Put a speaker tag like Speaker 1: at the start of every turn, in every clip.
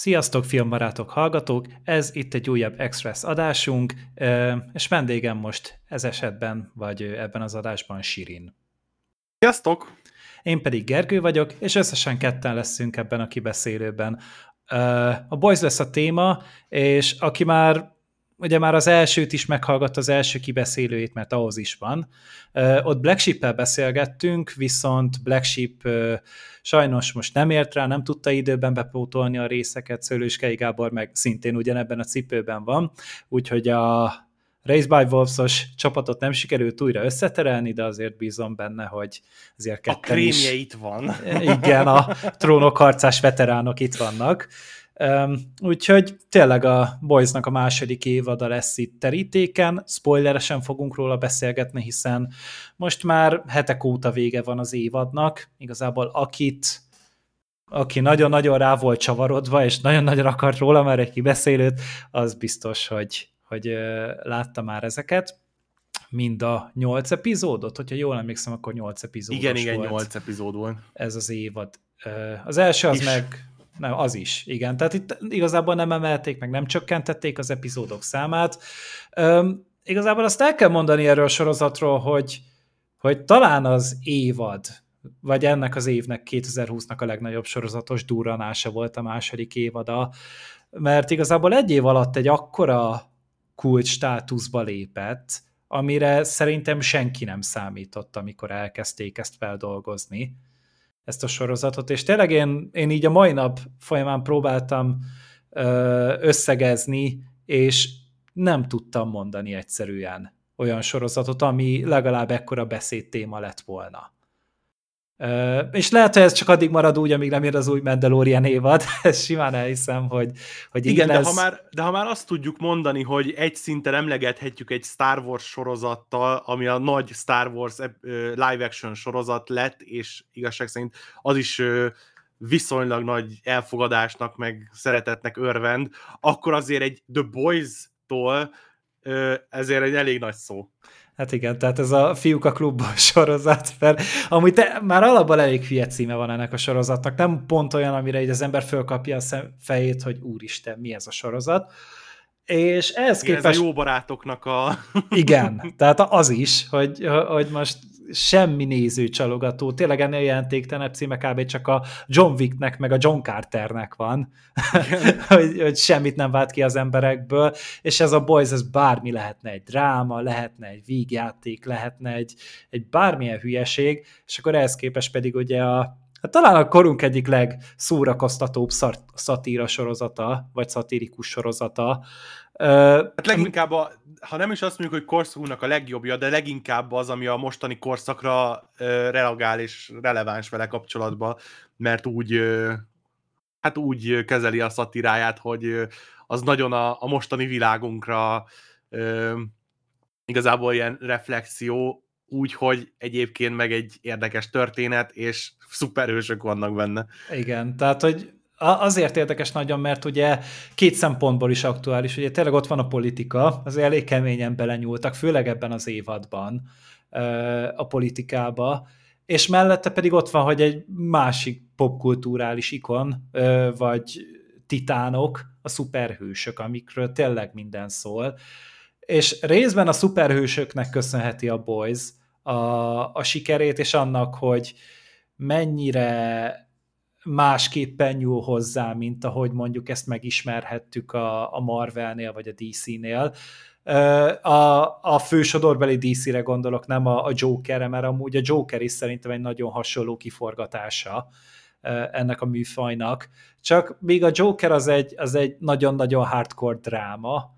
Speaker 1: Sziasztok, filmbarátok, hallgatók! Ez itt egy újabb Express adásunk, és vendégem most ez esetben, vagy ebben az adásban Sirin.
Speaker 2: Sziasztok!
Speaker 1: Én pedig Gergő vagyok, és összesen ketten leszünk ebben a kibeszélőben. A Boys lesz a téma, és aki már ugye már az elsőt is meghallgatta, az első kibeszélőjét, mert ahhoz is van. Ott Black Sheep-el beszélgettünk, viszont Black Sheep sajnos most nem ért rá, nem tudta időben bepótolni a részeket, Szőlőskei Gábor meg szintén ugyanebben a cipőben van, úgyhogy a Race by Wolves-os csapatot nem sikerült újra összeterelni, de azért bízom benne, hogy azért
Speaker 2: ketten A krémje is, itt van.
Speaker 1: Igen, a trónok harcás veteránok itt vannak. Um, úgyhogy tényleg a Boysnak a második évada lesz itt terítéken, spoileresen fogunk róla beszélgetni, hiszen most már hetek óta vége van az évadnak, igazából akit aki nagyon-nagyon rá volt csavarodva, és nagyon-nagyon akart róla már egy kibeszélőt, az biztos, hogy, hogy látta már ezeket mind a nyolc epizódot, hogyha jól emlékszem, akkor nyolc epizódos
Speaker 2: Igen, igen, nyolc epizód volt.
Speaker 1: Ez az évad. Az első az és... meg nem, az is, igen. Tehát itt igazából nem emelték, meg nem csökkentették az epizódok számát. Üm, igazából azt el kell mondani erről a sorozatról, hogy, hogy talán az évad, vagy ennek az évnek 2020-nak a legnagyobb sorozatos durranása volt a második évada, mert igazából egy év alatt egy akkora kulcs státuszba lépett, amire szerintem senki nem számított, amikor elkezdték ezt feldolgozni ezt a sorozatot, és tényleg én, én így a mai nap folyamán próbáltam összegezni, és nem tudtam mondani egyszerűen olyan sorozatot, ami legalább ekkora beszédtéma lett volna. Uh, és lehet, hogy ez csak addig marad úgy, amíg nem jön az új Mandalorian évad, ezt simán elhiszem, hogy, hogy
Speaker 2: Igen, de, ha már, de ha már azt tudjuk mondani, hogy egy szinten emlegethetjük egy Star Wars sorozattal, ami a nagy Star Wars live action sorozat lett, és igazság szerint az is viszonylag nagy elfogadásnak, meg szeretetnek örvend, akkor azért egy The Boys-tól ezért egy elég nagy szó.
Speaker 1: Hát igen, tehát ez a Fiúk a klubban sorozat, mert amúgy te, már alapban elég hülye címe van ennek a sorozatnak, nem pont olyan, amire így az ember fölkapja a szem, fejét, hogy úristen, mi ez a sorozat. És ehhez
Speaker 2: képest... Ez a jó barátoknak a...
Speaker 1: Igen, tehát az is, hogy, hogy most semmi néző csalogató, tényleg ennél jelentéktelenebb címe kb. csak a John Wicknek, meg a John Carternek van, hogy, hogy semmit nem vált ki az emberekből, és ez a Boys, ez bármi lehetne egy dráma, lehetne egy vígjáték, lehetne egy, egy bármilyen hülyeség, és akkor ehhez képest pedig ugye a, Hát talán a korunk egyik legszórakoztatóbb szatíra sorozata, vagy szatirikus sorozata,
Speaker 2: Hát leginkább, a, ha nem is azt mondjuk, hogy korszakunknak a legjobbja, de leginkább az, ami a mostani korszakra reagál és releváns vele kapcsolatban, mert úgy, hát úgy kezeli a szatiráját, hogy az nagyon a, a mostani világunkra igazából ilyen reflexió, úgy, hogy egyébként meg egy érdekes történet, és szuperhősök vannak benne.
Speaker 1: Igen, tehát, hogy azért érdekes nagyon, mert ugye két szempontból is aktuális, ugye tényleg ott van a politika, az elég keményen belenyúltak, főleg ebben az évadban a politikába, és mellette pedig ott van, hogy egy másik popkulturális ikon, vagy titánok, a szuperhősök, amikről tényleg minden szól, és részben a szuperhősöknek köszönheti a Boys a, a sikerét, és annak, hogy mennyire másképpen nyúl hozzá, mint ahogy mondjuk ezt megismerhettük a, a Marvelnél vagy a DC-nél. A, a fősodorbeli DC-re gondolok, nem a, a Jokerre, mert amúgy a Joker is szerintem egy nagyon hasonló kiforgatása ennek a műfajnak. Csak még a Joker az egy, az egy nagyon-nagyon hardcore dráma,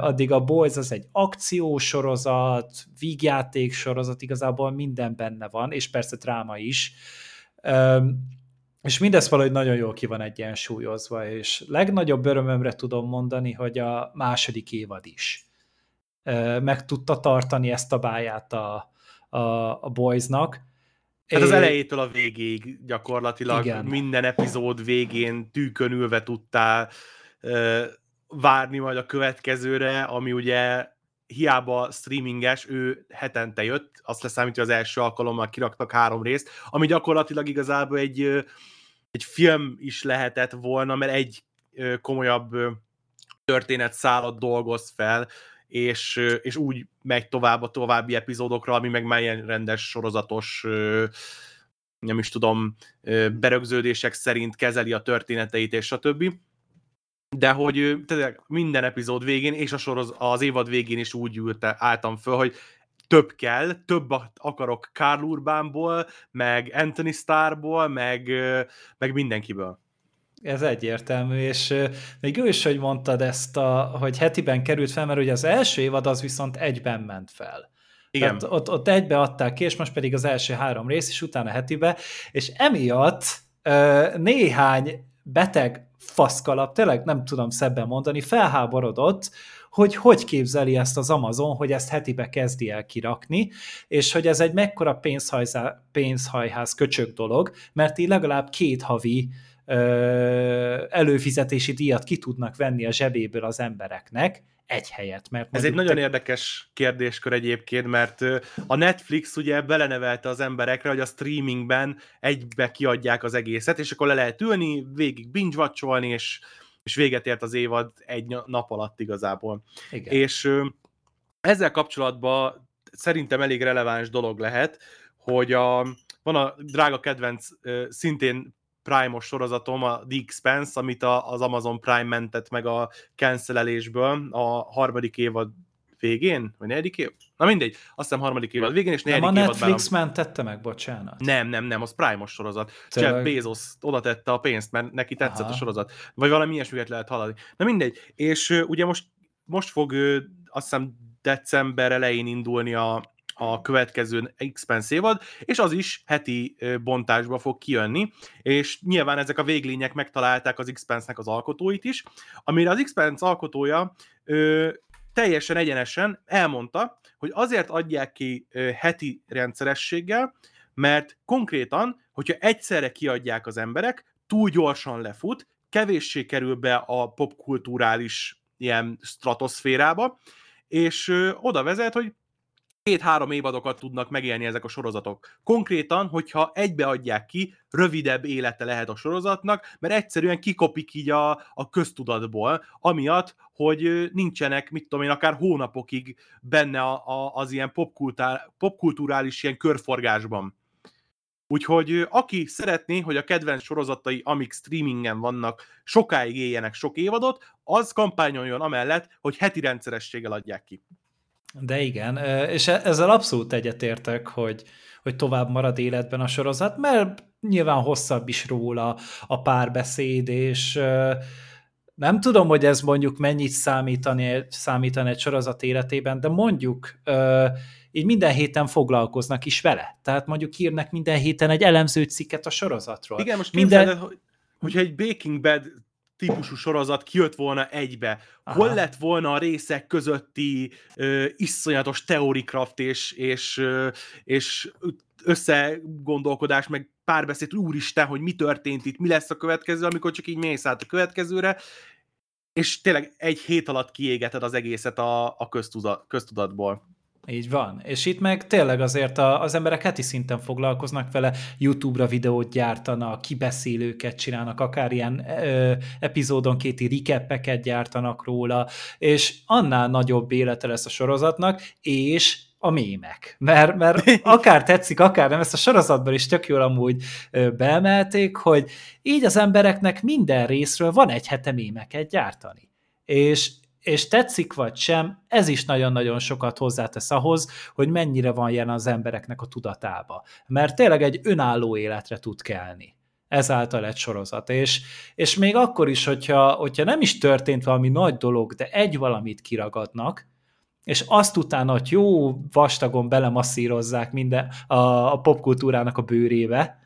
Speaker 1: addig a Boys az egy akciósorozat, vígjáték sorozat, igazából minden benne van, és persze dráma is és mindez valahogy nagyon jól ki van egyensúlyozva, és legnagyobb örömömre tudom mondani, hogy a második évad is meg tudta tartani ezt a báját a, a, a boysnak.
Speaker 2: Hát az elejétől a végéig gyakorlatilag Igen. minden epizód végén tűkön ülve tudtál várni majd a következőre, ami ugye hiába streaminges, ő hetente jött, azt leszámítja az első alkalommal kiraktak három részt, ami gyakorlatilag igazából egy, egy film is lehetett volna, mert egy komolyabb történetszálat dolgoz fel, és, és úgy megy tovább a további epizódokra, ami meg már ilyen rendes, sorozatos, nem is tudom, berögződések szerint kezeli a történeteit, és stb. De hogy tehát minden epizód végén, és a soroz, az évad végén is úgy ült, álltam föl, hogy több kell, több akarok Karl Urbánból, meg Anthony Starból, meg, meg mindenkiből.
Speaker 1: Ez egyértelmű, és még ő is, hogy mondtad ezt, a, hogy hetiben került fel, mert ugye az első évad az viszont egyben ment fel. Igen. Tehát ott, ott egybe adták ki, és most pedig az első három rész, és utána hetibe, és emiatt néhány beteg faszkalap, tényleg nem tudom szebben mondani, felháborodott, hogy hogy képzeli ezt az Amazon, hogy ezt hetibe kezdi el kirakni, és hogy ez egy mekkora pénzhajház köcsög dolog, mert így legalább két havi előfizetési díjat ki tudnak venni a zsebéből az embereknek, egy helyet. Mert
Speaker 2: Ez egy nagyon te... érdekes kérdéskör egyébként, mert a Netflix ugye belenevelte az emberekre, hogy a streamingben egybe kiadják az egészet, és akkor le lehet ülni, végig binge és, és véget ért az évad egy nap alatt igazából. Igen. És ezzel kapcsolatban szerintem elég releváns dolog lehet, hogy a, van a drága kedvenc, szintén Prime-os sorozatom, a The Expense, amit a, az Amazon Prime mentett meg a cancelelésből a harmadik évad végén, vagy negyedik év? Na mindegy, azt hiszem harmadik évad végén, és negyedik
Speaker 1: nem a Netflix évadban... mentette meg, bocsánat.
Speaker 2: Nem, nem, nem, az Prime-os sorozat. Tényleg? Jeff Bezos oda tette a pénzt, mert neki tetszett Aha. a sorozat. Vagy valami ilyesmiket lehet hallani. Na mindegy, és uh, ugye most, most fog uh, azt hiszem december elején indulni a, a következő Expense évad, és az is heti bontásba fog kijönni, és nyilván ezek a véglények megtalálták az Expense-nek az alkotóit is, amire az Expense alkotója ö, teljesen egyenesen elmondta, hogy azért adják ki ö, heti rendszerességgel, mert konkrétan, hogyha egyszerre kiadják az emberek, túl gyorsan lefut, kevéssé kerül be a popkulturális ilyen stratoszférába, és ö, oda vezet, hogy két-három évadokat tudnak megélni ezek a sorozatok. Konkrétan, hogyha egybeadják ki, rövidebb élete lehet a sorozatnak, mert egyszerűen kikopik így a, a köztudatból, amiatt, hogy nincsenek, mit tudom én, akár hónapokig benne a, a, az ilyen popkultúr, popkulturális ilyen körforgásban. Úgyhogy aki szeretné, hogy a kedvenc sorozatai, amik streamingen vannak, sokáig éljenek sok évadot, az kampányoljon amellett, hogy heti rendszerességgel adják ki.
Speaker 1: De igen, és e-, ezzel abszolút egyetértek, hogy, hogy tovább marad életben a sorozat, mert nyilván hosszabb is róla a párbeszéd, és nem tudom, hogy ez mondjuk mennyit számítani, számítani egy sorozat életében, de mondjuk így minden héten foglalkoznak is vele. Tehát mondjuk írnak minden héten egy elemző cikket a sorozatról.
Speaker 2: Igen, most minden... hogy, hogyha egy Baking Bad típusú sorozat kijött volna egybe. Aha. Hol lett volna a részek közötti ö, iszonyatos teorikraft és, és, ö, és összegondolkodás, meg párbeszéd, úristen, hogy mi történt itt, mi lesz a következő, amikor csak így mész át a következőre, és tényleg egy hét alatt kiégeted az egészet a, a köztudatból.
Speaker 1: Így van. És itt meg tényleg azért az emberek heti szinten foglalkoznak vele, YouTube-ra videót gyártanak, kibeszélőket csinálnak, akár ilyen ö, epizódonkéti recapeket gyártanak róla, és annál nagyobb élete lesz a sorozatnak, és a mémek. Mert, mert akár tetszik, akár nem, ezt a sorozatban is tök jól amúgy beemelték, hogy így az embereknek minden részről van egy hete mémeket gyártani. És és tetszik vagy sem, ez is nagyon-nagyon sokat hozzátesz ahhoz, hogy mennyire van jelen az embereknek a tudatába. Mert tényleg egy önálló életre tud kelni ezáltal egy sorozat. És, és még akkor is, hogyha, hogyha nem is történt valami nagy dolog, de egy valamit kiragadnak, és azt utána, hogy jó vastagon belemasszírozzák minden a, a popkultúrának a bőrébe,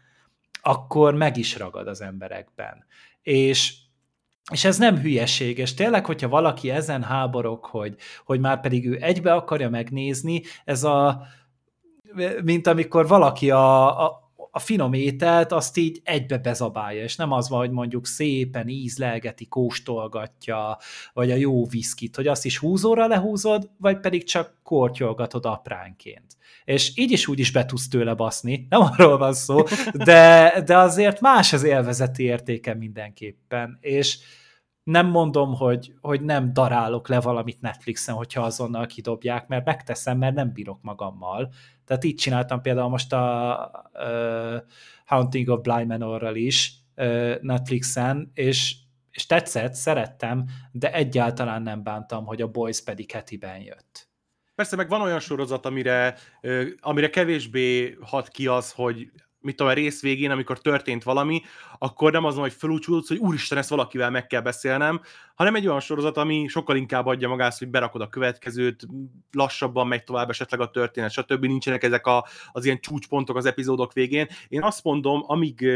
Speaker 1: akkor meg is ragad az emberekben. És és ez nem hülyeség, és tényleg, hogyha valaki ezen háborok, hogy, hogy már pedig ő egybe akarja megnézni, ez a, mint amikor valaki a, a, a finom ételt azt így egybe bezabálja, és nem az van, hogy mondjuk szépen ízlelgeti, kóstolgatja, vagy a jó viszkit, hogy azt is húzóra lehúzod, vagy pedig csak kortyolgatod apránként. És így is úgy is be tudsz tőle baszni, nem arról van szó, de, de azért más az élvezeti értéke mindenképpen, és nem mondom, hogy, hogy nem darálok le valamit Netflixen, hogyha azonnal kidobják, mert megteszem, mert nem bírok magammal. Tehát így csináltam például most a uh, Haunting of Bly Manorral is uh, Netflixen, és, és tetszett, szerettem, de egyáltalán nem bántam, hogy a Boys pedig hetiben jött.
Speaker 2: Persze, meg van olyan sorozat, amire, amire kevésbé hat ki az, hogy mit tudom, a rész végén, amikor történt valami, akkor nem az, hogy felúcsúlsz, hogy úristen, ezt valakivel meg kell beszélnem, hanem egy olyan sorozat, ami sokkal inkább adja magát, hogy berakod a következőt, lassabban megy tovább esetleg a történet, stb. Nincsenek ezek a, az ilyen csúcspontok az epizódok végén. Én azt mondom, amíg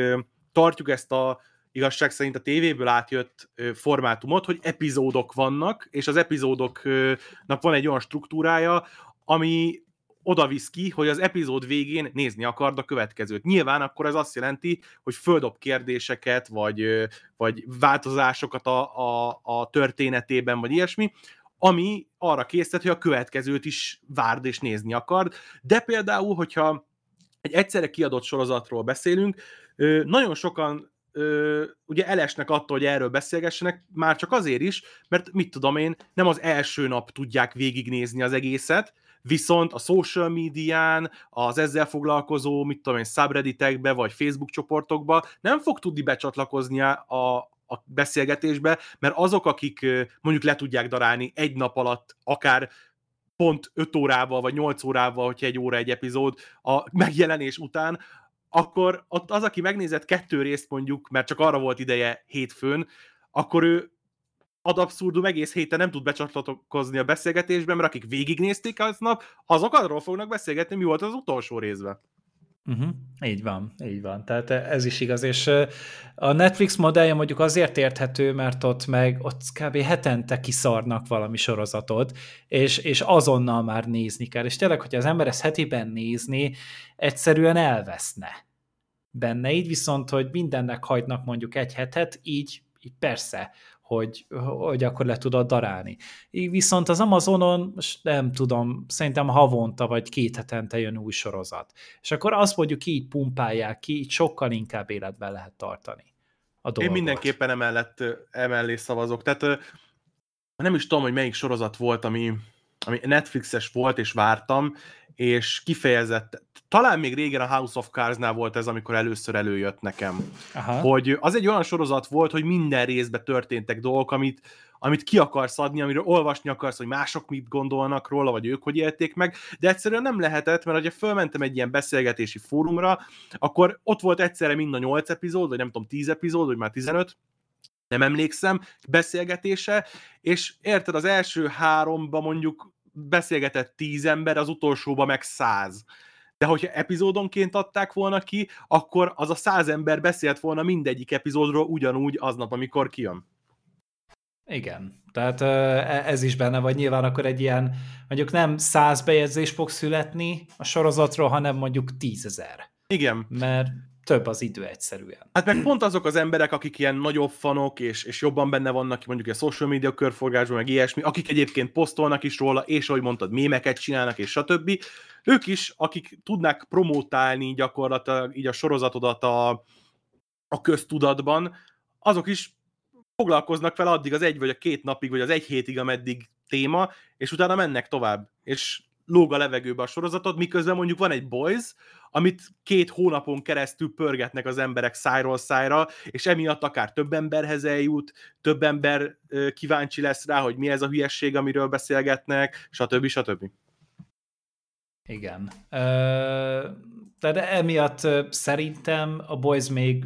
Speaker 2: tartjuk ezt a igazság szerint a tévéből átjött formátumot, hogy epizódok vannak, és az epizódoknak van egy olyan struktúrája, ami oda visz ki, hogy az epizód végén nézni akard a következőt. Nyilván akkor ez azt jelenti, hogy földob kérdéseket, vagy, vagy változásokat a, a, a történetében, vagy ilyesmi, ami arra készített, hogy a következőt is várd és nézni akard. De például, hogyha egy egyszerre kiadott sorozatról beszélünk, nagyon sokan ugye elesnek attól, hogy erről beszélgessenek, már csak azért is, mert mit tudom én, nem az első nap tudják végignézni az egészet, viszont a social médián, az ezzel foglalkozó, mit tudom én, subredditekbe, vagy Facebook csoportokba nem fog tudni becsatlakozni a, a beszélgetésbe, mert azok, akik mondjuk le tudják darálni egy nap alatt, akár pont 5 órával, vagy 8 órával, hogyha egy óra egy epizód a megjelenés után, akkor ott az, aki megnézett kettő részt mondjuk, mert csak arra volt ideje hétfőn, akkor ő ad abszurdum egész héten nem tud becsatlakozni a beszélgetésben, mert akik végignézték aznap, azok arról fognak beszélgetni, mi volt az utolsó részben.
Speaker 1: Uh-huh. Így van, így van. Tehát ez is igaz, és a Netflix modellje mondjuk azért érthető, mert ott meg ott kb. hetente kiszarnak valami sorozatot, és, és azonnal már nézni kell. És tényleg, hogyha az ember ezt hetiben nézni, egyszerűen elveszne benne. Így viszont, hogy mindennek hagynak mondjuk egy hetet, így, így persze, hogy, hogy akkor le tudod darálni. Így viszont az Amazonon, most nem tudom, szerintem havonta vagy két hetente jön új sorozat. És akkor azt mondjuk így pumpálják ki, így sokkal inkább életben lehet tartani
Speaker 2: a dolgot. Én mindenképpen emellett, emellé szavazok. Tehát nem is tudom, hogy melyik sorozat volt, ami, ami Netflixes volt, és vártam, és kifejezett, talán még régen a House of Cards-nál volt ez, amikor először előjött nekem, Aha. hogy az egy olyan sorozat volt, hogy minden részben történtek dolgok, amit, amit ki akarsz adni, amiről olvasni akarsz, hogy mások mit gondolnak róla, vagy ők hogy élték meg, de egyszerűen nem lehetett, mert ha fölmentem egy ilyen beszélgetési fórumra, akkor ott volt egyszerre mind a 8 epizód, vagy nem tudom, 10 epizód, vagy már 15, nem emlékszem, beszélgetése, és érted, az első háromba mondjuk beszélgetett tíz ember, az utolsóba meg száz. De hogyha epizódonként adták volna ki, akkor az a száz ember beszélt volna mindegyik epizódról ugyanúgy aznap, amikor kijön.
Speaker 1: Igen, tehát e, ez is benne vagy nyilván akkor egy ilyen, mondjuk nem száz bejegyzés fog születni a sorozatról, hanem mondjuk tízezer.
Speaker 2: Igen.
Speaker 1: Mert több az idő egyszerűen.
Speaker 2: Hát meg pont azok az emberek, akik ilyen nagyobb fanok, és, és jobban benne vannak mondjuk a social media körforgásban, meg ilyesmi, akik egyébként posztolnak is róla, és ahogy mondtad, mémeket csinálnak, és stb. Ők is, akik tudnák promótálni gyakorlatilag így a sorozatodat a, a köztudatban, azok is foglalkoznak fel addig az egy vagy a két napig, vagy az egy hétig, ameddig téma, és utána mennek tovább. És lóg a levegőbe a sorozatod, miközben mondjuk van egy Boys, amit két hónapon keresztül pörgetnek az emberek szájról szájra, és emiatt akár több emberhez eljut, több ember kíváncsi lesz rá, hogy mi ez a hülyesség, amiről beszélgetnek, stb. stb.
Speaker 1: Igen. de emiatt szerintem a Boys még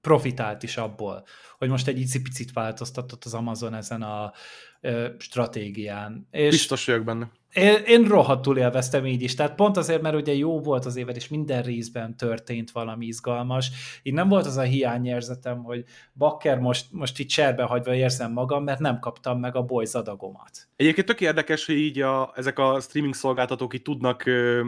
Speaker 1: profitált is abból, hogy most egy icipicit változtatott az Amazon ezen a ö, stratégián.
Speaker 2: És Biztos vagyok benne.
Speaker 1: Én, én rohadtul élveztem így is, tehát pont azért, mert ugye jó volt az éved, és minden részben történt valami izgalmas. Így nem volt az a hiányérzetem, hogy bakker most, most itt cserbe hagyva érzem magam, mert nem kaptam meg a boys adagomat.
Speaker 2: Egyébként tök érdekes, hogy így a, ezek a streaming szolgáltatók itt tudnak ö,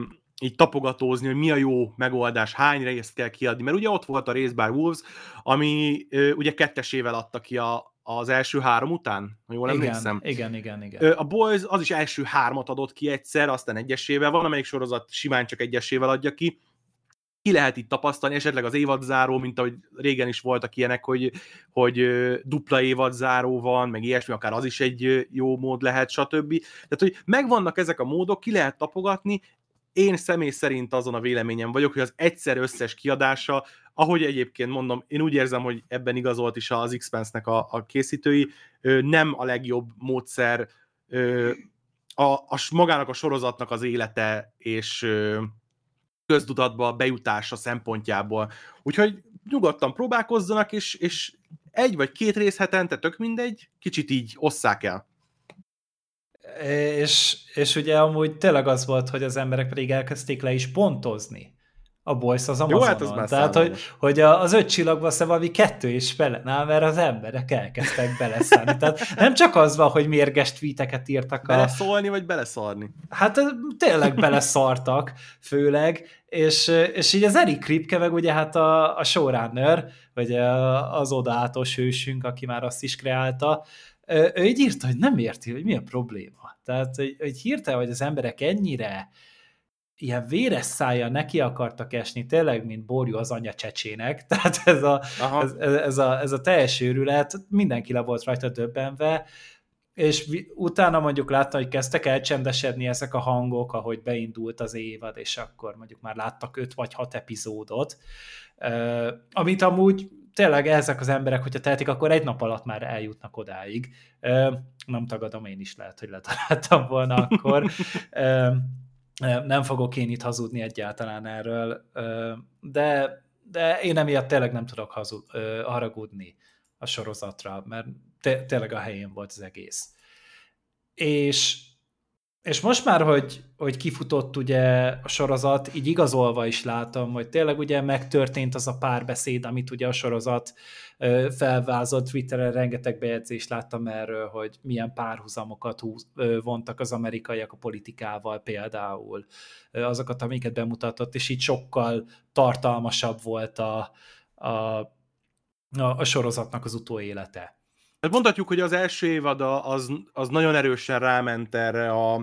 Speaker 2: így tapogatózni, hogy mi a jó megoldás, hány részt kell kiadni, mert ugye ott volt a Race by Wolves, ami ö, ugye kettesével adta ki a, az első három után, ha jól
Speaker 1: igen,
Speaker 2: emlékszem.
Speaker 1: Igen, igen, igen.
Speaker 2: A Boys az is első hármat adott ki egyszer, aztán egyesével, van amelyik sorozat simán csak egyesével adja ki, ki lehet itt tapasztalni, esetleg az évadzáró, mint ahogy régen is voltak ilyenek, hogy, hogy dupla évadzáró van, meg ilyesmi, akár az is egy jó mód lehet, stb. Tehát, hogy megvannak ezek a módok, ki lehet tapogatni, én személy szerint azon a véleményem vagyok, hogy az egyszer összes kiadása, ahogy egyébként mondom, én úgy érzem, hogy ebben igazolt is az Expense-nek a, a készítői, nem a legjobb módszer a, a magának a sorozatnak az élete és köztudatba bejutása szempontjából. Úgyhogy nyugodtan próbálkozzanak, és, és egy vagy két rész hetente, tök mindegy, kicsit így osszák el.
Speaker 1: És, és ugye amúgy tényleg az volt, hogy az emberek pedig elkezdték le is pontozni a Boys az Amazonon. Jó, hát az már Tehát, hogy, hogy az öt csillagbansze valami kettő is fele, na, mert az emberek elkezdtek beleszállni. Tehát nem csak az van, hogy mérges tweeteket írtak.
Speaker 2: Beleszólni, a... vagy beleszarni?
Speaker 1: Hát tényleg beleszartak, főleg, és, és így az Eric Kripke, meg ugye hát a, a showrunner, vagy az odaátos hősünk, aki már azt is kreálta, ő így írta, hogy nem érti, hogy mi a probléma. Tehát, hogy, hogy hirtelen, hogy az emberek ennyire ilyen véres szája neki akartak esni, tényleg, mint borjú az anya csecsének, tehát ez a, ez, ez, a, ez a teljes őrület, mindenki le volt rajta döbbenve, és utána mondjuk látta, hogy kezdtek elcsendesedni ezek a hangok, ahogy beindult az évad, és akkor mondjuk már láttak öt vagy hat epizódot, amit amúgy tényleg ezek az emberek, hogyha tehetik, akkor egy nap alatt már eljutnak odáig. Nem tagadom, én is lehet, hogy letaláltam volna akkor. Nem fogok én itt hazudni egyáltalán erről, de, de én emiatt tényleg nem tudok hazud, haragudni a sorozatra, mert tényleg a helyén volt az egész. És és most már, hogy, hogy kifutott ugye a sorozat, így igazolva is látom, hogy tényleg ugye megtörtént az a párbeszéd, amit ugye a sorozat felvázott, Twitteren rengeteg bejegyzést láttam erről, hogy milyen párhuzamokat húz, vontak az amerikaiak a politikával például, azokat, amiket bemutatott, és így sokkal tartalmasabb volt a, a, a, a sorozatnak az utóélete.
Speaker 2: Hát mondhatjuk, hogy az első évad az, az nagyon erősen ráment erre a,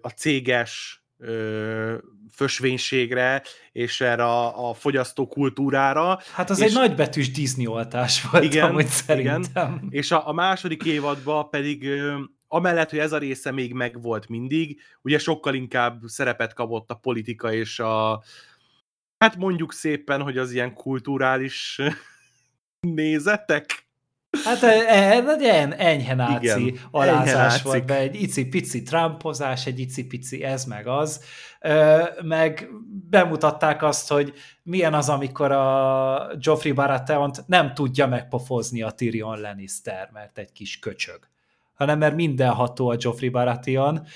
Speaker 2: a céges fösvénységre, és erre a, a fogyasztó kultúrára.
Speaker 1: Hát az és, egy nagybetűs Disney oltás volt, igen, amúgy szerintem. Igen.
Speaker 2: És a, a második évadban pedig amellett, hogy ez a része még megvolt mindig, ugye sokkal inkább szerepet kapott a politika és a hát mondjuk szépen, hogy az ilyen kulturális nézetek
Speaker 1: Hát egy en, enyhe náci Igen, alázás volt be, egy icipici Trumpozás, egy icipici ez meg az, meg bemutatták azt, hogy milyen az, amikor a Joffrey baratheon nem tudja megpofozni a Tyrion Lannister, mert egy kis köcsög, hanem mert mindenható a Joffrey Baratheon,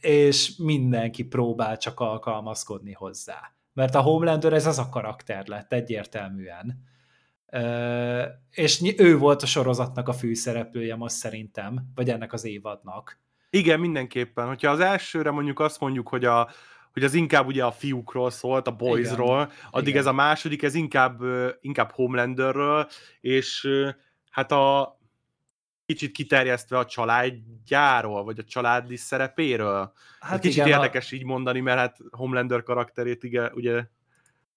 Speaker 1: és mindenki próbál csak alkalmazkodni hozzá. Mert a Homelander ez az a karakter lett egyértelműen és ő volt a sorozatnak a főszereplője most szerintem, vagy ennek az évadnak.
Speaker 2: Igen, mindenképpen. Hogyha az elsőre mondjuk azt mondjuk, hogy a, hogy az inkább ugye a fiúkról szólt, a boysról, Igen. addig Igen. ez a második, ez inkább, inkább Homelanderről, és hát a kicsit kiterjesztve a családjáról, vagy a családi szerepéről. Hát kicsit igen, érdekes a... így mondani, mert hát Homelander karakterét igen, ugye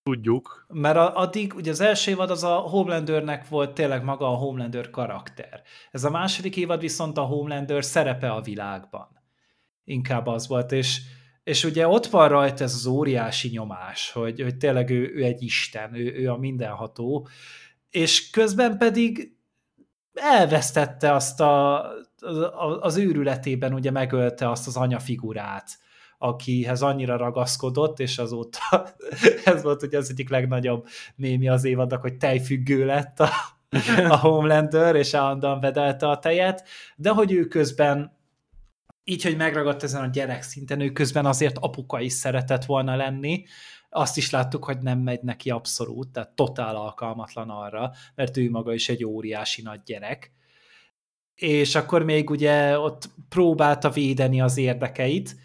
Speaker 2: Tudjuk.
Speaker 1: Mert addig, ugye az első évad az a Homelandernek volt tényleg maga a Homelander karakter. Ez a második évad viszont a Homelander szerepe a világban. Inkább az volt, és, és ugye ott van rajta ez az óriási nyomás, hogy, hogy tényleg ő, ő egy isten, ő, ő a mindenható, és közben pedig elvesztette azt a, az őrületében, ugye megölte azt az anyafigurát, akihez annyira ragaszkodott, és azóta ez volt ugye az egyik legnagyobb mémi az évadnak, hogy tejfüggő lett a, a Homelander, és állandóan vedelte a tejet, de hogy ő közben így, hogy megragadt ezen a gyerek szinten, ő közben azért apuka is szeretett volna lenni, azt is láttuk, hogy nem megy neki abszolút, tehát totál alkalmatlan arra, mert ő maga is egy óriási nagy gyerek. És akkor még ugye ott próbálta védeni az érdekeit,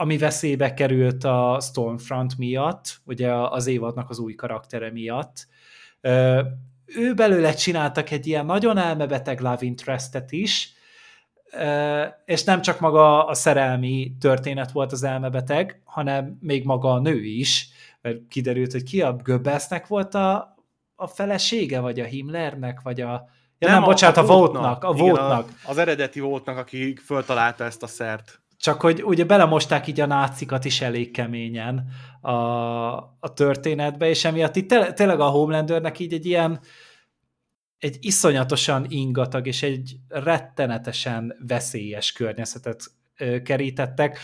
Speaker 1: ami veszélybe került a Stormfront miatt, ugye az évadnak az új karaktere miatt. Ő belőle csináltak egy ilyen nagyon elmebeteg love interestet is, és nem csak maga a szerelmi történet volt az elmebeteg, hanem még maga a nő is, mert kiderült, hogy ki a Göbbelsnek volt a, a felesége, vagy a Himmlernek, vagy a... Ja, nem, nem bocsánat, a, a Vótnak. A Vótnak.
Speaker 2: Az eredeti Vótnak, aki föltalálta ezt a szert.
Speaker 1: Csak hogy ugye belemosták így a nácikat is elég keményen a, a történetbe, és emiatt itt tényleg a Homelandernek így egy ilyen egy iszonyatosan ingatag és egy rettenetesen veszélyes környezetet kerítettek,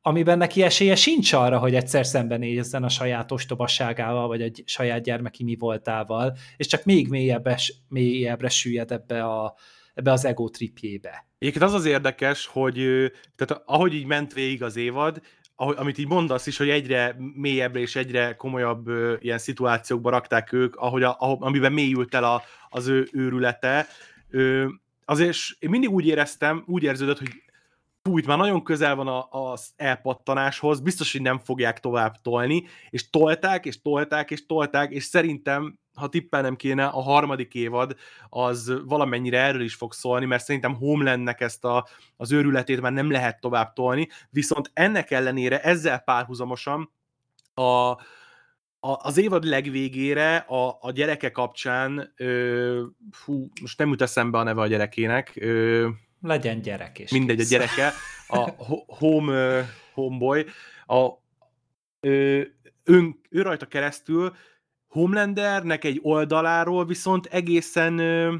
Speaker 1: amiben neki esélye sincs arra, hogy egyszer szembenézzen a saját ostobasságával, vagy a saját gyermeki mi voltával, és csak még mélyebbre, mélyebbre süllyed ebbe, a, ebbe az ego tripjébe.
Speaker 2: Egyébként az az érdekes, hogy tehát ahogy így ment végig az évad, ahogy, amit így mondasz is, hogy egyre mélyebbre és egyre komolyabb ö, ilyen szituációkba rakták ők, ahogy a, ahogy, amiben mélyült el a, az ő őrülete. Ö, azért én mindig úgy éreztem, úgy érződött, hogy fú, itt már nagyon közel van az elpattanáshoz, biztos, hogy nem fogják tovább tolni, és tolták, és tolták, és tolták, és szerintem ha tippelnem kéne, a harmadik évad az valamennyire erről is fog szólni, mert szerintem Homelandnek ezt a, az őrületét már nem lehet tovább tolni, viszont ennek ellenére ezzel párhuzamosan a, a, az évad legvégére a, a gyereke kapcsán, ö, fú, most nem jut eszembe a neve a gyerekének. Ö,
Speaker 1: Legyen gyerek is.
Speaker 2: Mindegy, kész. a gyereke, a home, homeboy, a, ö, ön, ő rajta keresztül Homelandernek egy oldaláról viszont egészen ö,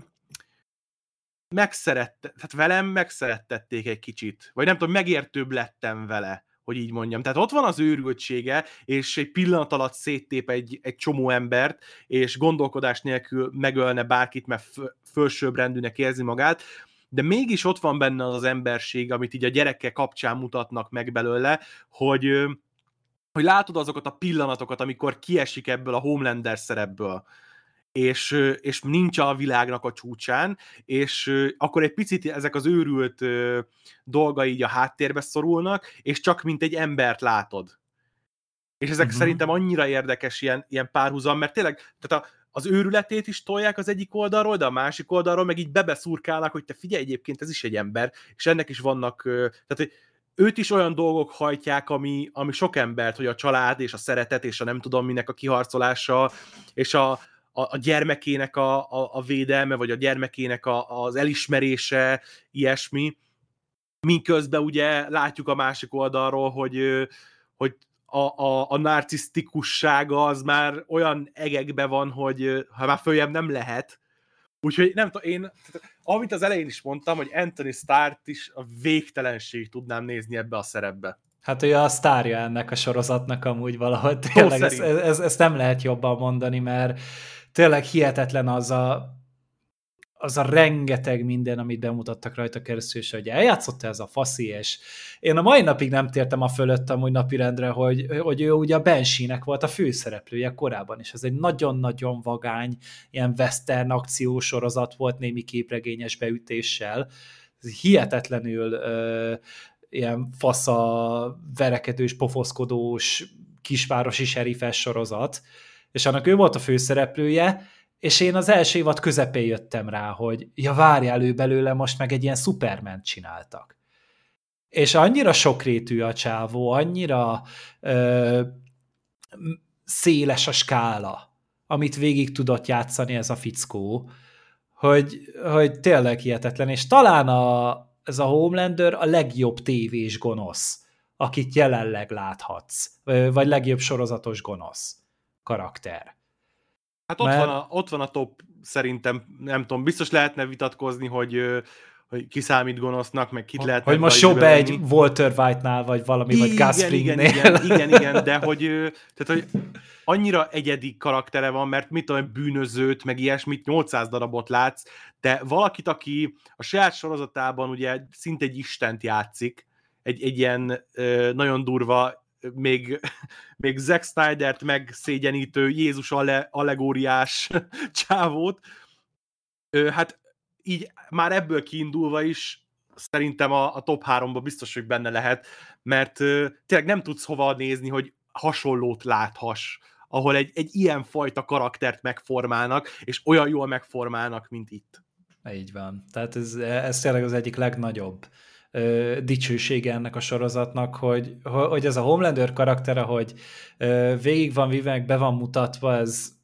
Speaker 2: megszerette, tehát velem megszerettették egy kicsit, vagy nem tudom, megértőbb lettem vele, hogy így mondjam. Tehát ott van az őrültsége, és egy pillanat alatt széttép egy, egy csomó embert, és gondolkodás nélkül megölne bárkit, mert fölsőbbrendűnek érzi magát, de mégis ott van benne az emberség, amit így a gyerekek kapcsán mutatnak meg belőle, hogy hogy látod azokat a pillanatokat, amikor kiesik ebből a Homelander szerepből, és, és nincs a világnak a csúcsán, és akkor egy picit ezek az őrült dolgai így a háttérbe szorulnak, és csak mint egy embert látod. És ezek uh-huh. szerintem annyira érdekes ilyen, ilyen párhuzam, mert tényleg, tehát a, az őrületét is tolják az egyik oldalról, de a másik oldalról meg így bebeszurkálnak, hogy te figyelj, egyébként ez is egy ember, és ennek is vannak, tehát hogy őt is olyan dolgok hajtják, ami, ami sok embert, hogy a család és a szeretet és a nem tudom minek a kiharcolása, és a, a, a gyermekének a, a, a védelme, vagy a gyermekének a, az elismerése, ilyesmi. Minközben ugye látjuk a másik oldalról, hogy, hogy a, a, a narcisztikussága az már olyan egekbe van, hogy ha már följebb nem lehet, Úgyhogy nem tudom, én, tehát, amit az elején is mondtam, hogy Anthony Starr is a végtelenség tudnám nézni ebbe a szerepbe.
Speaker 1: Hát ő a sztárja ennek a sorozatnak amúgy valahogy. Tényleg ezt, ezt, ezt nem lehet jobban mondani, mert tényleg hihetetlen az a az a rengeteg minden, amit bemutattak rajta keresztül, és hogy eljátszott ez a faszi, és én a mai napig nem tértem a fölött amúgy napirendre, hogy, hogy ő ugye a Bensinek volt a főszereplője korábban, és ez egy nagyon-nagyon vagány, ilyen western akciósorozat volt némi képregényes beütéssel, ez hihetetlenül ö, ilyen fasza, verekedős, pofoszkodós, kisvárosi serifes sorozat, és annak ő volt a főszereplője, és én az első évad közepén jöttem rá, hogy ja, várjál ő belőle, most meg egy ilyen Superman csináltak. És annyira sokrétű a csávó, annyira ö, széles a skála, amit végig tudott játszani ez a fickó, hogy, hogy tényleg hihetetlen, és talán a, ez a Homelander a legjobb tévés gonosz, akit jelenleg láthatsz, vagy legjobb sorozatos gonosz karakter.
Speaker 2: Hát ott, Mert... van a, ott van a top, szerintem, nem tudom, biztos lehetne vitatkozni, hogy hogy ki számít gonosznak, meg kit lehet
Speaker 1: Hogy most jobb egy Walter White-nál, vagy valami, igen, vagy Gus
Speaker 2: igen, igen, igen, igen, de hogy, tehát, hogy annyira egyedi karaktere van, mert mit tudom, bűnözőt, meg ilyesmit, 800 darabot látsz, de valakit, aki a saját sorozatában ugye szinte egy istent játszik, egy, egy ilyen ö, nagyon durva még, még Zack Snyder-t megszégyenítő Jézus allegóriás csávót, hát így már ebből kiindulva is szerintem a, a top 3-ba biztos, hogy benne lehet, mert tényleg nem tudsz hova nézni, hogy hasonlót láthass, ahol egy, egy ilyen fajta karaktert megformálnak, és olyan jól megformálnak, mint itt.
Speaker 1: Így van. Tehát ez, ez tényleg az egyik legnagyobb ö, dicsősége ennek a sorozatnak, hogy, hogy ez a Homelander karaktere, hogy végig van vive, be van mutatva, ez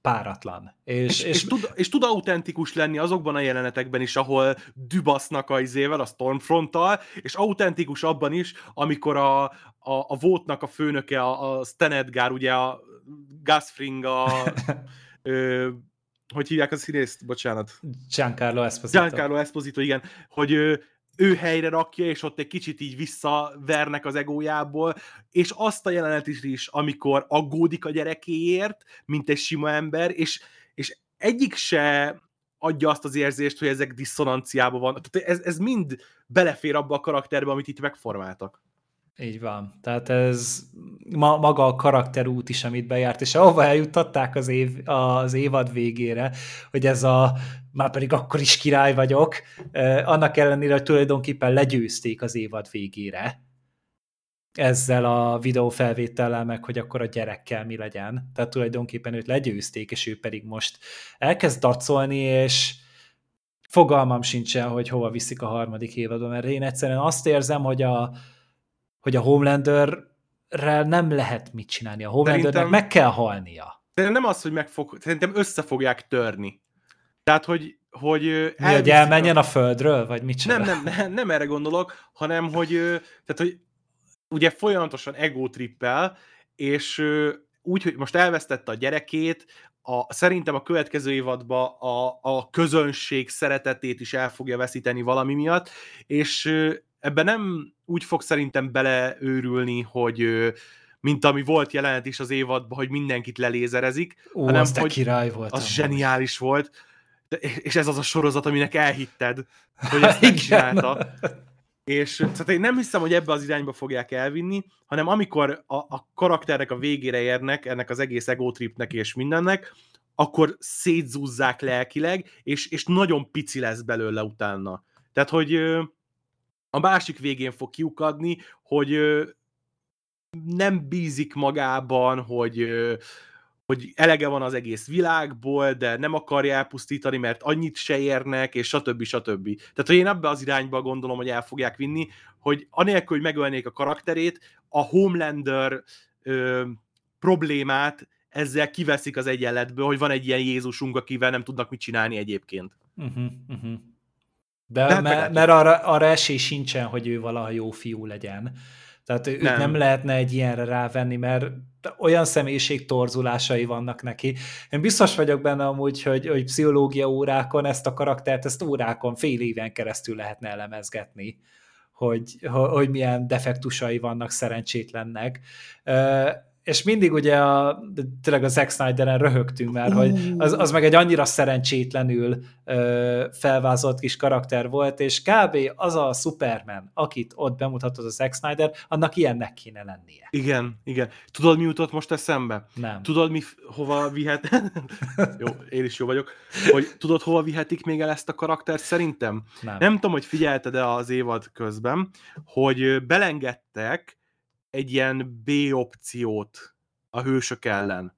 Speaker 1: páratlan.
Speaker 2: És, és, és, tud, és tud autentikus lenni azokban a jelenetekben is, ahol dübasznak a izével, a Stormfronttal, és autentikus abban is, amikor a, a, a Vótnak a főnöke, a, a Stan Edgar, ugye a Gus Fring, a ö, hogy hívják az színészt? Bocsánat.
Speaker 1: Giancarlo Esposito.
Speaker 2: Giancarlo Esposito, igen. Hogy ő, ő helyre rakja, és ott egy kicsit így visszavernek az egójából, és azt a jelenet is, amikor aggódik a gyerekéért, mint egy sima ember, és, és egyik se adja azt az érzést, hogy ezek diszonanciában van. Tehát ez, ez mind belefér abba a karakterbe, amit itt megformáltak.
Speaker 1: Így van. Tehát ez ma, maga a karakterút is, amit bejárt, és ahova eljuttatták az, év, az évad végére, hogy ez a már pedig akkor is király vagyok, annak ellenére, hogy tulajdonképpen legyőzték az évad végére ezzel a videófelvétellel meg, hogy akkor a gyerekkel mi legyen. Tehát tulajdonképpen őt legyőzték, és ő pedig most elkezd dacolni, és fogalmam sincsen, hogy hova viszik a harmadik évadon, mert én egyszerűen azt érzem, hogy a, hogy a Homelanderrel nem lehet mit csinálni. A Homelandernek meg kell halnia.
Speaker 2: Szerintem nem az, hogy meg fog, szerintem össze fogják törni. Tehát, hogy hogy
Speaker 1: Mi, hogy elmenjen a... a földről, vagy mit
Speaker 2: csinál? Nem, nem, nem, erre gondolok, hanem, hogy, tehát, hogy ugye folyamatosan ego trippel, és úgy, hogy most elvesztette a gyerekét, a, szerintem a következő évadban a, a közönség szeretetét is el fogja veszíteni valami miatt, és ebben nem úgy fog szerintem beleőrülni, hogy mint ami volt jelenet is az évadban, hogy mindenkit lelézerezik,
Speaker 1: Ó, hanem az hogy király volt.
Speaker 2: Az zseniális volt. De, és ez az a sorozat, aminek elhitted, hogy ezt megcsinálta. És tehát én nem hiszem, hogy ebbe az irányba fogják elvinni, hanem amikor a, a karakternek a végére érnek, ennek az egész ego tripnek és mindennek, akkor szétzúzzák lelkileg, és, és nagyon pici lesz belőle utána. Tehát, hogy a másik végén fog kiukadni, hogy nem bízik magában, hogy, hogy elege van az egész világból, de nem akarja elpusztítani, mert annyit se érnek, és stb. stb. Tehát, hogy én ebbe az irányba gondolom, hogy el fogják vinni, hogy anélkül, hogy megölnék a karakterét, a Homelander ö, problémát ezzel kiveszik az egyenletből, hogy van egy ilyen Jézusunk, akivel nem tudnak mit csinálni egyébként. Uh-huh,
Speaker 1: uh-huh. De, De mert, mert arra, arra esély sincsen, hogy ő valaha jó fiú legyen. Tehát őt nem. nem lehetne egy ilyenre rávenni, mert olyan személyiség torzulásai vannak neki. Én biztos vagyok benne amúgy, hogy, hogy pszichológia órákon ezt a karaktert, ezt órákon fél éven keresztül lehetne elemezgetni, hogy, hogy milyen defektusai vannak szerencsétlennek és mindig ugye a, tényleg a Zack Snyder-en röhögtünk, mert hogy az, az meg egy annyira szerencsétlenül ö, felvázolt kis karakter volt, és kb. az a Superman, akit ott bemutatott a Zack Snyder, annak ilyennek kéne lennie.
Speaker 2: Igen, igen. Tudod, mi jutott most eszembe?
Speaker 1: Nem.
Speaker 2: Tudod, mi hova vihet... jó, én is jó vagyok. Hogy tudod, hova vihetik még el ezt a karaktert szerintem? Nem. Nem tudom, hogy figyelted-e az évad közben, hogy belengedtek egy ilyen B opciót a hősök ellen,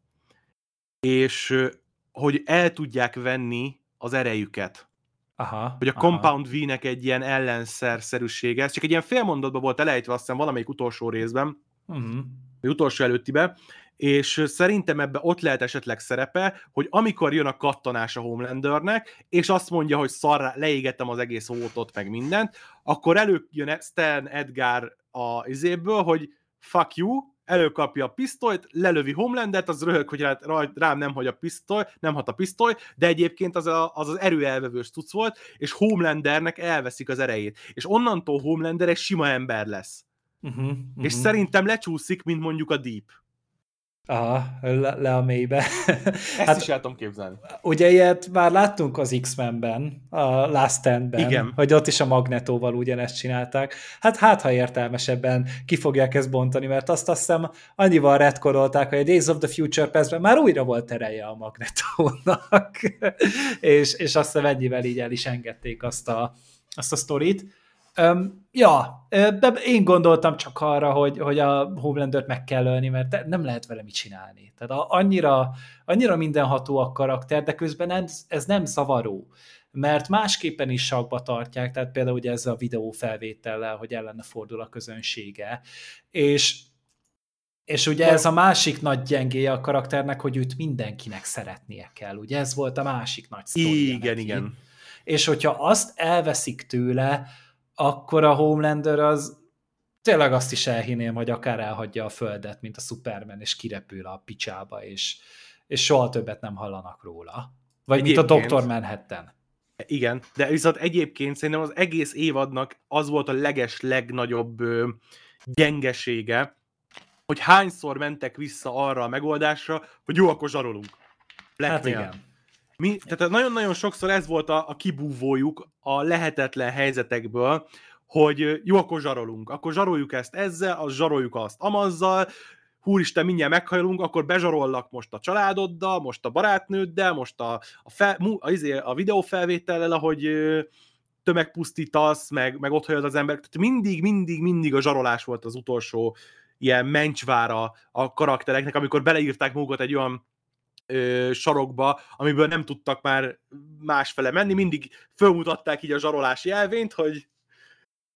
Speaker 2: és hogy el tudják venni az erejüket.
Speaker 1: Aha,
Speaker 2: hogy a aha. Compound V-nek egy ilyen ellenszerszerűsége, ez csak egy ilyen félmondatban volt elejtve, azt hiszem valamelyik utolsó részben, uh-huh. vagy utolsó előttibe, és szerintem ebbe ott lehet esetleg szerepe, hogy amikor jön a kattanás a Homelandernek, és azt mondja, hogy szarra leégettem az egész ótot, meg mindent, akkor előjön Stan Edgar a izéből, hogy fuck you, előkapja a pisztolyt, lelövi Homelandet, az röhög, hogy rá, rám nem hagy a pisztoly, nem hat a pisztoly, de egyébként az a, az, az erőelvevős tuc volt, és Homelandernek elveszik az erejét. És onnantól Homelander egy sima ember lesz. Uh-huh, uh-huh. És szerintem lecsúszik, mint mondjuk a Deep.
Speaker 1: Aha, le, le a mélybe.
Speaker 2: Ezt hát, is el tudom képzelni.
Speaker 1: Ugye ilyet már láttunk az X-Menben, a Last Stand-ben, Igen. hogy ott is a Magnetóval ugyanezt csinálták. Hát hát, ha értelmesebben ki fogják ezt bontani, mert azt azt hiszem annyival retkorolták, hogy a Days of the Future past már újra volt ereje a Magnetónak, és, és azt hiszem ennyivel így el is engedték azt a, azt a sztorit. Um, ja, de én gondoltam csak arra, hogy, hogy a Homelander-t meg kell ölni, mert nem lehet vele mit csinálni. Tehát annyira, annyira mindenható a karakter, de közben ez, ez nem zavaró mert másképpen is sakba tartják, tehát például ugye ez a videó felvétellel, hogy ellene fordul a közönsége, és és ugye ez a másik nagy gyengéje a karakternek, hogy őt mindenkinek szeretnie kell. Ugye ez volt a másik nagy sztoria
Speaker 2: Igen, neki. igen.
Speaker 1: És hogyha azt elveszik tőle, akkor a Homelander az tényleg azt is elhinném, hogy akár elhagyja a földet, mint a Superman, és kirepül a picsába, és, és soha többet nem hallanak róla. Vagy Egyébként, mint a Dr. Manhattan.
Speaker 2: Igen, de viszont egyébként szerintem az egész évadnak az volt a leges legnagyobb ö, gyengesége, hogy hányszor mentek vissza arra a megoldásra, hogy jó, akkor zsarolunk.
Speaker 1: hát igen.
Speaker 2: Mi, tehát nagyon-nagyon sokszor ez volt a, a kibúvójuk a lehetetlen helyzetekből, hogy jó, akkor zsarolunk. Akkor zsaroljuk ezt ezzel, az zsaroljuk azt amazzal, húristen, mindjárt meghajlunk, akkor bezsarollak most a családoddal, most a barátnőddel, most a, a, fel, a, izé, a videófelvétellel, ahogy tömegpusztítasz, meg, meg ott az ember. Tehát mindig, mindig, mindig a zsarolás volt az utolsó ilyen mencsvára a karaktereknek, amikor beleírták magukat egy olyan ö, sarokba, amiből nem tudtak már másfele menni, mindig fölmutatták így a zsarolási elvényt, hogy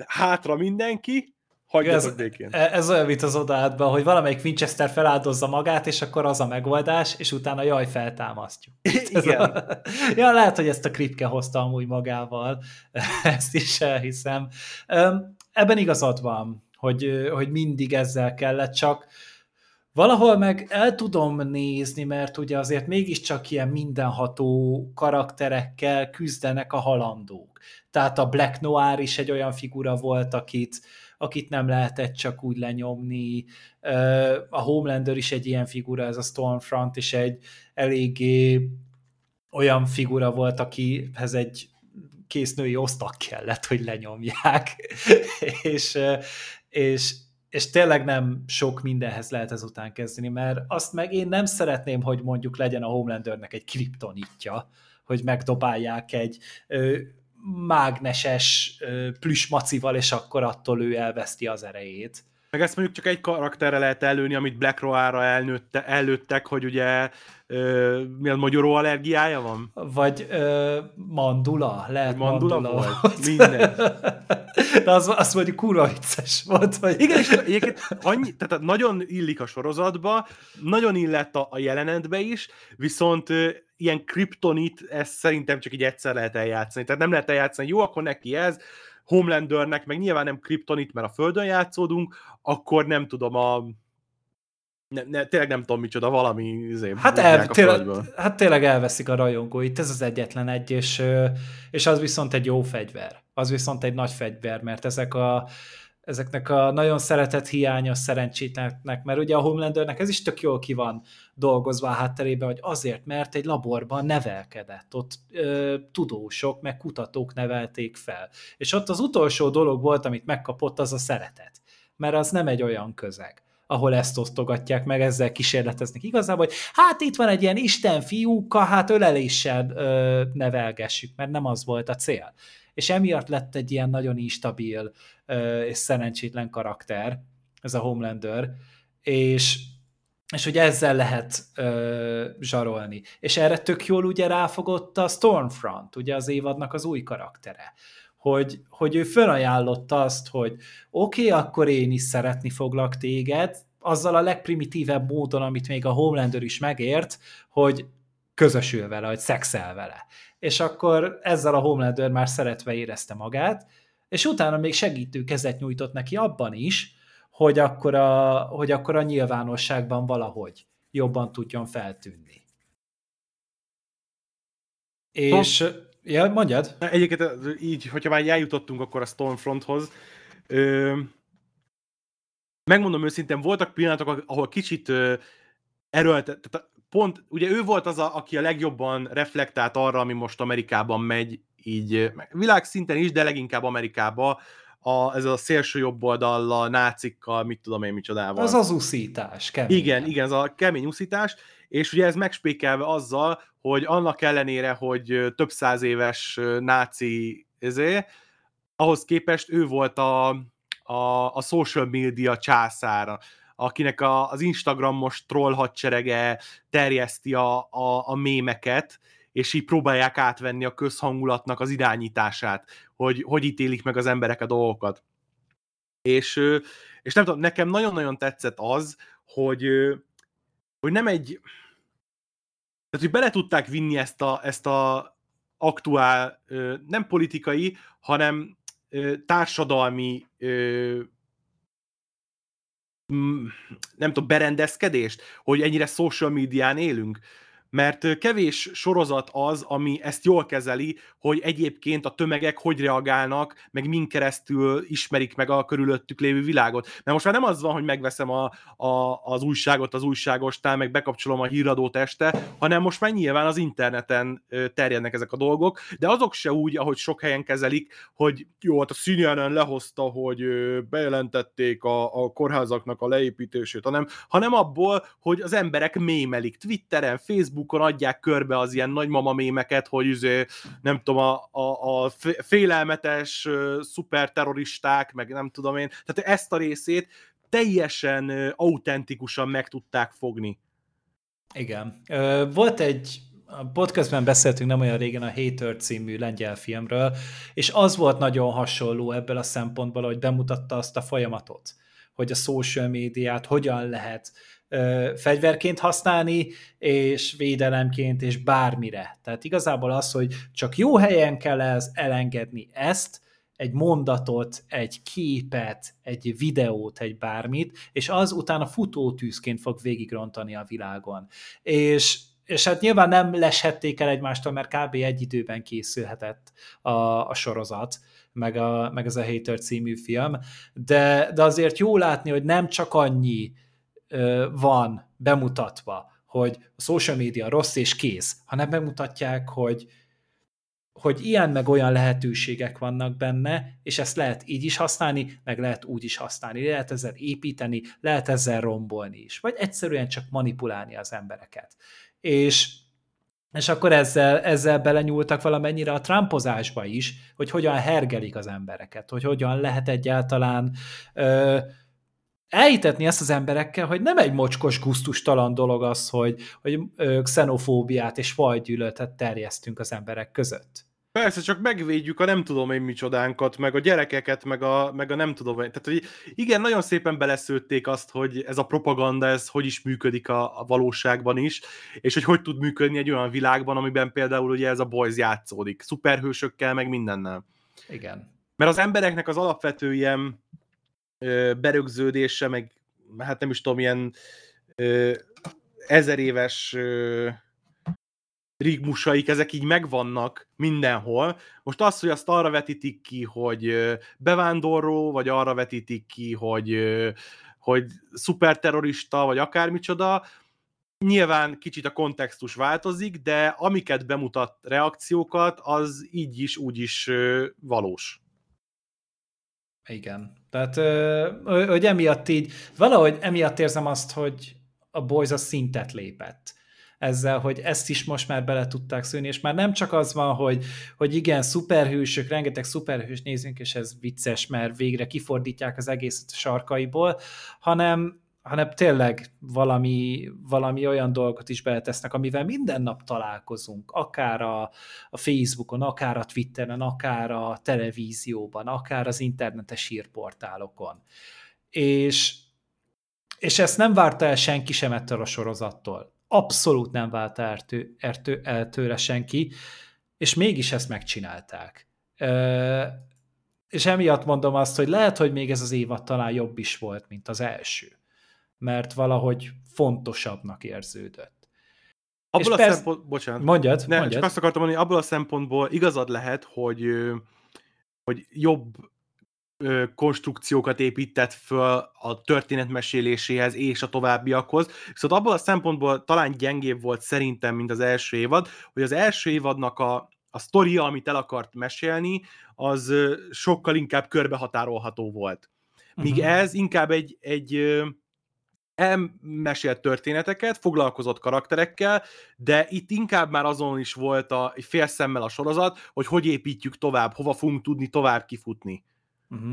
Speaker 2: hátra mindenki,
Speaker 1: ez, e- ez olyan, mint az odaátban, hogy valamelyik Winchester feláldozza magát, és akkor az a megoldás, és utána jaj, feltámasztjuk.
Speaker 2: Igen. A,
Speaker 1: ja, lehet, hogy ezt a Kripke hozta amúgy magával, ezt is elhiszem. Ebben igazad van, hogy, hogy mindig ezzel kellett, csak valahol meg el tudom nézni, mert ugye azért mégiscsak ilyen mindenható karakterekkel küzdenek a halandók. Tehát a Black Noir is egy olyan figura volt, akit, akit nem lehetett csak úgy lenyomni. A Homelander is egy ilyen figura, ez a Stormfront is egy eléggé olyan figura volt, akihez egy női osztak kellett, hogy lenyomják. és, és, és tényleg nem sok mindenhez lehet ezután kezdeni, mert azt meg én nem szeretném, hogy mondjuk legyen a Homelandernek egy kriptonitja, hogy megdobálják egy mágneses plüsmacival, és akkor attól ő elveszti az erejét.
Speaker 2: Meg ezt mondjuk csak egy karakterre lehet előni, amit Black Roar-ra elnőtte, előttek, hogy ugye ö, mi a magyaró allergiája van?
Speaker 1: Vagy ö, mandula, lehet
Speaker 2: mandula, mandula volt. Minden.
Speaker 1: De az, az mondjuk kurva vicces volt. Hogy...
Speaker 2: Igen, és egyébként annyi, tehát nagyon illik a sorozatba, nagyon illett a, a jelenetbe is, viszont ö, ilyen kriptonit, ezt szerintem csak így egyszer lehet eljátszani. Tehát nem lehet eljátszani, jó, akkor neki ez, Homelandernek meg nyilván nem kriptonit, mert a Földön játszódunk, akkor nem tudom, a ne, ne, tényleg nem tudom micsoda, valami izé,
Speaker 1: hát, el, tényleg, hát tényleg elveszik a rajongóit, ez az egyetlen egy, és, és az viszont egy jó fegyver. Az viszont egy nagy fegyver, mert ezek a, ezeknek a nagyon szeretett hiánya szerencsétlenek, mert ugye a Homelandernek ez is tök jól ki van dolgozva a hátterében, hogy azért, mert egy laborban nevelkedett, ott ö, tudósok, meg kutatók nevelték fel. És ott az utolsó dolog volt, amit megkapott, az a szeretet. Mert az nem egy olyan közeg ahol ezt osztogatják meg, ezzel kísérleteznek igazából, hogy hát itt van egy ilyen Isten fiúka, hát öleléssel ö, nevelgessük, mert nem az volt a cél. És emiatt lett egy ilyen nagyon instabil és szerencsétlen karakter, ez a Homelander, és és hogy ezzel lehet ö, zsarolni. És erre tök jól ugye ráfogott a Stormfront, ugye az évadnak az új karaktere, hogy, hogy ő felajánlotta azt, hogy oké, okay, akkor én is szeretni foglak téged, azzal a legprimitívebb módon, amit még a Homelander is megért, hogy közösül vele, hogy szexel vele. És akkor ezzel a Homelander már szeretve érezte magát, és utána még segítő kezet nyújtott neki abban is, hogy akkor a, hogy akkor a nyilvánosságban valahogy jobban tudjon feltűnni. És, ja, mondjad.
Speaker 2: Egyébként így, hogyha már eljutottunk akkor a Stormfronthoz, ö, megmondom őszintén, voltak pillanatok, ahol kicsit ö, erőltet, tehát pont, ugye ő volt az, a, aki a legjobban reflektált arra, ami most Amerikában megy, így világszinten is, de leginkább Amerikában, a, ez a szélső jobb oldallal, nácikkal, mit tudom én micsodával.
Speaker 1: Az az uszítás, kemény.
Speaker 2: Igen, igen, ez a kemény uszítás, és ugye ez megspékelve azzal, hogy annak ellenére, hogy több száz éves náci ezé, ahhoz képest ő volt a, a, a social media császára, akinek a, az Instagramos troll hadserege terjeszti a, a, a mémeket, és így próbálják átvenni a közhangulatnak az irányítását, hogy hogy ítélik meg az emberek a dolgokat. És, és nem tudom, nekem nagyon-nagyon tetszett az, hogy, hogy nem egy tehát, hogy bele tudták vinni ezt a, ezt a aktuál, nem politikai, hanem társadalmi nem tudom, berendezkedést, hogy ennyire social médián élünk mert kevés sorozat az, ami ezt jól kezeli, hogy egyébként a tömegek hogy reagálnak, meg min keresztül ismerik meg a körülöttük lévő világot. Mert most már nem az van, hogy megveszem a, a, az újságot az újságostál, meg bekapcsolom a híradót este, hanem most már nyilván az interneten terjednek ezek a dolgok, de azok se úgy, ahogy sok helyen kezelik, hogy jó, hát a CNN lehozta, hogy bejelentették a, a kórházaknak a leépítését, hanem, hanem abból, hogy az emberek mémelik Twitteren, Facebook Facebookon adják körbe az ilyen nagymama mémeket, hogy üzé, nem tudom, a, a, a félelmetes szuperterroristák, meg nem tudom én, tehát ezt a részét teljesen autentikusan meg tudták fogni.
Speaker 1: Igen. Volt egy a podcastben beszéltünk nem olyan régen a Hater című lengyel filmről, és az volt nagyon hasonló ebből a szempontból, hogy bemutatta azt a folyamatot, hogy a social médiát hogyan lehet fegyverként használni, és védelemként, és bármire. Tehát igazából az, hogy csak jó helyen kell ez elengedni ezt, egy mondatot, egy képet, egy videót, egy bármit, és az utána futótűzként fog végigrontani a világon. És és hát nyilván nem leshették el egymástól, mert kb. egy időben készülhetett a, a sorozat, meg, a, meg ez a Hater című film, de, de azért jó látni, hogy nem csak annyi van bemutatva, hogy a social media rossz és kész, hanem bemutatják, hogy, hogy ilyen meg olyan lehetőségek vannak benne, és ezt lehet így is használni, meg lehet úgy is használni. Lehet ezzel építeni, lehet ezzel rombolni is, vagy egyszerűen csak manipulálni az embereket. És és akkor ezzel, ezzel belenyúltak valamennyire a trumpozásba is, hogy hogyan hergelik az embereket, hogy hogyan lehet egyáltalán ö, elhitetni ezt az emberekkel, hogy nem egy mocskos, guztustalan dolog az, hogy, hogy xenofóbiát és fajgyűlöletet terjesztünk az emberek között.
Speaker 2: Persze, csak megvédjük a nem tudom én micsodánkat, meg a gyerekeket, meg a, meg a nem tudom én. Tehát, hogy igen, nagyon szépen beleszőtték azt, hogy ez a propaganda, ez hogy is működik a, a valóságban is, és hogy hogy tud működni egy olyan világban, amiben például ugye ez a boys játszódik, szuperhősökkel, meg mindennel.
Speaker 1: Igen.
Speaker 2: Mert az embereknek az alapvető ilyen berögződése, meg hát nem is tudom, ilyen ö, ezer éves rigmusaik, ezek így megvannak mindenhol. Most az, hogy azt arra vetítik ki, hogy bevándorló, vagy arra vetítik ki, hogy, hogy szuperterrorista, vagy akármicsoda, nyilván kicsit a kontextus változik, de amiket bemutat reakciókat, az így is, úgy is valós.
Speaker 1: Igen. Tehát, hogy emiatt így, valahogy emiatt érzem azt, hogy a Boys a szintet lépett ezzel, hogy ezt is most már bele tudták szűni, és már nem csak az van, hogy, hogy igen, szuperhősök, rengeteg szuperhős nézünk, és ez vicces, mert végre kifordítják az egészet a sarkaiból, hanem hanem tényleg valami, valami olyan dolgot is beletesznek, amivel minden nap találkozunk, akár a, a Facebookon, akár a Twitteren, akár a televízióban, akár az internetes hírportálokon. És, és ezt nem várta el senki sem ettől a sorozattól. Abszolút nem várta el, tő, el tőle senki, és mégis ezt megcsinálták. Ö, és emiatt mondom azt, hogy lehet, hogy még ez az évad talán jobb is volt, mint az első mert valahogy fontosabbnak érződött.
Speaker 2: Abból a persze... szempont... Bocsánat.
Speaker 1: Mondjad,
Speaker 2: ne,
Speaker 1: mondjad.
Speaker 2: Csak azt akartam mondani, abból a szempontból igazad lehet, hogy, hogy jobb konstrukciókat épített föl a történet meséléséhez és a továbbiakhoz. Szóval abból a szempontból talán gyengébb volt szerintem, mint az első évad, hogy az első évadnak a, a sztoria, amit el akart mesélni, az sokkal inkább körbehatárolható volt. Míg uh-huh. ez inkább egy, egy elmesélt történeteket, foglalkozott karakterekkel, de itt inkább már azon is volt a fél szemmel a sorozat, hogy hogy építjük tovább, hova fogunk tudni tovább kifutni.
Speaker 1: Uh-huh.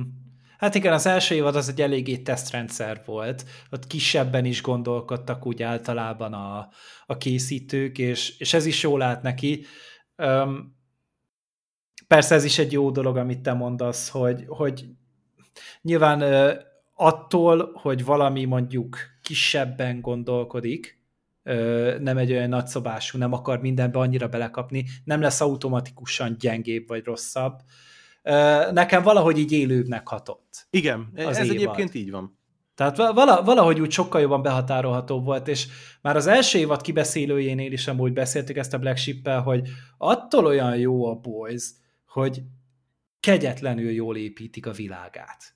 Speaker 1: Hát igen, az első évad az egy eléggé tesztrendszer volt, ott kisebben is gondolkodtak úgy általában a, a készítők, és, és ez is jól lát neki. Um, persze ez is egy jó dolog, amit te mondasz, hogy, hogy nyilván uh, attól, hogy valami mondjuk kisebben gondolkodik, nem egy olyan nagyszobású, nem akar mindenbe annyira belekapni, nem lesz automatikusan gyengébb vagy rosszabb, nekem valahogy így élőbbnek hatott.
Speaker 2: Igen, ez évad. egyébként így van.
Speaker 1: Tehát valahogy úgy sokkal jobban behatárolható volt, és már az első évad kibeszélőjénél is amúgy beszéltük ezt a Black ship hogy attól olyan jó a Boys, hogy kegyetlenül jól építik a világát.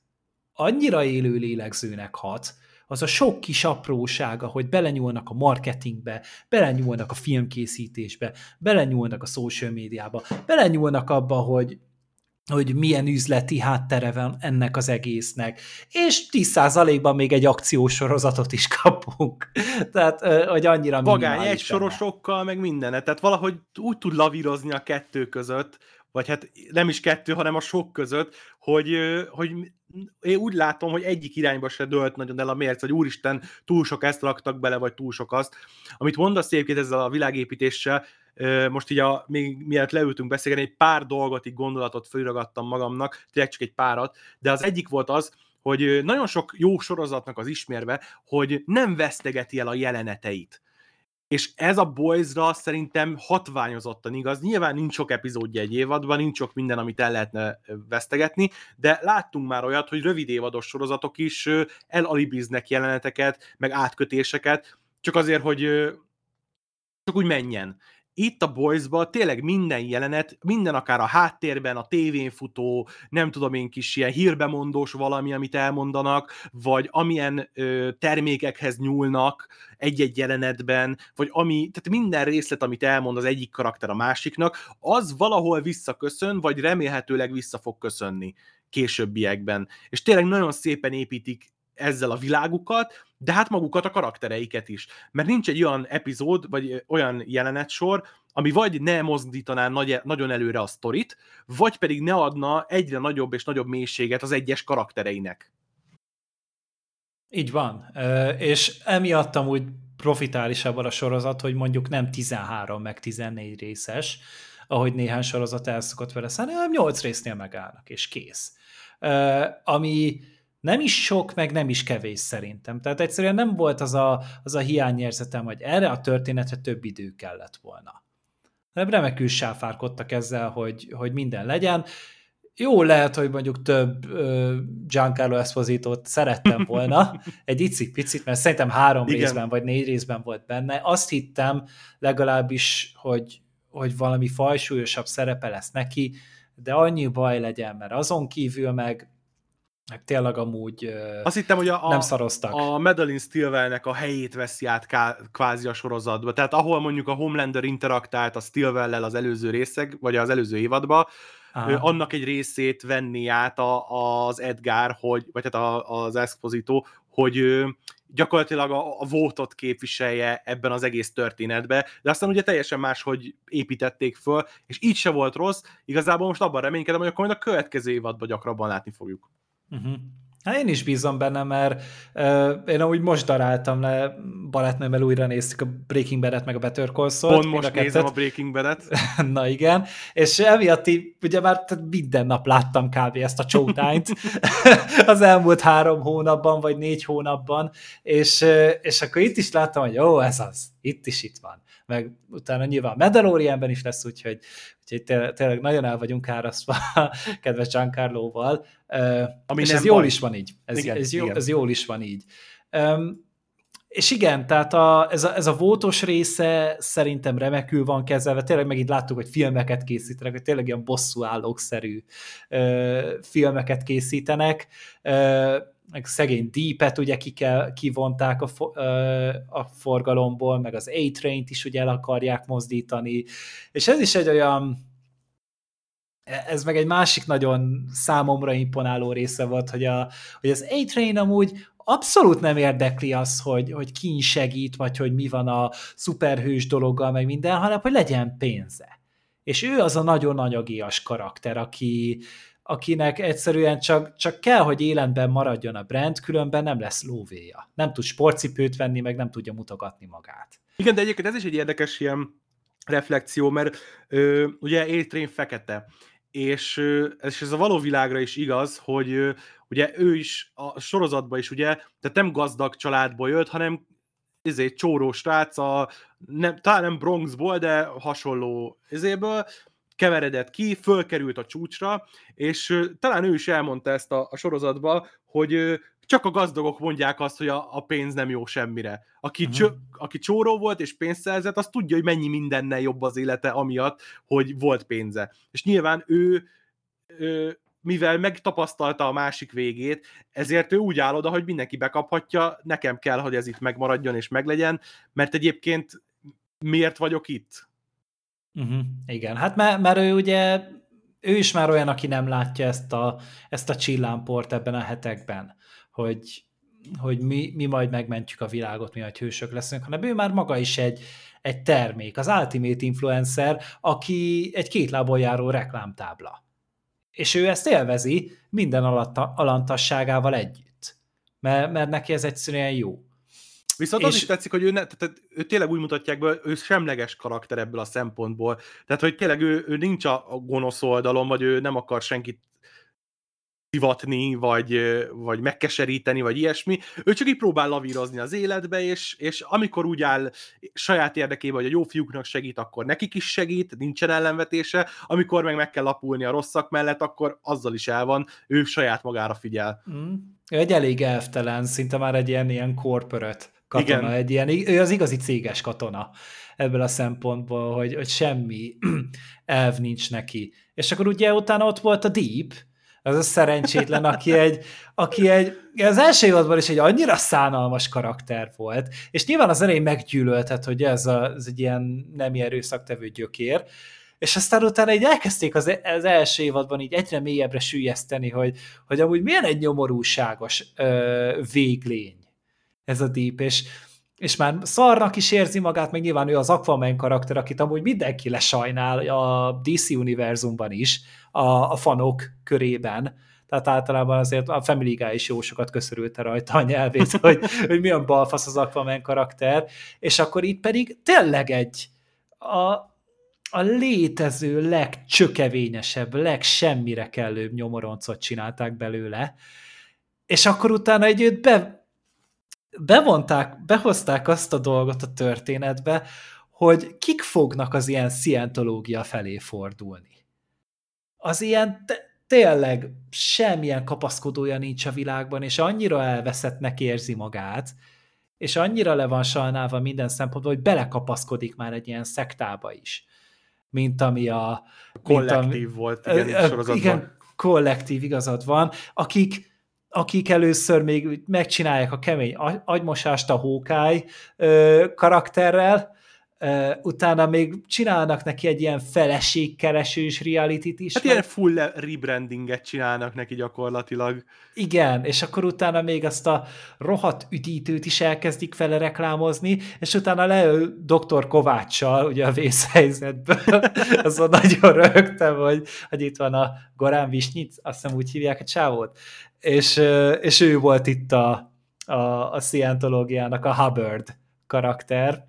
Speaker 1: Annyira élő lélegzőnek hat, az a sok kis aprósága, hogy belenyúlnak a marketingbe, belenyúlnak a filmkészítésbe, belenyúlnak a social médiába, belenyúlnak abba, hogy hogy milyen üzleti háttere van ennek az egésznek. És 10%-ban még egy akciósorozatot is kapunk. Tehát, hogy annyira
Speaker 2: Vagány egy sorosokkal, meg mindenet. Tehát valahogy úgy tud lavírozni a kettő között, vagy hát nem is kettő, hanem a sok között, hogy, hogy én úgy látom, hogy egyik irányba se dölt nagyon el a mérc, hogy úristen, túl sok ezt raktak bele, vagy túl sok azt. Amit mondasz egyébként ezzel a világépítéssel, most így a, még mielőtt leültünk beszélni, egy pár dolgot, így gondolatot feliragadtam magamnak, tényleg csak egy párat, de az egyik volt az, hogy nagyon sok jó sorozatnak az ismérve, hogy nem vesztegeti el a jeleneteit. És ez a Boysra szerintem hatványozottan igaz. Nyilván nincs sok epizódja egy évadban, nincs sok minden, amit el lehetne vesztegetni, de láttunk már olyat, hogy rövid évados sorozatok is elalibiznek jeleneteket, meg átkötéseket, csak azért, hogy csak úgy menjen itt a Boys-ba tényleg minden jelenet, minden akár a háttérben, a tévén futó, nem tudom én kis ilyen hírbemondós valami, amit elmondanak, vagy amilyen ö, termékekhez nyúlnak egy-egy jelenetben, vagy ami, tehát minden részlet, amit elmond az egyik karakter a másiknak, az valahol visszaköszön, vagy remélhetőleg vissza fog köszönni későbbiekben. És tényleg nagyon szépen építik ezzel a világukat, de hát magukat a karaktereiket is. Mert nincs egy olyan epizód, vagy olyan jelenetsor, ami vagy ne mozdítaná nagy, nagyon előre a sztorit, vagy pedig ne adna egyre nagyobb és nagyobb mélységet az egyes karaktereinek.
Speaker 1: Így van. És emiatt amúgy profitálisabb a sorozat, hogy mondjuk nem 13 meg 14 részes, ahogy néhány sorozat el szokott vele szállni, hanem 8 résznél megállnak, és kész. Ami nem is sok, meg nem is kevés szerintem. Tehát egyszerűen nem volt az a, az a hiányérzetem, hogy erre a történetre több idő kellett volna. Nem remekül sáfárkodtak ezzel, hogy, hogy minden legyen. Jó lehet, hogy mondjuk több uh, Giancarlo Esposito-t szerettem volna, egy icik-picit, mert szerintem három Igen. részben vagy négy részben volt benne. Azt hittem legalábbis, hogy, hogy valami fajsúlyosabb szerepe lesz neki, de annyi baj legyen, mert azon kívül meg meg tényleg amúgy
Speaker 2: Azt hittem, hogy a,
Speaker 1: nem szaroztak.
Speaker 2: A Madeline Stilwellnek a helyét veszi át ká, kvázi a sorozatba. Tehát ahol mondjuk a Homelander interaktált a Stilwell-lel az előző részek, vagy az előző évadba, Aha. annak egy részét venni át a, az Edgar, hogy, vagy hát a, az Exposito, hogy gyakorlatilag a, a votot képviselje ebben az egész történetbe, de aztán ugye teljesen más, hogy építették föl, és így se volt rossz, igazából most abban reménykedem, hogy akkor majd a következő évadban gyakrabban látni fogjuk.
Speaker 1: Uh-huh. Hát én is bízom benne, mert uh, én amúgy most daráltam le, barátnőmmel újra néztük a Breaking Bad-et, meg a Better Call
Speaker 2: Saul-t. Pont most a nézem a Breaking Bad-et.
Speaker 1: Na igen, és emiatt így, ugye már minden nap láttam kb. ezt a showtime az elmúlt három hónapban, vagy négy hónapban, és, és akkor itt is láttam, hogy jó, ez az, itt is itt van. Meg utána nyilván Mandalorianben is lesz, úgyhogy, úgyhogy tényleg, tényleg nagyon el vagyunk árasztva kedves Giancarlo-val, Ami és ez jól is van így. Ez, igen, ez, jó, igen. ez jól is van így. Um, és igen, tehát a, ez, a, ez a vótos része szerintem remekül van kezelve, tényleg meg itt láttuk, hogy filmeket készítenek, hogy tényleg ilyen bosszúállókszerű ö, filmeket készítenek, ö, meg szegény Deepet ugye ki kell, kivonták a, a forgalomból, meg az A-Train-t is ugye el akarják mozdítani, és ez is egy olyan ez meg egy másik nagyon számomra imponáló része volt, hogy, a, hogy az A-Train amúgy abszolút nem érdekli az, hogy, hogy ki segít, vagy hogy mi van a szuperhős dologgal, meg minden, hanem hogy legyen pénze. És ő az a nagyon anyagias karakter, aki, akinek egyszerűen csak, csak kell, hogy életben maradjon a brand, különben nem lesz lóvéja. Nem tud sportcipőt venni, meg nem tudja mutogatni magát.
Speaker 2: Igen, de egyébként ez is egy érdekes ilyen reflexió, mert ö, ugye A-Train fekete, és, és ez a való világra is igaz, hogy ö, ugye ő is a sorozatban is ugye, tehát nem gazdag családból jött, hanem ezért csóró srác, a, nem, talán nem Bronxból, de hasonló izéből, keveredett ki, fölkerült a csúcsra, és talán ő is elmondta ezt a, a sorozatba, hogy csak a gazdagok mondják azt, hogy a, a pénz nem jó semmire. Aki, uh-huh. csö, aki csóró volt és pénzt szerzett, az tudja, hogy mennyi mindennel jobb az élete, amiatt, hogy volt pénze. És nyilván ő, ő mivel megtapasztalta a másik végét, ezért ő úgy áll oda, hogy mindenki bekaphatja, nekem kell, hogy ez itt megmaradjon és meglegyen, mert egyébként miért vagyok itt?
Speaker 1: Uh-huh. Igen, hát mert, mert ő ugye, ő is már olyan, aki nem látja ezt a, ezt a csillámport ebben a hetekben, hogy, hogy mi, mi majd megmentjük a világot, mi majd hősök leszünk, hanem ő már maga is egy, egy termék, az Ultimate Influencer, aki egy két lábon járó reklámtábla. És ő ezt élvezi minden alatta, alantasságával együtt. Mert, mert neki ez egyszerűen jó.
Speaker 2: Viszont és... az is tetszik, hogy ő, ne, tehát ő tényleg úgy mutatják be, ő semleges karakter ebből a szempontból. Tehát, hogy tényleg ő, ő nincs a, gonosz oldalon, vagy ő nem akar senkit szivatni, vagy, vagy megkeseríteni, vagy ilyesmi. Ő csak így próbál lavírozni az életbe, és, és amikor úgy áll saját érdekében, hogy a jó fiúknak segít, akkor nekik is segít, nincsen ellenvetése, amikor meg meg kell lapulni a rosszak mellett, akkor azzal is el van, ő saját magára figyel. Mm.
Speaker 1: Ő egy elég elvtelen, szinte már egy ilyen, ilyen corporate katona, Igen. egy ilyen, ő az igazi céges katona ebből a szempontból, hogy, hogy semmi elv nincs neki. És akkor ugye utána ott volt a Deep, az a szerencsétlen, aki egy, aki egy, az első évadban is egy annyira szánalmas karakter volt, és nyilván az elején meggyűlöltet, hogy ez, a, ez egy ilyen nem erőszaktevő gyökér, és aztán utána így elkezdték az, az első évadban így egyre mélyebbre sűjeszteni, hogy, hogy amúgy milyen egy nyomorúságos ö, véglény ez a Deep, és, és már szarnak is érzi magát, meg nyilván ő az Aquaman karakter, akit amúgy mindenki lesajnál a DC univerzumban is, a, a fanok körében, tehát általában azért a Family Guy is jó sokat köszörülte rajta a nyelvét, hogy, hogy milyen balfasz az Aquaman karakter, és akkor itt pedig tényleg egy a, a létező legcsökevényesebb, legsemmire kellőbb nyomoroncot csinálták belőle, és akkor utána egy őt be, bevonták, behozták azt a dolgot a történetbe, hogy kik fognak az ilyen szientológia felé fordulni. Az ilyen tényleg semmilyen kapaszkodója nincs a világban, és annyira elveszettnek érzi magát, és annyira le van sajnálva minden szempontból, hogy belekapaszkodik már egy ilyen szektába is, mint ami a...
Speaker 2: Kollektív mint a, volt, igen, sorozatban. Igen,
Speaker 1: kollektív igazad van, akik akik először még megcsinálják a kemény agymosást a hókály karakterrel, utána még csinálnak neki egy ilyen feleségkeresős reality is.
Speaker 2: Hát ilyen full rebrandinget csinálnak neki gyakorlatilag.
Speaker 1: Igen, és akkor utána még azt a rohadt üdítőt is elkezdik vele reklámozni, és utána leül Dr. Kovácssal, ugye a vészhelyzetből, azon nagyon rögtem, hogy, hogy itt van a Gorán Visnyic, azt hiszem úgy hívják a csávót, és, és ő volt itt a, a, a szientológiának a Hubbard karakter,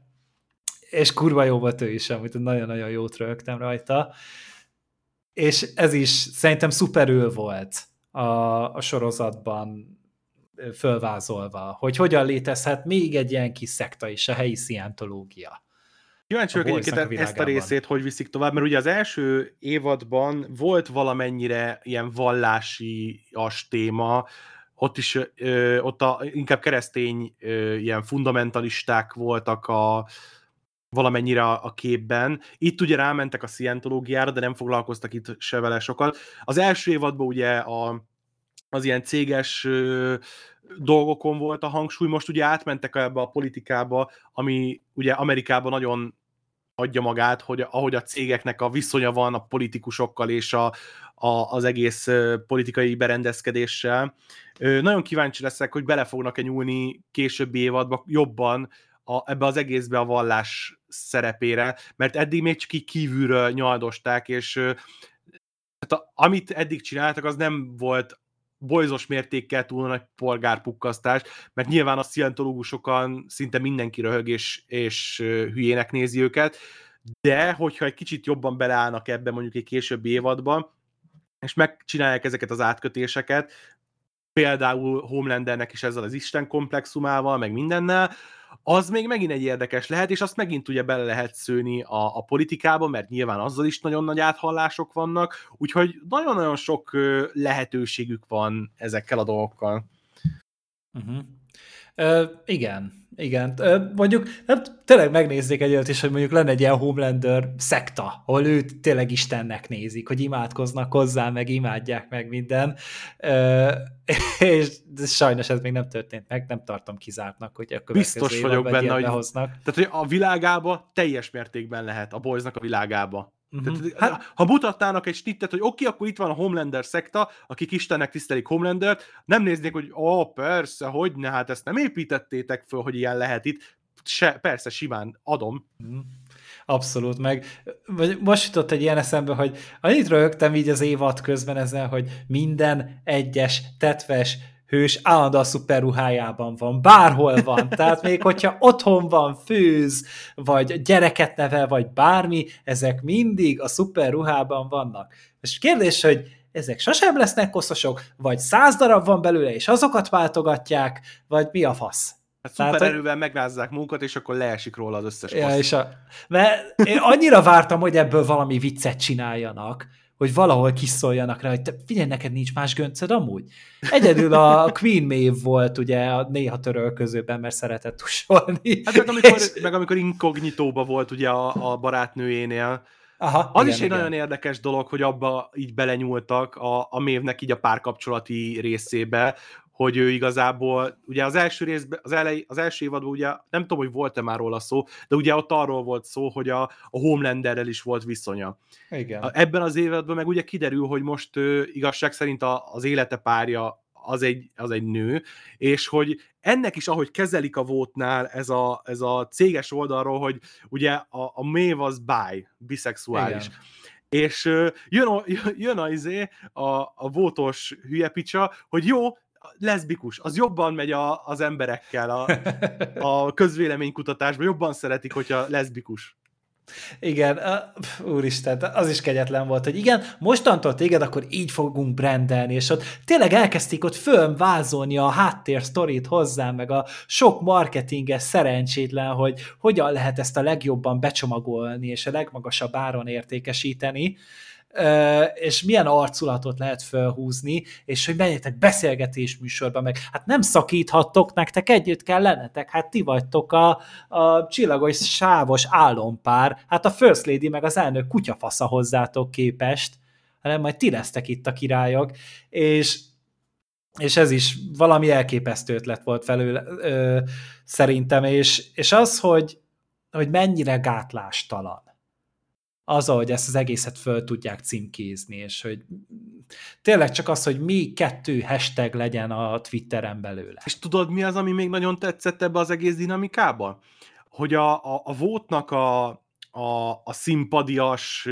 Speaker 1: és kurva jó volt ő is, amit nagyon-nagyon jót rögtem rajta. És ez is szerintem szuperül volt a, a sorozatban fölvázolva, hogy hogyan létezhet még egy ilyen kis szekta is, a helyi szientológia.
Speaker 2: Kíváncsi vagyok egyébként a ezt a részét, hogy viszik tovább, mert ugye az első évadban volt valamennyire ilyen vallási as téma, ott is ö, ott a, inkább keresztény ö, ilyen fundamentalisták voltak a, valamennyire a képben. Itt ugye rámentek a szientológiára, de nem foglalkoztak itt se vele sokat. Az első évadban ugye a, az ilyen céges ö, dolgokon volt a hangsúly, most ugye átmentek ebbe a politikába, ami ugye Amerikában nagyon adja magát, hogy ahogy a cégeknek a viszonya van a politikusokkal és a, a, az egész politikai berendezkedéssel. Nagyon kíváncsi leszek, hogy bele fognak-e nyúlni későbbi évadba jobban a, ebbe az egészbe a vallás szerepére, mert eddig még csak így kívülről nyaldosták, és hát a, amit eddig csináltak, az nem volt bolyzos mértékkel túl nagy polgárpukkasztás, mert nyilván a szientológusokon szinte mindenki röhög és, és hülyének nézi őket, de hogyha egy kicsit jobban beleállnak ebbe mondjuk egy későbbi évadban, és megcsinálják ezeket az átkötéseket, például Homelandernek is ezzel az Isten komplexumával, meg mindennel, az még megint egy érdekes lehet, és azt megint ugye bele lehet szőni a, a politikába, mert nyilván azzal is nagyon nagy áthallások vannak, úgyhogy nagyon-nagyon sok lehetőségük van ezekkel a dolgokkal.
Speaker 1: Uh-huh. Uh, igen, igen. Mondjuk nem, tényleg megnézzék egy is, hogy mondjuk lenne egy ilyen Homelander szekta, ahol őt tényleg Istennek nézik, hogy imádkoznak hozzá, meg imádják meg minden. És sajnos ez még nem történt meg, nem tartom kizártnak, hogy a
Speaker 2: Biztos vagyok benne, hogy, behoznak. tehát, hogy a világába teljes mértékben lehet, a boysnak a világába. Uh-huh. Tehát, hát, ha mutatnának egy snittet, hogy oké, okay, akkor itt van a Homelander szekta, akik Istennek tisztelik Homelandert, nem néznék, hogy ó, oh, persze, hogy ne, hát ezt nem építettétek föl, hogy ilyen lehet itt. Se, persze, simán adom. Uh-huh.
Speaker 1: Abszolút, meg most jutott egy ilyen eszembe, hogy annyit rögtem így az évad közben ezzel, hogy minden egyes tetves hős állandóan szuperruhájában van, bárhol van, tehát még hogyha otthon van, főz, vagy gyereket nevel, vagy bármi, ezek mindig a szuperruhában vannak. És kérdés, hogy ezek sosem lesznek koszosok, vagy száz darab van belőle, és azokat váltogatják, vagy mi a fasz?
Speaker 2: Hát szupererővel hogy... megrázzák munkat, és akkor leesik róla az összes
Speaker 1: ja, és a... Mert én annyira vártam, hogy ebből valami viccet csináljanak, hogy valahol kiszóljanak rá, hogy te, figyelj, neked nincs más göncöd amúgy. Egyedül a Queen Maeve volt ugye a néha törölközőben, mert szeretett tusolni.
Speaker 2: Hát meg amikor, és... meg amikor inkognitóba volt ugye a, a barátnőjénél, Aha, az igen, is egy igen. nagyon érdekes dolog, hogy abba így belenyúltak a, a mévnek így a párkapcsolati részébe, hogy ő igazából, ugye az első részben, az, elej, az első évadban ugye, nem tudom, hogy volt-e már róla szó, de ugye ott arról volt szó, hogy a, a Homelanderrel is volt viszonya. Igen. Ebben az évadban meg ugye kiderül, hogy most ő, igazság szerint a, az élete párja az egy, az egy nő, és hogy ennek is, ahogy kezelik a vótnál ez a, ez a céges oldalról, hogy ugye a, a mév az bi, biszexuális. Igen és jön a, jön a, izé, a, a vótos hülye picsa, hogy jó, leszbikus, az jobban megy a, az emberekkel a, a közvéleménykutatásban, jobban szeretik, hogyha leszbikus.
Speaker 1: Igen, úristen, az is kegyetlen volt, hogy igen, mostantól téged akkor így fogunk brendelni, és ott tényleg elkezdték ott fölvázolni a háttér sztorit hozzá, meg a sok marketinges szerencsétlen, hogy hogyan lehet ezt a legjobban becsomagolni, és a legmagasabb áron értékesíteni, és milyen arculatot lehet felhúzni, és hogy menjetek beszélgetés műsorba, meg hát nem szakíthattok, nektek együtt kell lennetek, hát ti vagytok a, a csillagos sávos álompár, hát a First Lady meg az elnök kutyafasza hozzátok képest, hanem majd ti lesztek itt a királyok, és és ez is valami elképesztő ötlet volt felül ö, szerintem, és, és az, hogy, hogy mennyire gátlástalan az, hogy ezt az egészet föl tudják címkézni, és hogy tényleg csak az, hogy mi kettő hashtag legyen a Twitteren belőle.
Speaker 2: És tudod, mi az, ami még nagyon tetszett ebbe az egész dinamikába? Hogy a, a, a vótnak a, a, a szimpadias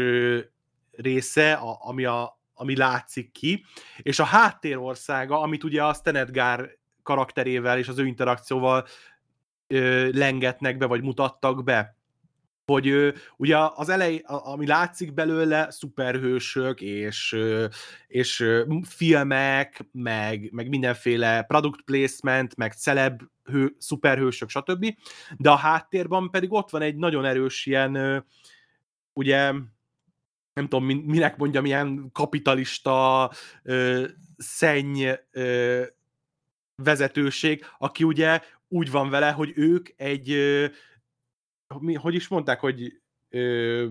Speaker 2: része, a, ami, a, ami látszik ki, és a háttérországa, amit ugye a Stenedgár karakterével és az ő interakcióval ö, lengetnek be, vagy mutattak be hogy ugye az elej, ami látszik belőle, szuperhősök és, és filmek, meg, meg mindenféle product placement, meg celeb hő, szuperhősök, stb. De a háttérben pedig ott van egy nagyon erős ilyen, ugye, nem tudom, minek mondjam, ilyen kapitalista szenny vezetőség, aki ugye úgy van vele, hogy ők egy mi, hogy is mondták, hogy ö,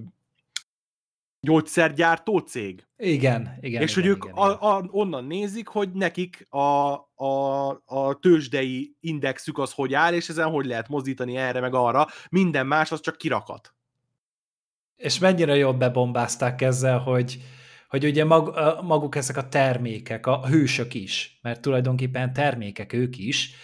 Speaker 2: gyógyszergyártó cég.
Speaker 1: Igen, igen.
Speaker 2: És
Speaker 1: igen,
Speaker 2: hogy ők
Speaker 1: igen,
Speaker 2: a, a, onnan nézik, hogy nekik a, a, a tőzsdei indexük az hogy áll, és ezen hogy lehet mozdítani erre meg arra. Minden más az csak kirakat.
Speaker 1: És mennyire jól bebombázták ezzel, hogy, hogy ugye mag, maguk ezek a termékek, a hősök is, mert tulajdonképpen termékek ők is,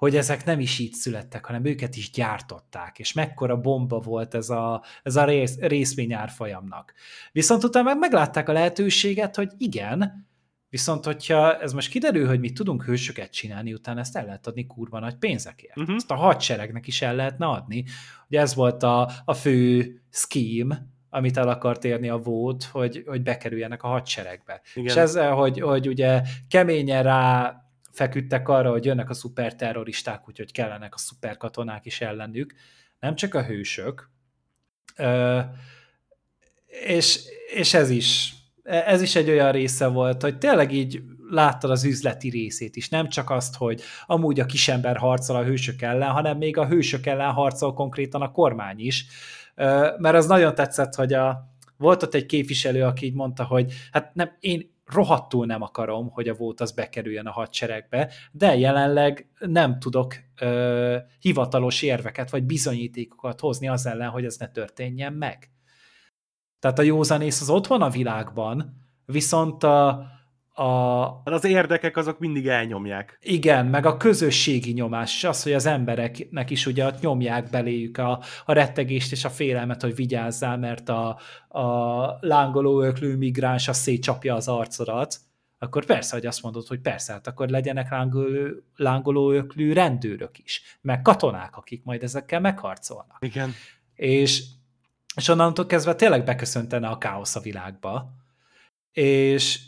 Speaker 1: hogy ezek nem is így születtek, hanem őket is gyártották, és mekkora bomba volt ez a, ez a rész, részvényárfolyamnak. Viszont utána meg meglátták a lehetőséget, hogy igen, viszont hogyha ez most kiderül, hogy mi tudunk hősöket csinálni, utána ezt el lehet adni kurva nagy pénzekért. Uh-huh. Ezt a hadseregnek is el lehetne adni. Ugye ez volt a, a fő scheme, amit el akart érni a vót, hogy, hogy bekerüljenek a hadseregbe. Igen. És ezzel, hogy, hogy ugye keményen rá feküdtek arra, hogy jönnek a szuperterroristák, úgyhogy kellenek a szuperkatonák is ellenük, nem csak a hősök, és, és ez is ez is egy olyan része volt, hogy tényleg így láttad az üzleti részét is, nem csak azt, hogy amúgy a kisember harcol a hősök ellen, hanem még a hősök ellen harcol konkrétan a kormány is, mert az nagyon tetszett, hogy a, volt ott egy képviselő, aki így mondta, hogy hát nem, én rohadtul nem akarom, hogy a volt az bekerüljön a hadseregbe, de jelenleg nem tudok ö, hivatalos érveket vagy bizonyítékokat hozni az ellen, hogy ez ne történjen meg. Tehát a józanész az ott van a világban, viszont a, a...
Speaker 2: Az érdekek azok mindig elnyomják.
Speaker 1: Igen, meg a közösségi nyomás, az, hogy az embereknek is ugye nyomják beléjük a, a rettegést és a félelmet, hogy vigyázzál, mert a, a lángoló öklő migráns az szétcsapja az arcodat, akkor persze, hogy azt mondod, hogy persze, hát akkor legyenek lángoló, lángoló öklű rendőrök is, meg katonák, akik majd ezekkel megharcolnak.
Speaker 2: Igen.
Speaker 1: És és onnantól kezdve tényleg beköszöntene a káosz a világba. És,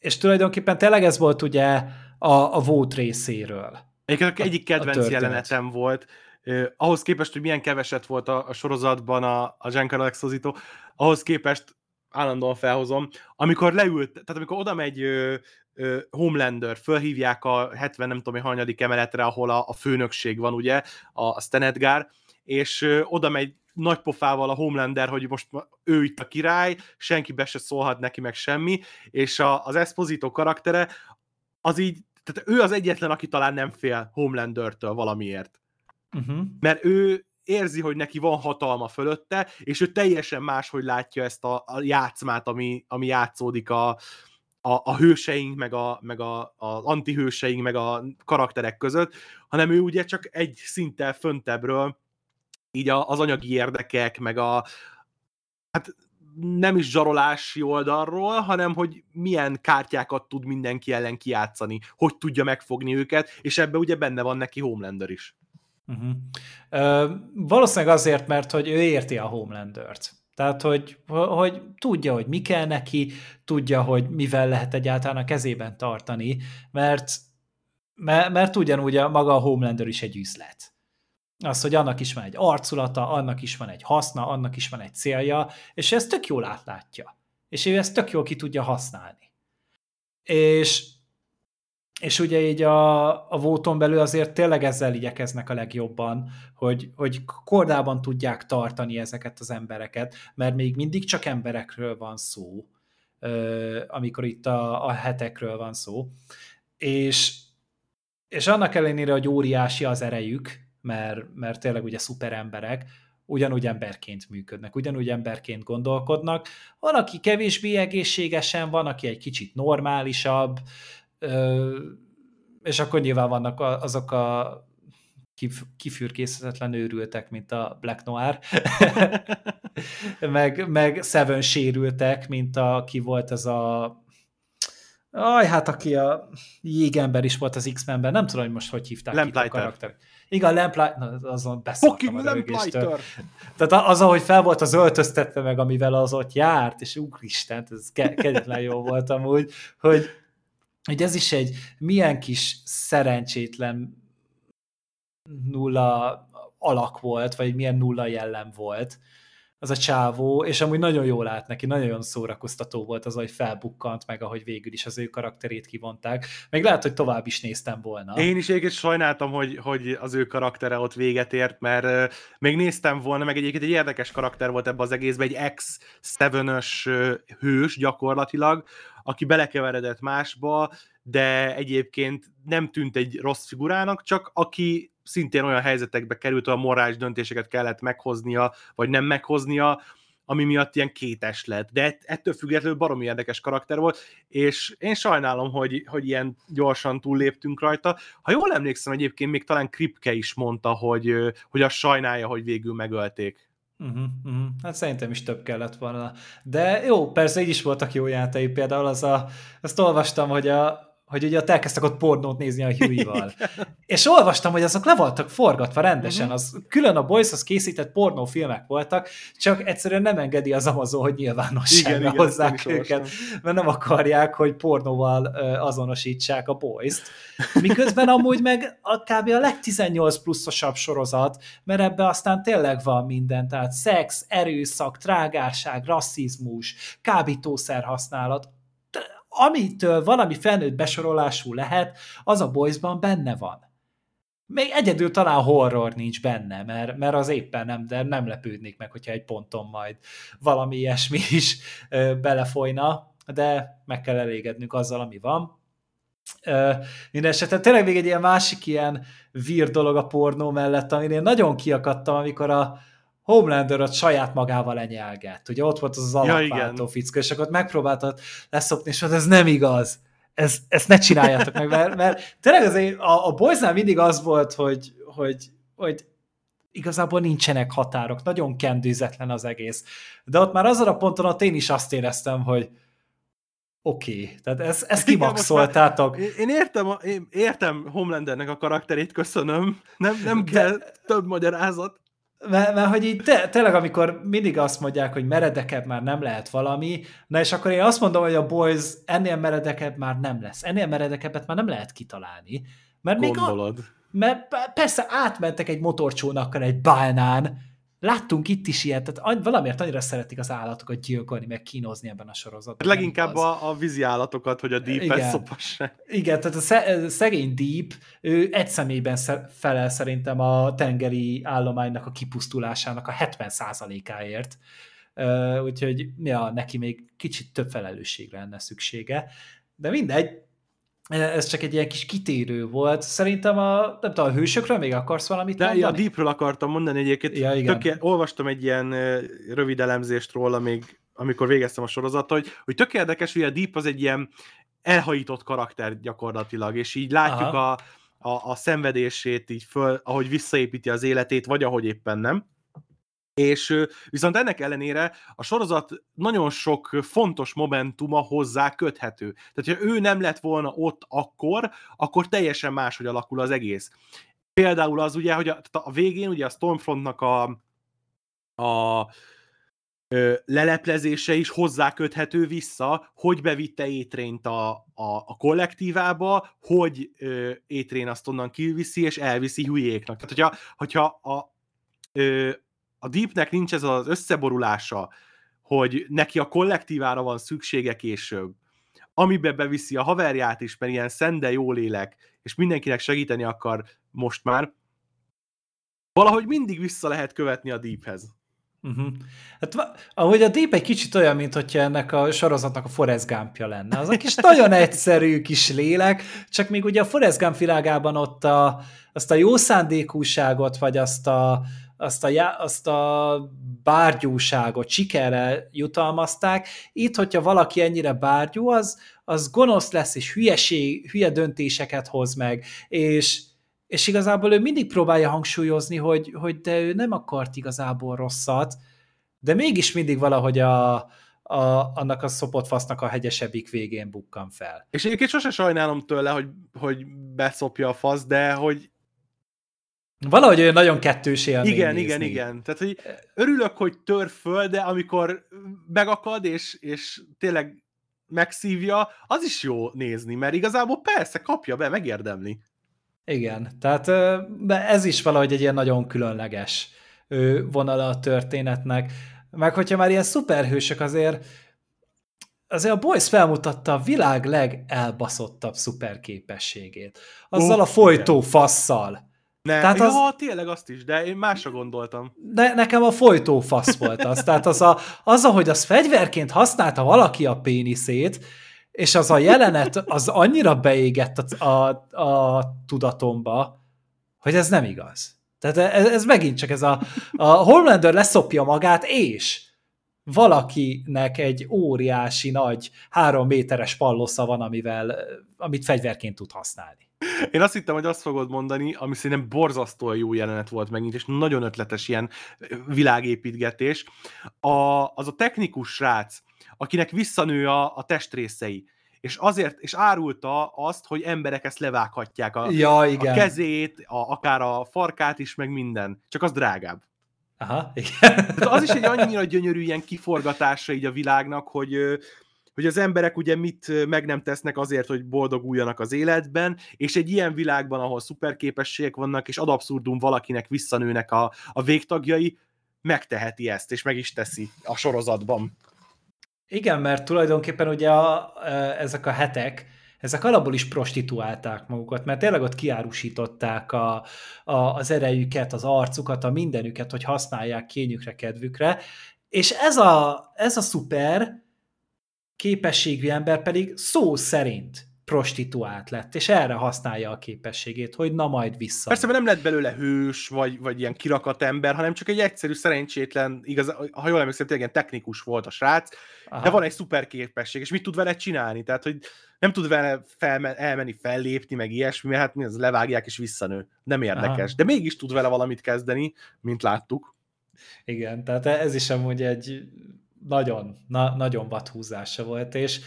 Speaker 1: és tulajdonképpen tényleg ez volt ugye a, a vót részéről.
Speaker 2: Egyik, egyik kedvenc a jelenetem volt, eh, ahhoz képest, hogy milyen keveset volt a, a sorozatban a, a Giancarlo Exposito, ahhoz képest állandóan felhozom, amikor leült, tehát amikor oda megy ö, ö, Homelander, fölhívják a 70 nem tudom, hanyadik emeletre, ahol a, a főnökség van, ugye, a, a Stenedgár, és oda megy nagy pofával a Homelander, hogy most ő itt a király, senki be se szólhat neki meg semmi, és a, az Esposito karaktere az így, tehát ő az egyetlen, aki talán nem fél Homelandertől valamiért. Uh-huh. Mert ő érzi, hogy neki van hatalma fölötte, és ő teljesen máshogy látja ezt a, a játszmát, ami, ami játszódik a, a, a hőseink, meg, a, meg a, az antihőseink, meg a karakterek között, hanem ő ugye csak egy szinttel föntebbről így az anyagi érdekek, meg a hát nem is zsarolási oldalról, hanem hogy milyen kártyákat tud mindenki ellen kiátszani, hogy tudja megfogni őket, és ebbe ugye benne van neki Homelander is.
Speaker 1: Uh-huh. Ö, valószínűleg azért, mert hogy ő érti a Homelandert. Tehát, hogy, hogy tudja, hogy mi kell neki, tudja, hogy mivel lehet egyáltalán a kezében tartani, mert, mert, mert ugyanúgy a, maga a Homelander is egy üzlet az, hogy annak is van egy arculata, annak is van egy haszna, annak is van egy célja, és ezt tök jól átlátja. És ő ezt tök jól ki tudja használni. És, és ugye így a, a vóton belül azért tényleg ezzel igyekeznek a legjobban, hogy, hogy kordában tudják tartani ezeket az embereket, mert még mindig csak emberekről van szó, amikor itt a, a hetekről van szó. És, és annak ellenére, hogy óriási az erejük, mert, mert tényleg ugye szuperemberek, ugyanúgy emberként működnek, ugyanúgy emberként gondolkodnak. Van, aki kevésbé egészségesen, van, aki egy kicsit normálisabb, és akkor nyilván vannak azok a kifürkészhetetlen őrültek, mint a Black Noir, meg, meg Seven sérültek, mint a, ki volt ez a Aj, hát aki a jégember is volt az X-Menben, nem tudom, hogy most hogy hívták
Speaker 2: Lamplighter. a karakter.
Speaker 1: Igen, Lamplighter, azon beszéltem a rögéstől. Tehát az, ahogy fel volt az öltöztetve meg, amivel az ott járt, és úristen, ez ke- kegyetlen jó volt amúgy, hogy, hogy ez is egy milyen kis szerencsétlen nulla alak volt, vagy milyen nulla jellem volt, az a csávó, és amúgy nagyon jól állt neki, nagyon szórakoztató volt az, hogy felbukkant meg, ahogy végül is az ő karakterét kivonták. Meg lehet, hogy tovább is néztem volna.
Speaker 2: Én is egyébként sajnáltam, hogy, hogy az ő karaktere ott véget ért, mert még néztem volna, meg egyébként egy érdekes karakter volt ebbe az egészben, egy ex 7 hős gyakorlatilag, aki belekeveredett másba, de egyébként nem tűnt egy rossz figurának, csak aki szintén olyan helyzetekbe került, a morális döntéseket kellett meghoznia, vagy nem meghoznia, ami miatt ilyen kétes lett, de ettől függetlenül baromi érdekes karakter volt, és én sajnálom, hogy, hogy ilyen gyorsan túlléptünk rajta. Ha jól emlékszem, egyébként még talán Kripke is mondta, hogy, hogy azt sajnálja, hogy végül megölték.
Speaker 1: Uh-huh, uh-huh. Hát szerintem is több kellett volna. De jó, persze így is voltak jó játai, például az a, azt olvastam, hogy a, hogy ugye ott elkezdtek ott pornót nézni a Huey-val. És olvastam, hogy azok le voltak forgatva rendesen, uh-huh. az külön a Boys-hoz készített pornófilmek voltak, csak egyszerűen nem engedi az Amazon, hogy nyilvánosságra igen, hozzák igen, őket, mert nem akarják, hogy pornóval azonosítsák a Boys-t. Miközben amúgy meg a kb. a leg 18 pluszosabb sorozat, mert ebbe aztán tényleg van minden, tehát szex, erőszak, trágárság, rasszizmus, kábítószer használat, amitől valami felnőtt besorolású lehet, az a Boysban benne van. Még egyedül talán horror nincs benne, mert, mert az éppen nem, de nem lepődnék meg, hogyha egy ponton majd valami ilyesmi is ö, belefolyna, de meg kell elégednünk azzal, ami van. minden esetben tényleg még egy ilyen másik ilyen vír dolog a pornó mellett, amin én nagyon kiakadtam, amikor a, Homelander ott saját magával lenyelgett. Ugye ott volt az az alapváltó ja, fickó, és akkor megpróbáltad leszopni, és ez nem igaz. Ez, ezt ne csináljátok meg, mert, mert tényleg azért a, a Boysnál mindig az volt, hogy, hogy, hogy igazából nincsenek határok, nagyon kendőzetlen az egész. De ott már azon a ponton ott én is azt éreztem, hogy oké, okay, tehát ezt, ezt kimaxoltátok.
Speaker 2: Én, én értem, én értem Homelandernek a karakterét, köszönöm. Nem, nem kell De... több magyarázat.
Speaker 1: Mert, mert hogy így te, tényleg, amikor mindig azt mondják, hogy meredekebb már nem lehet valami, na és akkor én azt mondom, hogy a Boys ennél meredekebb már nem lesz. Ennél meredekebbet már nem lehet kitalálni. Mert
Speaker 2: Gondolod.
Speaker 1: Még a, mert persze átmentek egy motorcsónakkal egy bálnán, Láttunk itt is ilyet, tehát valamiért annyira szeretik az állatokat gyilkolni, meg kínozni ebben a sorozatban.
Speaker 2: Hát leginkább a, a vízi állatokat, hogy a deep szopassák.
Speaker 1: Igen, tehát a szegény Deep, ő egy személyben felel szerintem a tengeri állománynak a kipusztulásának a 70%-áért. Úgyhogy ja, neki még kicsit több felelősségre lenne szüksége. De mindegy, ez csak egy ilyen kis kitérő volt. Szerintem a, nem tudom, a hősökről még akarsz valamit
Speaker 2: De mondani? a Deepről akartam mondani egyébként. Ja, igen. Töké, olvastam egy ilyen rövid elemzést róla még, amikor végeztem a sorozatot, hogy, hogy tök érdekes, hogy a Deep az egy ilyen elhajított karakter gyakorlatilag, és így látjuk a, a, a szenvedését így föl, ahogy visszaépíti az életét, vagy ahogy éppen nem. És viszont ennek ellenére a sorozat nagyon sok fontos momentuma hozzá köthető. Tehát, ha ő nem lett volna ott akkor, akkor teljesen máshogy alakul az egész. Például az ugye, hogy a, a végén ugye a Stormfrontnak a, a ö, leleplezése is hozzáköthető vissza, hogy bevitte étrényt a, a, a kollektívába, hogy ö, étrén azt onnan kiviszi, és elviszi hülyéknak. Tehát, hogyha, hogyha a, ö, a Deepnek nincs ez az összeborulása, hogy neki a kollektívára van szüksége később, amiben beviszi a haverját is, mert ilyen szende jó lélek, és mindenkinek segíteni akar most már, valahogy mindig vissza lehet követni a Deephez.
Speaker 1: Uh-huh. Hát ahogy a Deep egy kicsit olyan, mint hogyha ennek a sorozatnak a Forrest Gumpja lenne. Az a kis nagyon egyszerű kis lélek, csak még ugye a Forrest Gump világában ott a, azt a jó szándékúságot, vagy azt a, azt a, azt a bárgyúságot sikerre jutalmazták. Itt, hogyha valaki ennyire bárgyú, az, az gonosz lesz, és hülyeség, hülye döntéseket hoz meg, és, és igazából ő mindig próbálja hangsúlyozni, hogy, hogy de ő nem akart igazából rosszat, de mégis mindig valahogy a, a, annak a szopott fasznak a hegyesebbik végén bukkan fel.
Speaker 2: És egyébként sose sajnálom tőle, hogy, hogy beszopja a fasz, de hogy
Speaker 1: Valahogy olyan nagyon kettős élmény
Speaker 2: Igen, nézni. igen, igen. Tehát, hogy örülök, hogy tör föl, de amikor megakad, és, és tényleg megszívja, az is jó nézni, mert igazából persze, kapja be, megérdemli.
Speaker 1: Igen, tehát ez is valahogy egy ilyen nagyon különleges vonala a történetnek. Meg hogyha már ilyen szuperhősök azért, azért a Boys felmutatta a világ legelbaszottabb szuperképességét. Azzal oh, a folytó igen. fasszal
Speaker 2: ne, Tehát az... ja, tényleg azt is, de én másra gondoltam.
Speaker 1: De nekem a folytó fasz volt az. Tehát az, a, az, ahogy az fegyverként használta valaki a péniszét, és az a jelenet az annyira beégett a, a, a tudatomba, hogy ez nem igaz. Tehát ez, ez megint csak ez a, a Homelander leszopja magát, és valakinek egy óriási nagy három méteres pallosza van, amivel, amit fegyverként tud használni.
Speaker 2: Én azt hittem, hogy azt fogod mondani, ami szerintem borzasztóan jó jelenet volt megint, és nagyon ötletes ilyen világépítgetés. A, az a technikus srác, akinek visszanő a, a testrészei, és azért, és árulta azt, hogy emberek ezt levághatják a,
Speaker 1: ja, igen.
Speaker 2: a kezét, a, akár a farkát is, meg minden. Csak az drágább.
Speaker 1: Aha, igen.
Speaker 2: Tehát az is egy annyira gyönyörű ilyen kiforgatása így a világnak, hogy, hogy az emberek ugye mit meg nem tesznek azért, hogy boldoguljanak az életben, és egy ilyen világban, ahol szuperképességek vannak, és ad abszurdum valakinek visszanőnek a, a végtagjai, megteheti ezt, és meg is teszi a sorozatban.
Speaker 1: Igen, mert tulajdonképpen ugye a, ezek a hetek, ezek alapból is prostituálták magukat, mert tényleg ott kiárusították a, a, az erejüket, az arcukat, a mindenüket, hogy használják kényükre, kedvükre, és ez a, ez a szuper képességű ember pedig szó szerint prostituált lett, és erre használja a képességét, hogy na majd vissza.
Speaker 2: Persze, mert nem lett belőle hős, vagy, vagy ilyen kirakat ember, hanem csak egy egyszerű, szerencsétlen, igaz, ha jól emlékszem, tényleg ilyen technikus volt a srác, Aha. de van egy szuper képesség, és mit tud vele csinálni? Tehát, hogy nem tud vele felmen, elmenni, fellépni, meg ilyesmi, mert hát mi az levágják és visszanő. Nem érdekes. Aha. De mégis tud vele valamit kezdeni, mint láttuk.
Speaker 1: Igen, tehát ez is amúgy egy nagyon, na, nagyon vadhúzása volt, és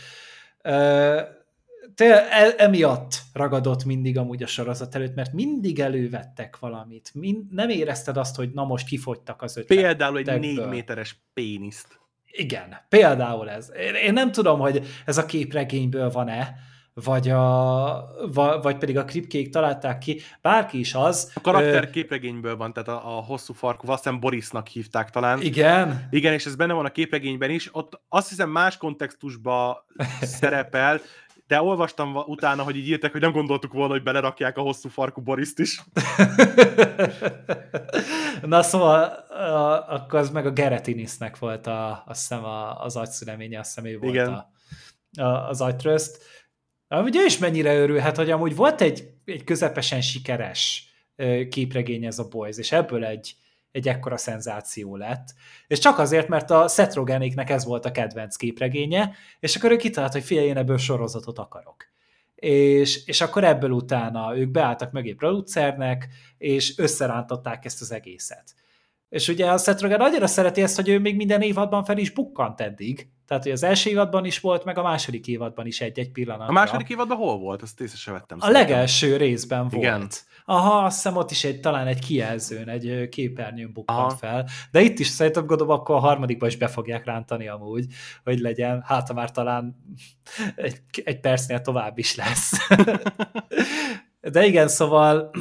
Speaker 1: te, e, emiatt ragadott mindig amúgy a sorozat előtt, mert mindig elővettek valamit. Mind, nem érezted azt, hogy na most kifogytak az ötletek.
Speaker 2: Például egy négy méteres péniszt.
Speaker 1: Igen, például ez. Én, én nem tudom, hogy ez a képregényből van-e, vagy, a, vagy pedig a kripkék találták ki, bárki is az.
Speaker 2: A karakter ö... képregényből van, tehát a, a hosszú farkú, azt hiszem Borisnak hívták talán.
Speaker 1: Igen.
Speaker 2: Igen, és ez benne van a képregényben is, ott azt hiszem más kontextusban szerepel, de olvastam utána, hogy így írtak, hogy nem gondoltuk volna, hogy belerakják a hosszú farkú Boriszt is.
Speaker 1: Na szóval a, akkor az meg a Geretinisnek volt a, azt hiszem a, az agyszüleménye, azt hiszem ő volt Igen. A, a, az agytrözt. Ugye is mennyire örülhet, hogy amúgy volt egy, egy közepesen sikeres képregény ez a Boys, és ebből egy, egy ekkora szenzáció lett. És csak azért, mert a Seth Rogenéknek ez volt a kedvenc képregénye, és akkor ő kitalált, hogy figyelj, én ebből sorozatot akarok. És, és akkor ebből utána ők beálltak mögé producernek, és összerántották ezt az egészet. És ugye a Seth Rogen annyira szereti ezt, hogy ő még minden évadban fel is bukkant eddig. Tehát, hogy az első évadban is volt, meg a második évadban is egy-egy pillanat.
Speaker 2: A második évadban hol volt? Azt észre sem vettem.
Speaker 1: A legelső részben Igen. volt. Aha, azt hiszem ott is egy, talán egy kijelzőn, egy képernyőn bukkant Aha. fel. De itt is szerintem gondolom, akkor a harmadikban is be fogják rántani amúgy, hogy legyen, hát ha már talán egy, egy percnél tovább is lesz. De igen, szóval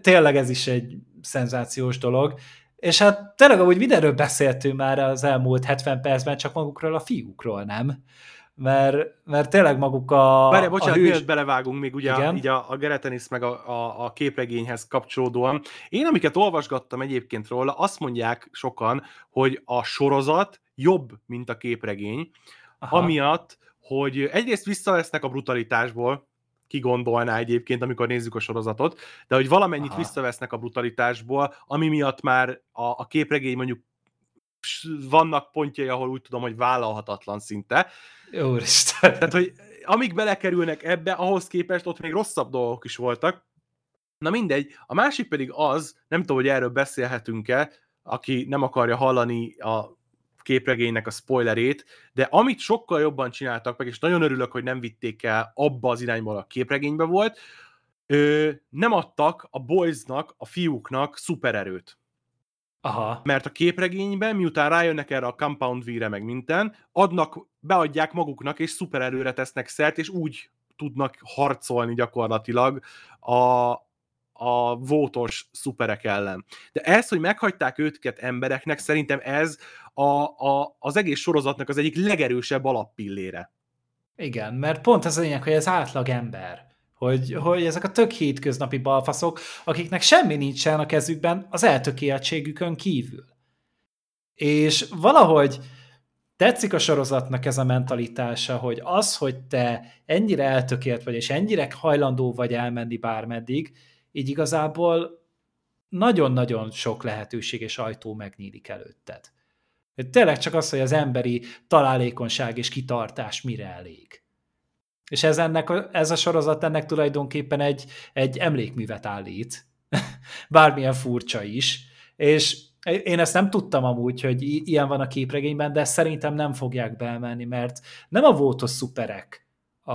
Speaker 1: tényleg ez is egy szenzációs dolog. És hát tényleg, ahogy mindenről beszéltünk már az elmúlt 70 percben, csak magukról a fiúkról, nem? Mert, mert tényleg maguk a
Speaker 2: Várj, bocsánat, a hős... belevágunk még ugye Igen? így a, a Geretenis meg a, a, a képregényhez kapcsolódóan. Én, amiket olvasgattam egyébként róla, azt mondják sokan, hogy a sorozat jobb, mint a képregény, Aha. amiatt, hogy egyrészt visszavesznek a brutalitásból, ki gondolná egyébként, amikor nézzük a sorozatot, de hogy valamennyit Aha. visszavesznek a brutalitásból, ami miatt már a, a képregény mondjuk vannak pontjai, ahol úgy tudom, hogy vállalhatatlan szinte.
Speaker 1: Úristen.
Speaker 2: Tehát, hogy amíg belekerülnek ebbe, ahhoz képest ott még rosszabb dolgok is voltak. Na mindegy. A másik pedig az, nem tudom, hogy erről beszélhetünk-e, aki nem akarja hallani a képregénynek a spoilerét, de amit sokkal jobban csináltak meg, és nagyon örülök, hogy nem vitték el abba az irányba, a képregénybe volt, ö, nem adtak a boysnak, a fiúknak szupererőt.
Speaker 1: Aha.
Speaker 2: Mert a képregényben, miután rájönnek erre a Compound V-re meg minden, adnak, beadják maguknak, és szupererőre tesznek szert, és úgy tudnak harcolni gyakorlatilag a, a vótos szuperek ellen. De ez, hogy meghagyták őket embereknek, szerintem ez a, a, az egész sorozatnak az egyik legerősebb alappillére.
Speaker 1: Igen, mert pont ez a lényeg, hogy ez átlag ember. Hogy, hogy ezek a tök hétköznapi balfaszok, akiknek semmi nincsen a kezükben az eltökéltségükön kívül. És valahogy tetszik a sorozatnak ez a mentalitása, hogy az, hogy te ennyire eltökélt vagy, és ennyire hajlandó vagy elmenni bármeddig, így igazából nagyon-nagyon sok lehetőség és ajtó megnyílik előtted. Tényleg csak az, hogy az emberi találékonyság és kitartás mire elég. És ez, ennek, ez a sorozat ennek tulajdonképpen egy, egy emlékművet állít, bármilyen furcsa is, és én ezt nem tudtam amúgy, hogy ilyen van a képregényben, de szerintem nem fogják beemelni, mert nem a vótos szuperek a,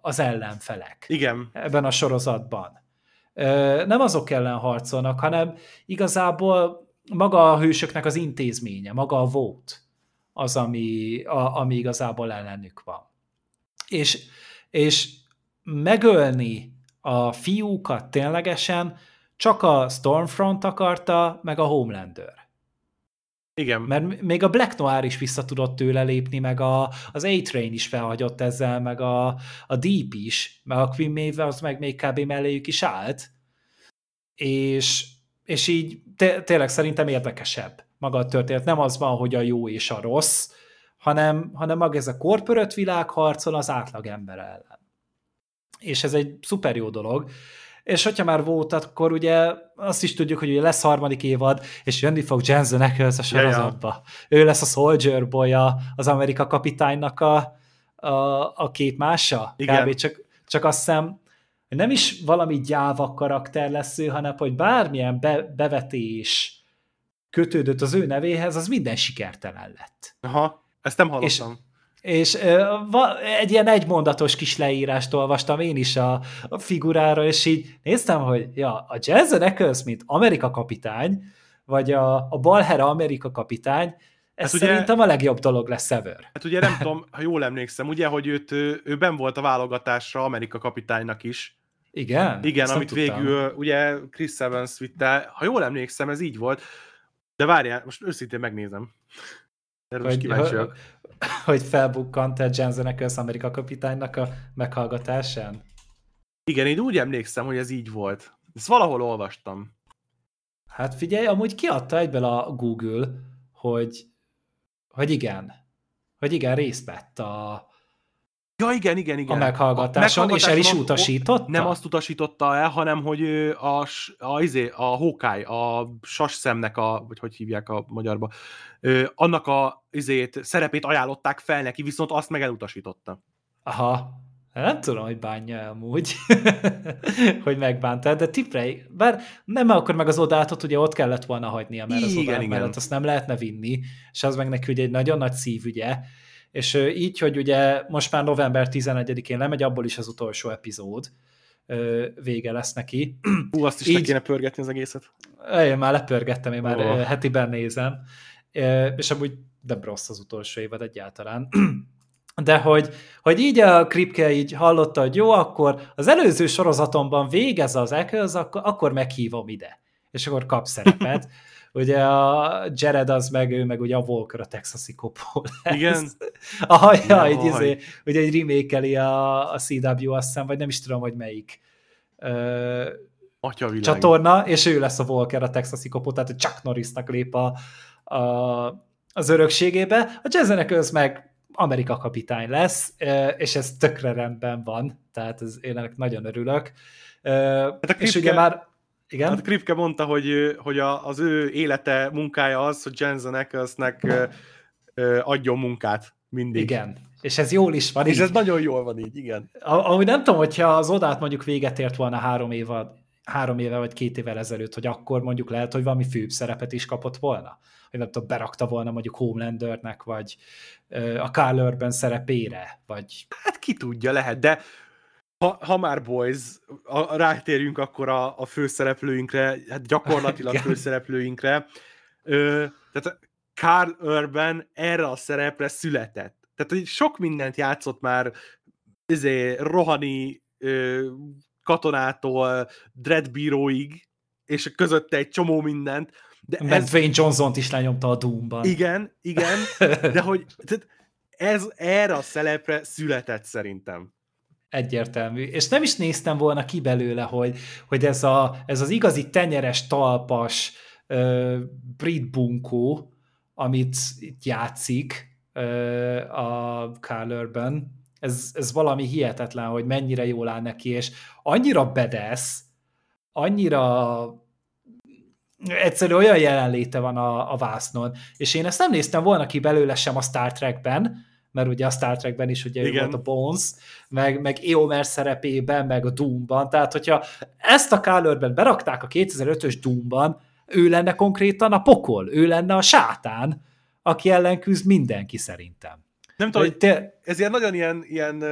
Speaker 1: az ellenfelek
Speaker 2: Igen.
Speaker 1: ebben a sorozatban. Nem azok ellen harcolnak, hanem igazából maga a hősöknek az intézménye, maga a vót az, ami, a, ami igazából ellenük van. És, és megölni a fiúkat ténylegesen csak a Stormfront akarta, meg a Homelander.
Speaker 2: Igen.
Speaker 1: Mert még a Black Noir is vissza tudott tőle lépni, meg a, az A-Train is felhagyott ezzel, meg a, a Deep is, meg a Queen Maeve az meg még kb. melléjük is állt. És, és így tényleg szerintem érdekesebb maga a történet. Nem az van, hogy a jó és a rossz, hanem, hanem maga ez a korpörött világ harcol az átlag ember ellen. És ez egy szuper jó dolog. És hogyha már volt, akkor ugye azt is tudjuk, hogy ugye lesz harmadik évad, és jönni fog Jensen Ackles a sorozatba. Ja, ja. Ő lesz a Soldier boy az Amerika kapitánynak a, a, a mása.
Speaker 2: Igen.
Speaker 1: Kb. Csak, csak azt hiszem, hogy nem is valami gyáva karakter lesz ő, hanem hogy bármilyen be, bevetés kötődött az ő nevéhez, az minden sikertelen lett.
Speaker 2: Aha, ezt nem hallottam.
Speaker 1: És, és egy ilyen egymondatos kis leírást olvastam én is a, a figurára, és így néztem, hogy ja, a Jensen Ackles, mint Amerika kapitány, vagy a, a Balhera Amerika kapitány, ez hát szerintem ugye, a legjobb dolog lesz ever.
Speaker 2: Hát ugye nem tudom, ha jól emlékszem, ugye, hogy őt, ő ben volt a válogatásra Amerika kapitánynak is.
Speaker 1: Igen?
Speaker 2: Igen, amit végül ugye Chris Evans vitte, ha jól emlékszem, ez így volt, de várjál, most őszintén megnézem. Erről hogy, kíváncsiak.
Speaker 1: Hogy felbukkant a Jensen Ackles Amerika kapitánynak a meghallgatásán?
Speaker 2: Igen, én úgy emlékszem, hogy ez így volt. Ezt valahol olvastam.
Speaker 1: Hát figyelj, amúgy kiadta egyből a Google, hogy, hogy igen, hogy igen, részt vett a,
Speaker 2: Ja, igen, igen, igen.
Speaker 1: A meghallgatáson, a meghallgatáson és el is utasította?
Speaker 2: Nem azt utasította el, hanem hogy a, a, a, izé, a Hawkeye, a sasszemnek a, vagy hogy hívják a magyarba, annak a izét, szerepét ajánlották fel neki, viszont azt meg elutasította.
Speaker 1: Aha, nem tudom, hogy bánja amúgy, hogy megbánta, de tiprej, bár nem akkor meg az odátot, ugye ott kellett volna hagynia, mert az igen, odát igen. mellett azt nem lehetne vinni, és az meg neki ugye egy nagyon nagy szívügye, és így, hogy ugye most már november 11-én lemegy, abból is az utolsó epizód vége lesz neki.
Speaker 2: Hú, azt is így, le kéne pörgetni az egészet.
Speaker 1: Én már lepörgettem, én már oh. hetiben nézem, és amúgy de rossz az utolsó évad egyáltalán. De hogy, hogy így a Kripke így hallotta, hogy jó, akkor az előző sorozatomban végez az Eccles, akkor, akkor meghívom ide. És akkor kap szerepet. ugye a Jared az meg, ő meg ugye a Walker a texasi kopó
Speaker 2: Igen?
Speaker 1: Aha, ja, egy, izé, ugye egy remake a, a CW, azt hiszem, vagy nem is tudom, hogy melyik ö, csatorna, és ő lesz a Walker a texasi kopó, tehát Chuck Norrisnak lép a, a, az örökségébe. A Jason az meg Amerika kapitány lesz, és ez tökre rendben van, tehát ez, én ennek nagyon örülök.
Speaker 2: Hát és ugye már igen? Hát Kripke mondta, hogy, hogy a, az ő élete, munkája az, hogy Jensen Ackles-nek adjon munkát mindig.
Speaker 1: Igen, és ez jól is van
Speaker 2: És így. ez nagyon jól van így, igen.
Speaker 1: Ahogy nem tudom, hogyha az odát mondjuk véget ért volna három éve, három éve vagy két évvel ezelőtt, hogy akkor mondjuk lehet, hogy valami főbb szerepet is kapott volna. Hogy nem tudom, berakta volna mondjuk Homelandernek, vagy a Carl Urban szerepére, vagy...
Speaker 2: Hát ki tudja, lehet, de ha, ha már boys, a, rátérjünk akkor a, a főszereplőinkre, hát gyakorlatilag főszereplőinkre. Ö, tehát Carl Urban erre a szerepre született. Tehát hogy sok mindent játszott már izé, rohani ö, katonától dreadbíróig, és közötte egy csomó mindent.
Speaker 1: De Mert ez... Wayne Johnson-t is lenyomta a Doom-ban.
Speaker 2: Igen, igen, de hogy tehát ez erre a szerepre született szerintem.
Speaker 1: Egyértelmű. És nem is néztem volna ki belőle, hogy, hogy ez, a, ez az igazi tenyeres, talpas uh, brit bunkó, amit itt játszik uh, a Carl Urban, ez, ez valami hihetetlen, hogy mennyire jól áll neki, és annyira bedesz, annyira egyszerű olyan jelenléte van a, a vásznon. És én ezt nem néztem volna ki belőle sem a Star Trekben, mert ugye a Star Trekben is ugye Igen. ő volt a Bones, meg, meg Eomer szerepében, meg a Doomban, tehát hogyha ezt a Kálörben berakták a 2005-ös Doomban, ő lenne konkrétan a pokol, ő lenne a sátán, aki ellen küzd mindenki szerintem.
Speaker 2: Nem tudom, hogy te... ez ilyen nagyon ilyen, ilyen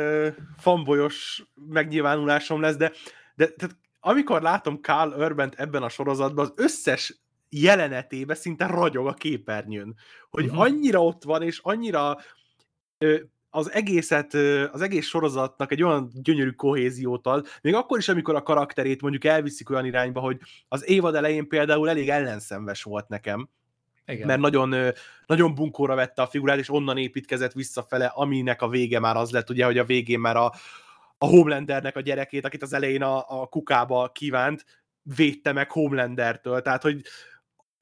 Speaker 2: fanbolyos megnyilvánulásom lesz, de, de tehát amikor látom Carl urban ebben a sorozatban, az összes jelenetébe szinte ragyog a képernyőn. Hogy uh-huh. annyira ott van, és annyira az egészet, az egész sorozatnak egy olyan gyönyörű kohéziót ad, még akkor is, amikor a karakterét mondjuk elviszik olyan irányba, hogy az évad elején például elég ellenszenves volt nekem, igen. mert nagyon, nagyon bunkóra vette a figurát, és onnan építkezett visszafele, aminek a vége már az lett, ugye, hogy a végén már a, a Homelandernek a gyerekét, akit az elején a, a kukába kívánt, védte meg Homelandertől, tehát, hogy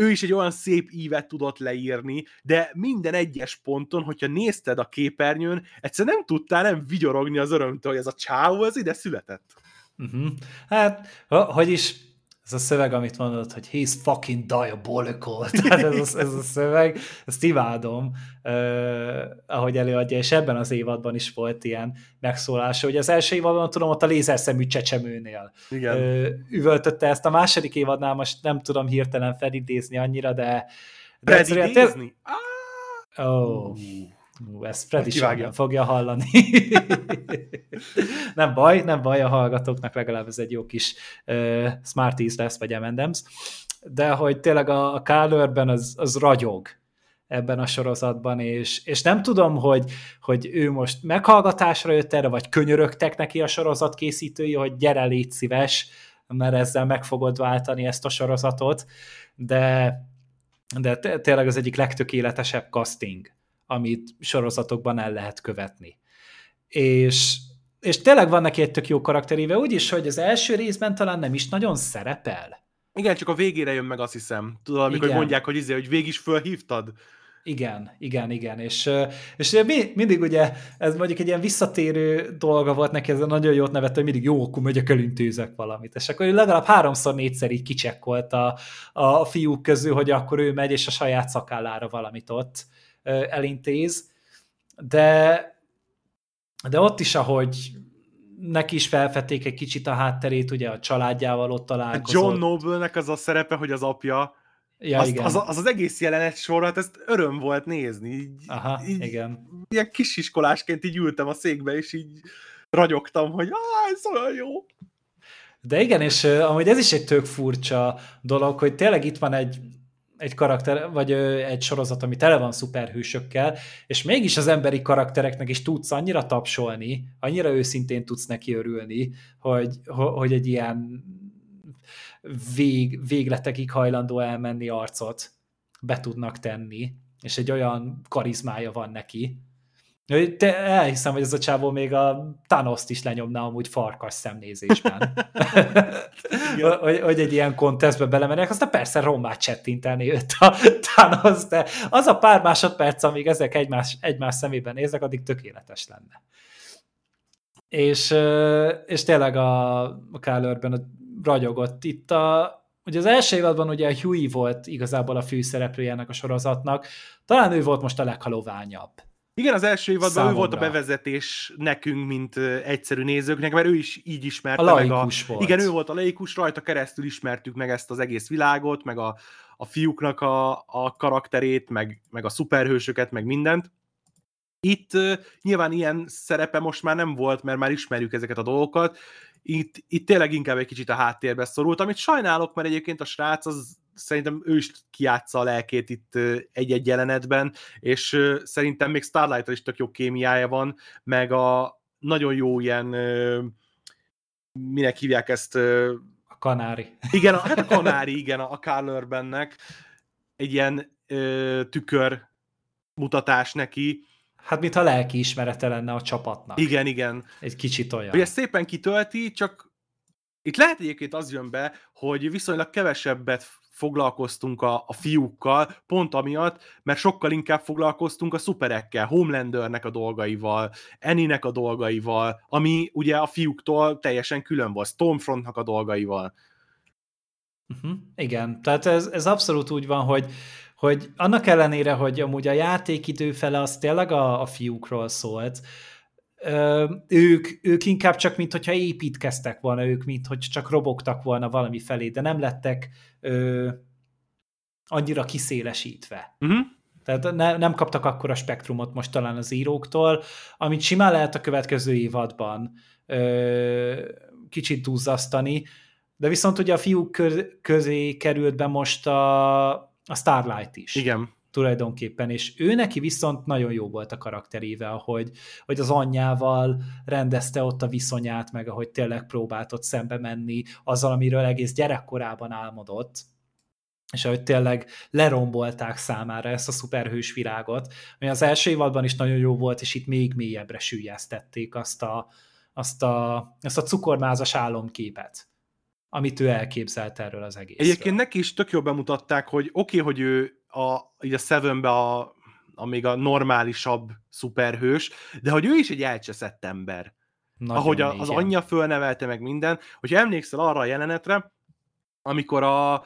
Speaker 2: ő is egy olyan szép ívet tudott leírni, de minden egyes ponton, hogyha nézted a képernyőn, egyszerűen nem tudtál nem vigyorogni az örömtől, hogy ez a csáó az ide született.
Speaker 1: Uh-huh. Hát, hogy is ez a szöveg, amit mondod, hogy he's fucking diabolical, tehát ez a, ez a szöveg, ezt imádom, uh, ahogy előadja, és ebben az évadban is volt ilyen megszólása, hogy az első évadban tudom, ott a lézerszemű csecsemőnél Igen. Uh, üvöltötte ezt, a második évadnál most nem tudom hirtelen felidézni annyira, de...
Speaker 2: de Felidézni?
Speaker 1: Ah! Oh. Ú, ezt Freddy sem fogja hallani. nem baj, nem baj, a hallgatóknak legalább ez egy jó kis uh, Smarties lesz, vagy M&M's, de hogy tényleg a, a Kálőrben az, az ragyog ebben a sorozatban, és, és nem tudom, hogy, hogy ő most meghallgatásra jött erre, vagy könyörögtek neki a sorozat készítői, hogy gyere, légy szíves, mert ezzel meg fogod váltani ezt a sorozatot, de, de tényleg az egyik legtökéletesebb casting amit sorozatokban el lehet követni. És, és tényleg van neki egy tök jó karakteréve, úgyis, hogy az első részben talán nem is nagyon szerepel.
Speaker 2: Igen, csak a végére jön meg, azt hiszem. Tudod, amikor igen. mondják, hogy, izé, hogy végig is fölhívtad.
Speaker 1: Igen, igen, igen, és, és mindig ugye ez mondjuk egy ilyen visszatérő dolga volt neki, ez a nagyon jót nevet, hogy mindig jó, akkor megyek elintézek valamit, és akkor legalább háromszor, négyszer így kicsekkolt a, a fiúk közül, hogy akkor ő megy, és a saját szakállára valamit ott elintéz, de, de ott is, ahogy neki is felfedték egy kicsit a hátterét, ugye a családjával ott találkozott.
Speaker 2: John Noble-nek az a szerepe, hogy az apja, ja, az, igen. Az, az, az egész jelenet sorát, ezt öröm volt nézni. Így,
Speaker 1: Aha, így, igen.
Speaker 2: Ilyen kisiskolásként így ültem a székbe, és így ragyogtam, hogy ah, ez olyan jó.
Speaker 1: De igen, és amúgy ez is egy tök furcsa dolog, hogy tényleg itt van egy egy karakter, vagy egy sorozat, ami tele van szuperhősökkel, és mégis az emberi karaktereknek is tudsz annyira tapsolni, annyira őszintén tudsz neki örülni, hogy, hogy egy ilyen vég, végletekig hajlandó elmenni arcot be tudnak tenni, és egy olyan karizmája van neki, te elhiszem, hogy ez a csávó még a Thanos-t is lenyomná amúgy farkas szemnézésben. hogy, hogy, egy ilyen kontesztbe belemennek, aztán persze rommát csettintelni őt a Thanos, de az a pár másodperc, amíg ezek egymás, egymás szemében néznek, addig tökéletes lenne. És, és tényleg a, a Kálörben ragyogott itt a, Ugye az első évadban ugye a Huey volt igazából a főszereplője a sorozatnak, talán ő volt most a leghaloványabb
Speaker 2: igen, az első évadban Számomra. ő volt a bevezetés nekünk, mint egyszerű nézőknek, mert ő is így ismerte
Speaker 1: a
Speaker 2: meg a...
Speaker 1: volt.
Speaker 2: Igen, ő volt a laikus, rajta keresztül ismertük meg ezt az egész világot, meg a, a fiúknak a, a karakterét, meg, meg a szuperhősöket, meg mindent. Itt uh, nyilván ilyen szerepe most már nem volt, mert már ismerjük ezeket a dolgokat. Itt, itt tényleg inkább egy kicsit a háttérbe szorult, amit sajnálok, mert egyébként a srác az szerintem ő is kiátsza a lelkét itt egy-egy jelenetben, és szerintem még starlight is tök jó kémiája van, meg a nagyon jó ilyen minek hívják ezt?
Speaker 1: A kanári.
Speaker 2: Igen, a, hát a kanári, igen, a Carl Urbannek egy ilyen ö, tükör mutatás neki.
Speaker 1: Hát, mintha lelki ismerete lenne a csapatnak.
Speaker 2: Igen, igen.
Speaker 1: Egy kicsit olyan.
Speaker 2: Ugye szépen kitölti, csak itt lehet egyébként az jön be, hogy viszonylag kevesebbet foglalkoztunk a, a fiúkkal, pont amiatt, mert sokkal inkább foglalkoztunk a szuperekkel, Homelandernek a dolgaival, Eninek a dolgaival, ami ugye a fiúktól teljesen külön volt, Stormfrontnak a dolgaival.
Speaker 1: Uh-huh. Igen, tehát ez, ez abszolút úgy van, hogy, hogy annak ellenére, hogy amúgy a játékidő fele az tényleg a, a fiúkról szólt, ők, ők inkább csak, mint hogyha építkeztek volna ők, mint hogy csak robogtak volna valami felé, de nem lettek ö, annyira kiszélesítve. Uh-huh. Tehát ne, nem kaptak akkora spektrumot most talán az íróktól, amit simán lehet a következő évadban ö, kicsit duzzasztani, de viszont ugye a fiúk közé került be most a, a Starlight is.
Speaker 2: Igen.
Speaker 1: Tulajdonképpen, és ő neki viszont nagyon jó volt a karakterével, hogy, hogy az anyjával rendezte ott a viszonyát, meg ahogy tényleg próbált ott szembe menni azzal, amiről egész gyerekkorában álmodott, és ahogy tényleg lerombolták számára ezt a szuperhős virágot, ami az első évadban is nagyon jó volt, és itt még mélyebbre sűjjesztették azt a, azt a, azt a cukormázas álomképet, amit ő elképzelt erről az egészről.
Speaker 2: Egyébként neki is tök jól bemutatták, hogy oké, okay, hogy ő a, így a Sevenbe a, a még a normálisabb szuperhős, de hogy ő is egy elcseszett ember. Nagyon Ahogy a, az anyja fölnevelte meg minden. Hogyha emlékszel arra a jelenetre, amikor a,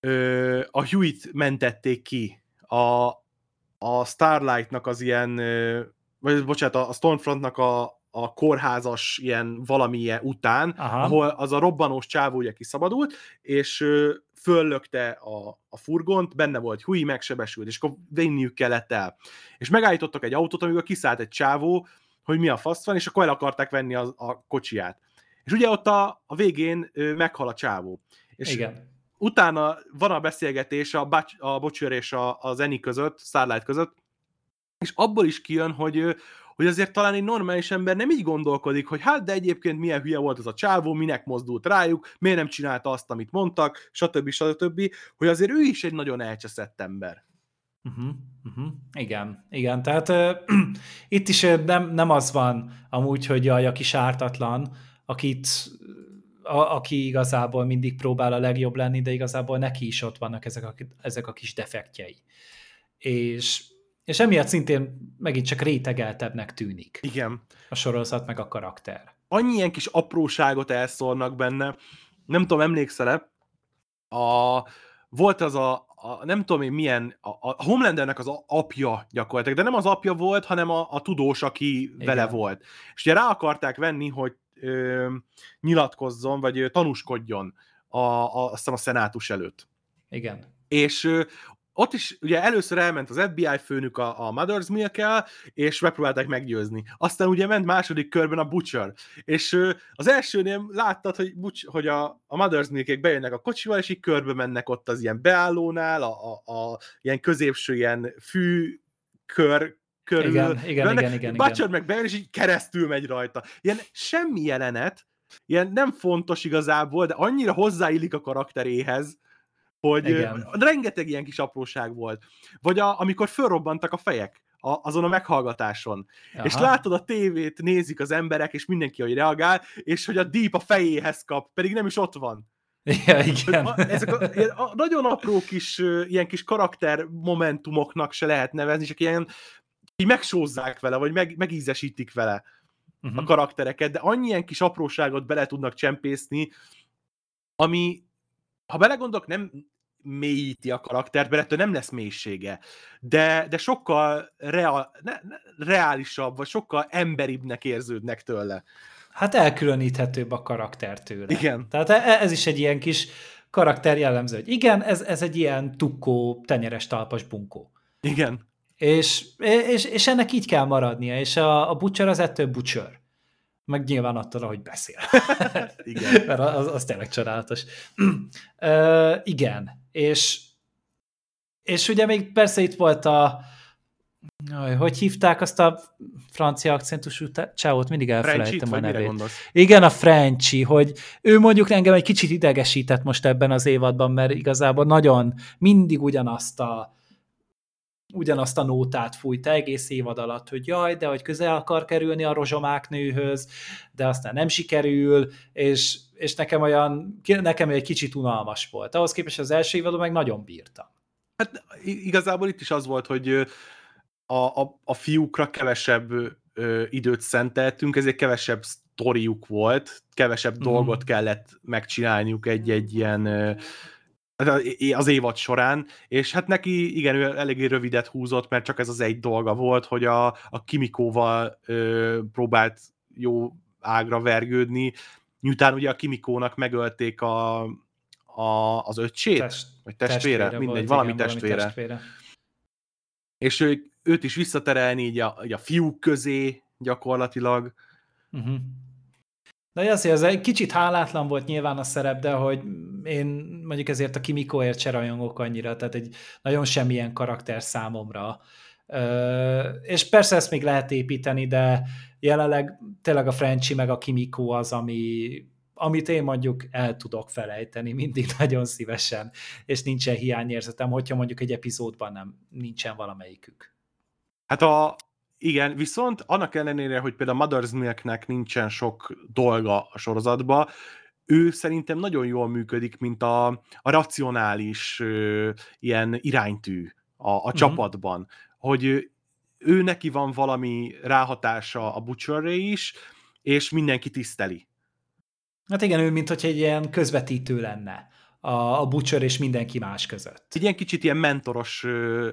Speaker 2: ö, a Hewitt mentették ki a, a Starlight-nak az ilyen, ö, vagy bocsánat, a Stormfrontnak a, a kórházas ilyen valamilyen után, Aha. ahol az a robbanós csávó ugye kiszabadult, és ö, föllökte a, a furgont, benne volt Hui, megsebesült, és akkor vinniük kellett el. És megállítottak egy autót, amikor kiszállt egy csávó, hogy mi a fasz van, és akkor el akarták venni a, a kocsiját. És ugye ott a, a végén ö, meghal a csávó. És
Speaker 1: Igen
Speaker 2: utána van a beszélgetés a, a Bocsőr és a, a Zeni között, Starlight között, és abból is kijön, hogy, hogy azért talán egy normális ember nem így gondolkodik, hogy hát de egyébként milyen hülye volt az a csávó, minek mozdult rájuk, miért nem csinálta azt, amit mondtak, stb. stb. Hogy azért ő is egy nagyon elcseszett ember.
Speaker 1: Uh-huh, uh-huh. Igen, igen, tehát uh, itt is nem, nem az van amúgy, hogy a, a kis ártatlan, akit a, aki igazából mindig próbál a legjobb lenni, de igazából neki is ott vannak ezek a, ezek a kis defektjei. És, és emiatt szintén megint csak rétegeltebbnek tűnik.
Speaker 2: Igen.
Speaker 1: A sorozat meg a karakter.
Speaker 2: Annyi ilyen kis apróságot elszólnak benne. Nem tudom, emlékszel-e? A, volt az a, a, nem tudom én milyen, a, a Homelandernek az apja gyakorlatilag, de nem az apja volt, hanem a, a tudós, aki Igen. vele volt. És ugye rá akarták venni, hogy ö, nyilatkozzon, vagy ö, tanúskodjon a, a, azt hiszem a szenátus előtt.
Speaker 1: Igen.
Speaker 2: És ö, ott is ugye először elment az FBI főnök a, a Mother's milk és megpróbálták meggyőzni. Aztán ugye ment második körben a Butcher, és ö, az elsőnél láttad, hogy, Butch, hogy a, a Mother's milk bejönnek a kocsival, és így körbe mennek ott az ilyen beállónál, a, a, a ilyen középső ilyen fű kör körül.
Speaker 1: Igen, igen, igen, igen,
Speaker 2: Butcher meg bejön, és így keresztül megy rajta. Ilyen semmi jelenet, ilyen nem fontos igazából, de annyira hozzáillik a karakteréhez, hogy Igen. rengeteg ilyen kis apróság volt. Vagy a, amikor fölrobbantak a fejek a, azon a meghallgatáson. Aha. És látod a tévét, nézik az emberek, és mindenki, hogy reagál, és hogy a Deep a fejéhez kap, pedig nem is ott van.
Speaker 1: Ja, igen.
Speaker 2: A, ezek a, a, nagyon apró kis, ilyen kis karakter momentumoknak se lehet nevezni, csak ilyen így megsózzák vele, vagy meg, megízesítik vele uh-huh. a mhm. karaktereket, de annyi ilyen kis apróságot bele tudnak csempészni, ami, ha belegondolok, nem mélyíti a karaktert, mert ettől nem lesz mélysége, de, de sokkal real, ne, ne, reálisabb, vagy sokkal emberibbnek érződnek tőle.
Speaker 1: Hát elkülöníthetőbb a karakter tőle.
Speaker 2: Igen.
Speaker 1: Tehát e, ez is egy ilyen kis karakter jellemző, hogy igen, ez, ez egy ilyen tukkó, tenyeres talpas bunkó.
Speaker 2: Igen.
Speaker 1: És, és, és ennek így kell maradnia, és a, a butcher az ettől butcher. Meg nyilván attól, ahogy beszél.
Speaker 2: igen.
Speaker 1: Mert az, az tényleg csodálatos. uh, igen, és, és ugye még persze itt volt a hogy hívták azt a francia akcentusú csávót, mindig elfelejtem a nevét. Igen, a Frenchy, hogy ő mondjuk engem egy kicsit idegesített most ebben az évadban, mert igazából nagyon mindig ugyanazt a ugyanazt a nótát fújta egész évad alatt, hogy jaj, de hogy közel akar kerülni a rozsomák nőhöz, de aztán nem sikerül, és, és nekem olyan, nekem egy kicsit unalmas volt. Ahhoz képest az első évadon meg nagyon bírtam.
Speaker 2: Hát igazából itt is az volt, hogy a, a, a fiúkra kevesebb ö, időt szenteltünk, ezért kevesebb sztoriuk volt, kevesebb mm. dolgot kellett megcsinálniuk egy-egy ilyen ö, az évad során, és hát neki igen, ő eléggé rövidet húzott, mert csak ez az egy dolga volt, hogy a, a Kimikóval ö, próbált jó ágra vergődni, miután ugye a Kimikónak megölték a, a, az öccsét, Test, vagy testvére, testvére mindegy, volt, valami, igen, testvére. valami testvére. És ő, őt is visszaterelni így a, így a fiúk közé gyakorlatilag. Uh-huh.
Speaker 1: De azért ez egy kicsit hálátlan volt nyilván a szerep, de hogy én mondjuk ezért a Kimikoért se rajongok annyira, tehát egy nagyon semmilyen karakter számomra. És persze ezt még lehet építeni, de jelenleg tényleg a Frenchy meg a Kimiko az, ami, amit én mondjuk el tudok felejteni mindig nagyon szívesen, és nincsen hiányérzetem, hogyha mondjuk egy epizódban nem nincsen valamelyikük.
Speaker 2: Hát a, igen, viszont annak ellenére, hogy például Mother's Milknek nincsen sok dolga a sorozatba, ő szerintem nagyon jól működik, mint a, a racionális ö, ilyen iránytű a, a mm-hmm. csapatban, hogy ő neki van valami ráhatása a Butcherre is, és mindenki tiszteli.
Speaker 1: Hát igen, ő mint hogy egy ilyen közvetítő lenne a, a Butcher és mindenki más között.
Speaker 2: Egy ilyen kicsit ilyen mentoros ö,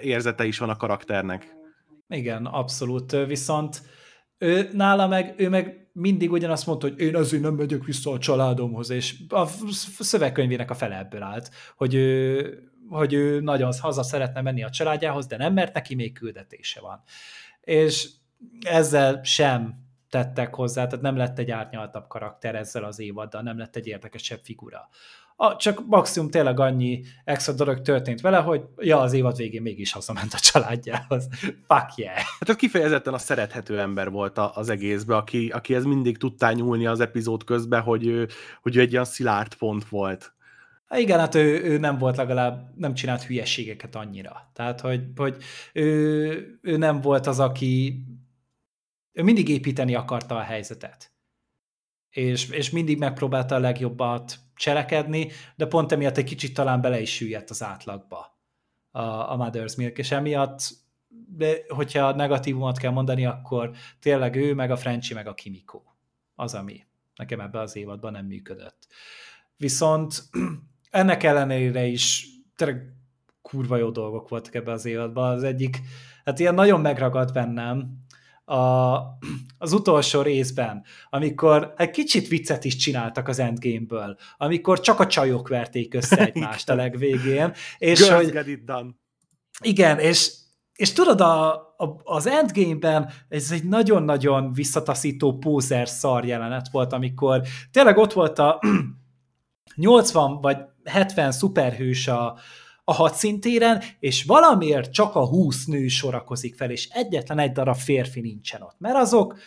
Speaker 2: érzete is van a karakternek.
Speaker 1: Igen, abszolút. Viszont ő, nála meg, ő meg mindig ugyanazt mondta, hogy én azért nem megyek vissza a családomhoz, és a szövegkönyvének a fele ebből állt, hogy ő, hogy ő nagyon haza szeretne menni a családjához, de nem, mert neki még küldetése van. És ezzel sem tettek hozzá, tehát nem lett egy árnyaltabb karakter ezzel az évaddal, nem lett egy érdekesebb figura a, csak maximum tényleg annyi extra dolog történt vele, hogy ja, az évad végén mégis hazament a családjához. Fuck yeah!
Speaker 2: Hát ott kifejezetten a szerethető ember volt az egészbe, aki, aki ez mindig tudtál nyúlni az epizód közben, hogy ő, hogy ő egy ilyen szilárd pont volt.
Speaker 1: Hát igen, hát ő, ő nem volt legalább, nem csinált hülyeségeket annyira. Tehát, hogy, hogy ő, ő nem volt az, aki ő mindig építeni akarta a helyzetet. És, és mindig megpróbálta a legjobbat cselekedni, de pont emiatt egy kicsit talán bele is süllyedt az átlagba a, a Mother's Milk, és emiatt, de hogyha negatívumot kell mondani, akkor tényleg ő, meg a Frenchy, meg a Kimiko. Az, ami nekem ebben az évadban nem működött. Viszont ennek ellenére is tényleg kurva jó dolgok voltak ebben az évadban. Az egyik, hát ilyen nagyon megragadt bennem, a, az utolsó részben, amikor egy kicsit viccet is csináltak az Endgame-ből, amikor csak a csajok verték össze egymást a legvégén.
Speaker 2: És Girls hogy, get it done.
Speaker 1: Igen, és, és tudod, a, a, az Endgame-ben ez egy nagyon-nagyon visszataszító pózer szar jelenet volt, amikor tényleg ott volt a 80 vagy 70 szuperhős a, a hadszintéren, és valamiért csak a húsz nő sorakozik fel, és egyetlen egy darab férfi nincsen ott, mert azok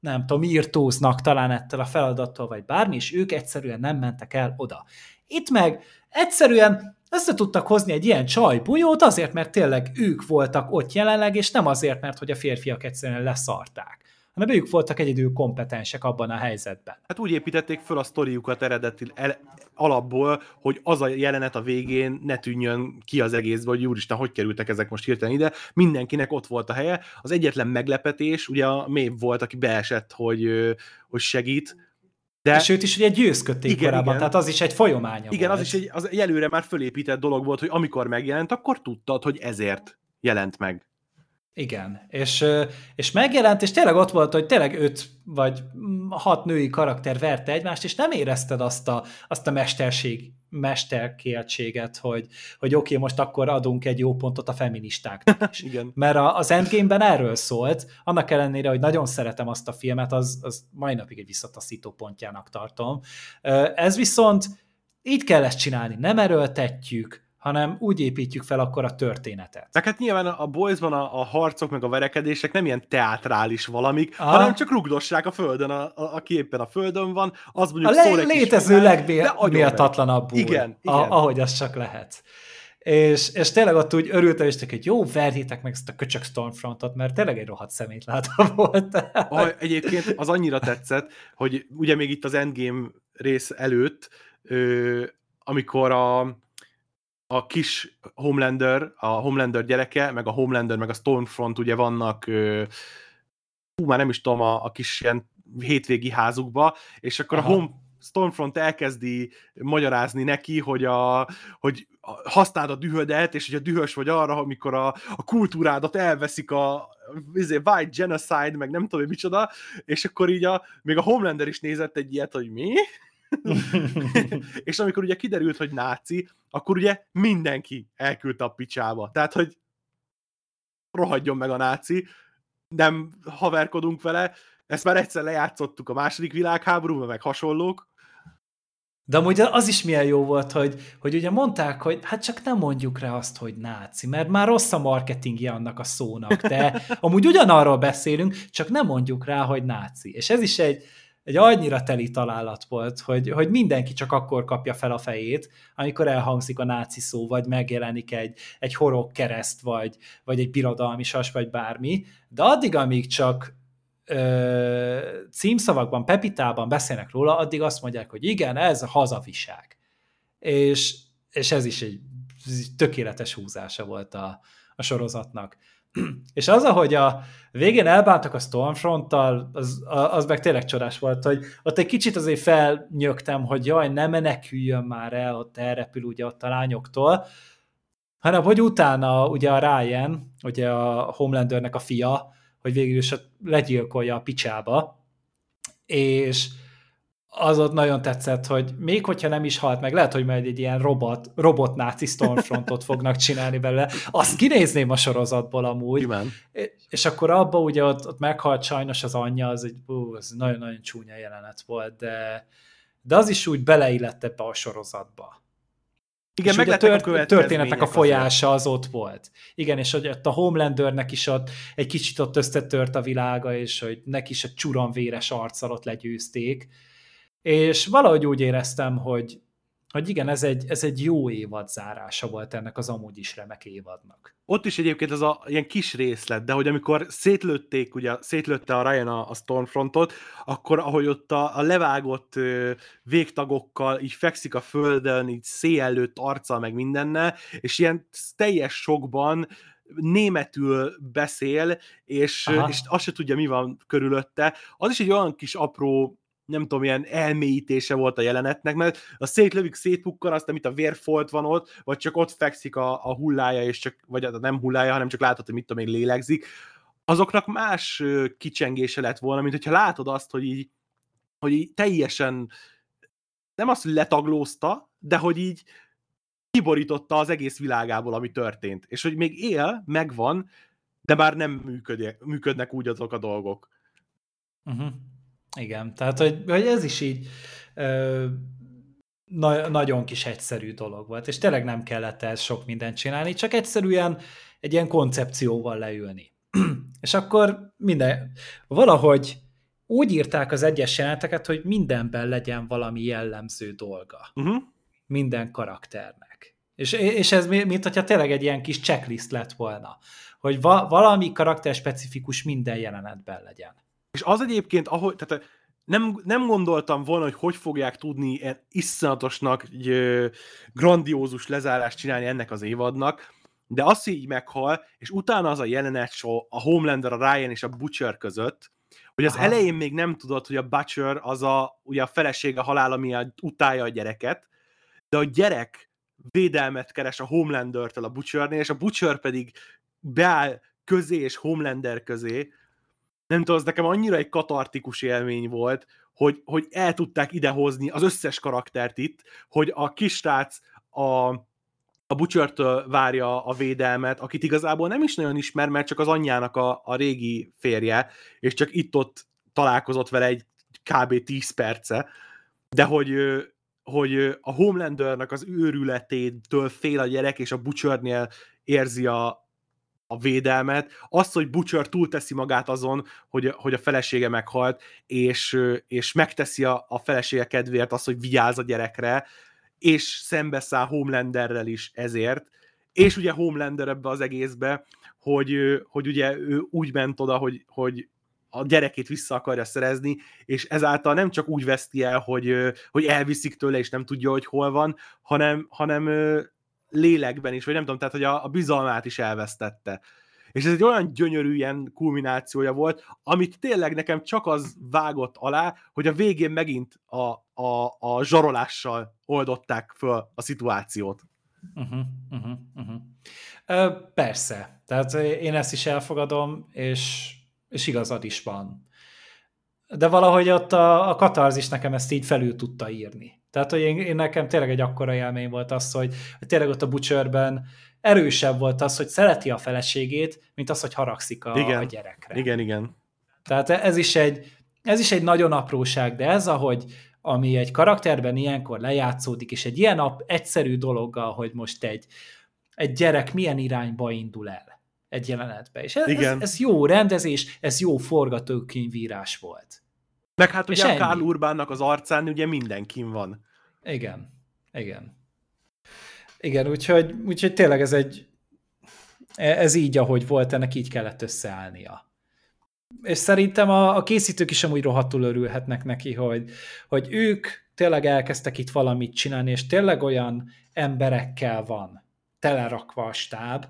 Speaker 1: nem tudom, írtóznak talán ettől a feladattól, vagy bármi, és ők egyszerűen nem mentek el oda. Itt meg egyszerűen össze tudtak hozni egy ilyen csajbujót azért, mert tényleg ők voltak ott jelenleg, és nem azért, mert hogy a férfiak egyszerűen leszarták hanem ők voltak egyedül kompetensek abban a helyzetben.
Speaker 2: Hát úgy építették föl a sztoriukat eredeti el, alapból, hogy az a jelenet a végén ne tűnjön ki az egészből, hogy úristen, hogy kerültek ezek most hirtelen ide. Mindenkinek ott volt a helye. Az egyetlen meglepetés, ugye a Mév volt, aki beesett, hogy, hogy segít,
Speaker 1: de... És őt is ugye győzködték igen, korábban, igen. tehát az is egy folyamánya
Speaker 2: Igen, volt. az is egy, az előre már fölépített dolog volt, hogy amikor megjelent, akkor tudtad, hogy ezért jelent meg.
Speaker 1: Igen, és, és megjelent, és tényleg ott volt, hogy tényleg öt vagy hat női karakter verte egymást, és nem érezted azt a, azt a mesterség, mesterkéltséget, hogy, hogy oké, okay, most akkor adunk egy jó pontot a feministáknak is. Igen. Mert a, az Endgame-ben erről szólt, annak ellenére, hogy nagyon szeretem azt a filmet, az, az mai napig egy visszataszító pontjának tartom. Ez viszont így kell ezt csinálni, nem erőltetjük, hanem úgy építjük fel akkor a történetet.
Speaker 2: Meg hát nyilván a Boysban a, a harcok meg a verekedések nem ilyen teátrális valamik, Aha. hanem csak rugdossák a földön, a, a, aki éppen a földön van, az mondjuk
Speaker 1: a le- létező legméltatlanabb
Speaker 2: igen, igen.
Speaker 1: A, ahogy az csak lehet. És, és tényleg ott úgy örültem, és hogy jó, verjétek meg ezt a köcsök Stormfrontot, mert tényleg egy rohadt szemétlátó volt.
Speaker 2: A, egyébként az annyira tetszett, hogy ugye még itt az Endgame rész előtt, ö, amikor a, a kis Homelander, a Homelander gyereke, meg a Homelander, meg a Stormfront ugye vannak, hú, már nem is tudom, a, a kis ilyen hétvégi házukba, és akkor Aha. a Home Stormfront elkezdi magyarázni neki, hogy, a, hogy használd a dühödet, és hogy a dühös vagy arra, amikor a, a kultúrádat elveszik a izé, white genocide, meg nem tudom, hogy micsoda, és akkor így a, még a Homelander is nézett egy ilyet, hogy mi? és amikor ugye kiderült, hogy náci, akkor ugye mindenki elküldte a picsába. Tehát, hogy rohadjon meg a náci, nem haverkodunk vele, ezt már egyszer lejátszottuk a második világháborúban, meg hasonlók.
Speaker 1: De amúgy az is milyen jó volt, hogy, hogy ugye mondták, hogy hát csak nem mondjuk rá azt, hogy náci, mert már rossz a marketingje annak a szónak, de amúgy ugyanarról beszélünk, csak nem mondjuk rá, hogy náci. És ez is egy, egy annyira teli találat volt, hogy, hogy mindenki csak akkor kapja fel a fejét, amikor elhangzik a náci szó, vagy megjelenik egy, egy horog kereszt, vagy, vagy egy birodalmi sas, vagy bármi, de addig, amíg csak ö, címszavakban, pepitában beszélnek róla, addig azt mondják, hogy igen, ez a hazaviság. És, és ez is egy tökéletes húzása volt a, a sorozatnak. És az, ahogy a végén elbántak a Stormfronttal, az, az meg tényleg csodás volt, hogy ott egy kicsit azért felnyögtem, hogy jaj, ne meneküljön már el, ott elrepül ugye ott a lányoktól, hanem hogy utána ugye a Ryan, ugye a Homelandernek a fia, hogy végül is legyilkolja a picsába, és az ott nagyon tetszett, hogy még hogyha nem is halt meg, lehet, hogy majd egy ilyen robot, robot náci Stormfrontot fognak csinálni belőle. Azt kinézném a sorozatból amúgy. Imen. És akkor abba ugye ott, ott meghalt sajnos az anyja, az egy nagyon-nagyon csúnya jelenet volt, de, de az is úgy beleillett ebbe a sorozatba. Igen, meg a, tört, a történetek a folyása az ott volt. Igen, és hogy ott a Homelandernek is ott egy kicsit ott összetört a világa, és hogy neki is a csuranvéres arccal ott legyőzték, és valahogy úgy éreztem, hogy, hogy igen, ez egy, ez egy jó évad zárása volt ennek az amúgy is remek évadnak.
Speaker 2: Ott is egyébként ez a ilyen kis részlet, de hogy amikor szétlőtték, ugye szétlőtte a Ryan a, a Stormfrontot, akkor ahogy ott a, a levágott ö, végtagokkal így fekszik a földön, így széjellőtt arccal meg mindenne, és ilyen teljes sokban németül beszél, és, és azt se tudja, mi van körülötte. Az is egy olyan kis apró nem tudom, ilyen elmélyítése volt a jelenetnek, mert a szétlövik, szétpukkan, azt, amit a vérfolt van ott, vagy csak ott fekszik a, a hullája, és csak, vagy a nem hullája, hanem csak látod, hogy mit tudom én, lélegzik, azoknak más kicsengése lett volna, mint hogyha látod azt, hogy így, hogy így teljesen nem azt, hogy letaglózta, de hogy így kiborította az egész világából, ami történt. És hogy még él, megvan, de már nem működnek, működnek úgy azok a dolgok.
Speaker 1: Uh-huh. Igen, tehát hogy, hogy ez is így ö, na, nagyon kis egyszerű dolog volt, és tényleg nem kellett ez sok mindent csinálni, csak egyszerűen egy ilyen koncepcióval leülni. és akkor minden, valahogy úgy írták az egyes jeleneteket, hogy mindenben legyen valami jellemző dolga. Uh-huh. Minden karakternek. És, és ez mint hogyha tényleg egy ilyen kis checklist lett volna, hogy va, valami karakter specifikus minden jelenetben legyen.
Speaker 2: És az egyébként, ahogy, tehát nem, nem gondoltam volna, hogy hogy fogják tudni ilyen iszonyatosnak, egy, grandiózus lezárást csinálni ennek az évadnak, de az, így meghal, és utána az a jelenet show, a Homelander, a Ryan és a Butcher között, hogy az Aha. elején még nem tudod, hogy a Butcher az a, ugye a felesége halála miatt utálja a gyereket, de a gyerek védelmet keres a Homelander-től a Butchernél, és a Butcher pedig beáll közé és Homelander közé, nem tudom, az nekem annyira egy katartikus élmény volt, hogy, hogy el tudták idehozni az összes karaktert itt, hogy a kisrác a, a butcher várja a védelmet, akit igazából nem is nagyon ismer, mert csak az anyjának a, a régi férje, és csak itt-ott találkozott vele egy kb. 10 perce, de hogy, hogy a Homelandernek az őrületétől fél a gyerek, és a Butchernél érzi a, a védelmet, azt, hogy Butcher túlteszi magát azon, hogy, hogy a felesége meghalt, és, és megteszi a, a felesége kedvéért azt, hogy vigyáz a gyerekre, és szembeszáll Homelanderrel is ezért, és ugye Homelander ebbe az egészbe, hogy, hogy ugye ő úgy ment oda, hogy, hogy a gyerekét vissza akarja szerezni, és ezáltal nem csak úgy veszti el, hogy, hogy elviszik tőle, és nem tudja, hogy hol van, hanem, hanem lélekben is, vagy nem tudom, tehát hogy a, a bizalmát is elvesztette. És ez egy olyan gyönyörű ilyen kulminációja volt, amit tényleg nekem csak az vágott alá, hogy a végén megint a, a, a zsarolással oldották föl a szituációt.
Speaker 1: Uh-huh, uh-huh, uh-huh. Ö, persze. Tehát én ezt is elfogadom, és, és igazad is van. De valahogy ott a, a katarzis nekem ezt így felül tudta írni. Tehát, hogy én, én nekem tényleg egy akkora élmény volt az, hogy, hogy tényleg ott a Butcherben erősebb volt az, hogy szereti a feleségét, mint az, hogy haragszik a,
Speaker 2: igen.
Speaker 1: a gyerekre.
Speaker 2: Igen, igen.
Speaker 1: Tehát ez is egy, ez is egy nagyon apróság, de ez, ahogy ami egy karakterben ilyenkor lejátszódik, és egy ilyen egyszerű dologgal, hogy most egy, egy gyerek milyen irányba indul el egy jelenetbe. És ez, Igen. ez, ez jó rendezés, ez jó forgatókönyvírás volt.
Speaker 2: Meg hát ugye Karl Urbánnak az arcán ugye mindenkin van.
Speaker 1: Igen, igen. Igen, úgyhogy, úgyhogy tényleg ez egy ez így, ahogy volt, ennek így kellett összeállnia. És szerintem a, a készítők is amúgy rohadtul örülhetnek neki, hogy, hogy ők tényleg elkezdtek itt valamit csinálni, és tényleg olyan emberekkel van telerakva a stáb,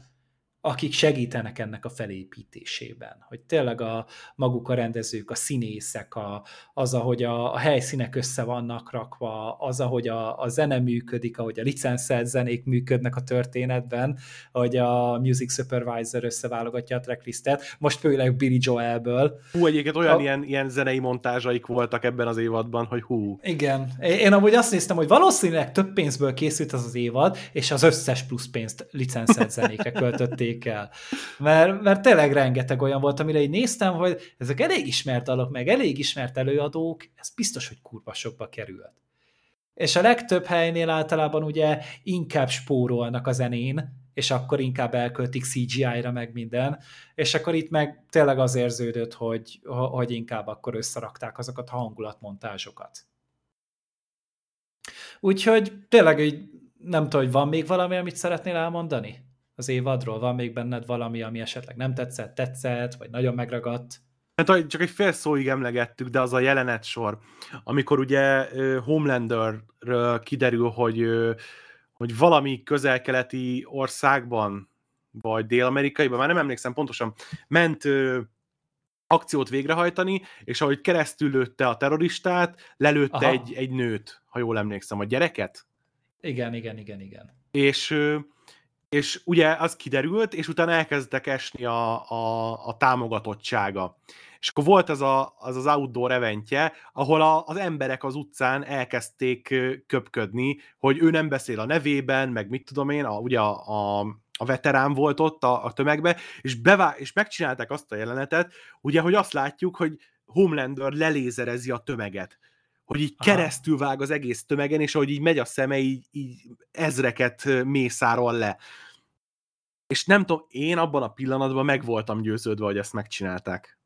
Speaker 1: akik segítenek ennek a felépítésében. Hogy tényleg a maguk a rendezők, a színészek, a, az, ahogy a, a helyszínek össze vannak rakva, az, ahogy a, a zene működik, ahogy a licenszelt zenék működnek a történetben, hogy a music supervisor összeválogatja a tracklistet, most főleg Billy Joelből.
Speaker 2: Hú, egyébként olyan a... ilyen, ilyen zenei montázsaik voltak ebben az évadban, hogy hú.
Speaker 1: Igen. Én amúgy azt néztem, hogy valószínűleg több pénzből készült az az évad, és az összes plusz pénzt licenszelt zenékre költötték kezdték el. Mert, mert tényleg rengeteg olyan volt, amire így néztem, hogy ezek elég ismert dalok, meg elég ismert előadók, ez biztos, hogy kurva sokba került. És a legtöbb helynél általában ugye inkább spórolnak a zenén, és akkor inkább elköltik CGI-ra meg minden, és akkor itt meg tényleg az érződött, hogy, hogy inkább akkor összerakták azokat a hangulatmontázsokat. Úgyhogy tényleg így nem tudom, hogy van még valami, amit szeretnél elmondani? Az évadról? Van még benned valami, ami esetleg nem tetszett, tetszett, vagy nagyon megragadt?
Speaker 2: Hát csak egy fél szóig emlegettük, de az a jelenet sor, amikor ugye Homelanderről kiderül, hogy, hogy valami közel-keleti országban, vagy dél-amerikaiban, már nem emlékszem pontosan, ment akciót végrehajtani, és ahogy keresztül lőtte a terroristát, lelőtte Aha. egy, egy nőt, ha jól emlékszem, a gyereket?
Speaker 1: Igen, igen, igen, igen.
Speaker 2: És és ugye az kiderült, és utána elkezdtek esni a, a, a támogatottsága. És akkor volt az a, az, az outdoor eventje, ahol a, az emberek az utcán elkezdték köpködni, hogy ő nem beszél a nevében, meg mit tudom én, a, ugye a, a, a veterán volt ott a, a tömegbe, és, bevá- és megcsinálták azt a jelenetet, ugye, hogy azt látjuk, hogy Homelander lelézerezi a tömeget hogy így Aha. keresztül vág az egész tömegen, és ahogy így megy a szeme, így, így ezreket mészárol le. És nem tudom, én abban a pillanatban meg voltam győződve, hogy ezt megcsinálták.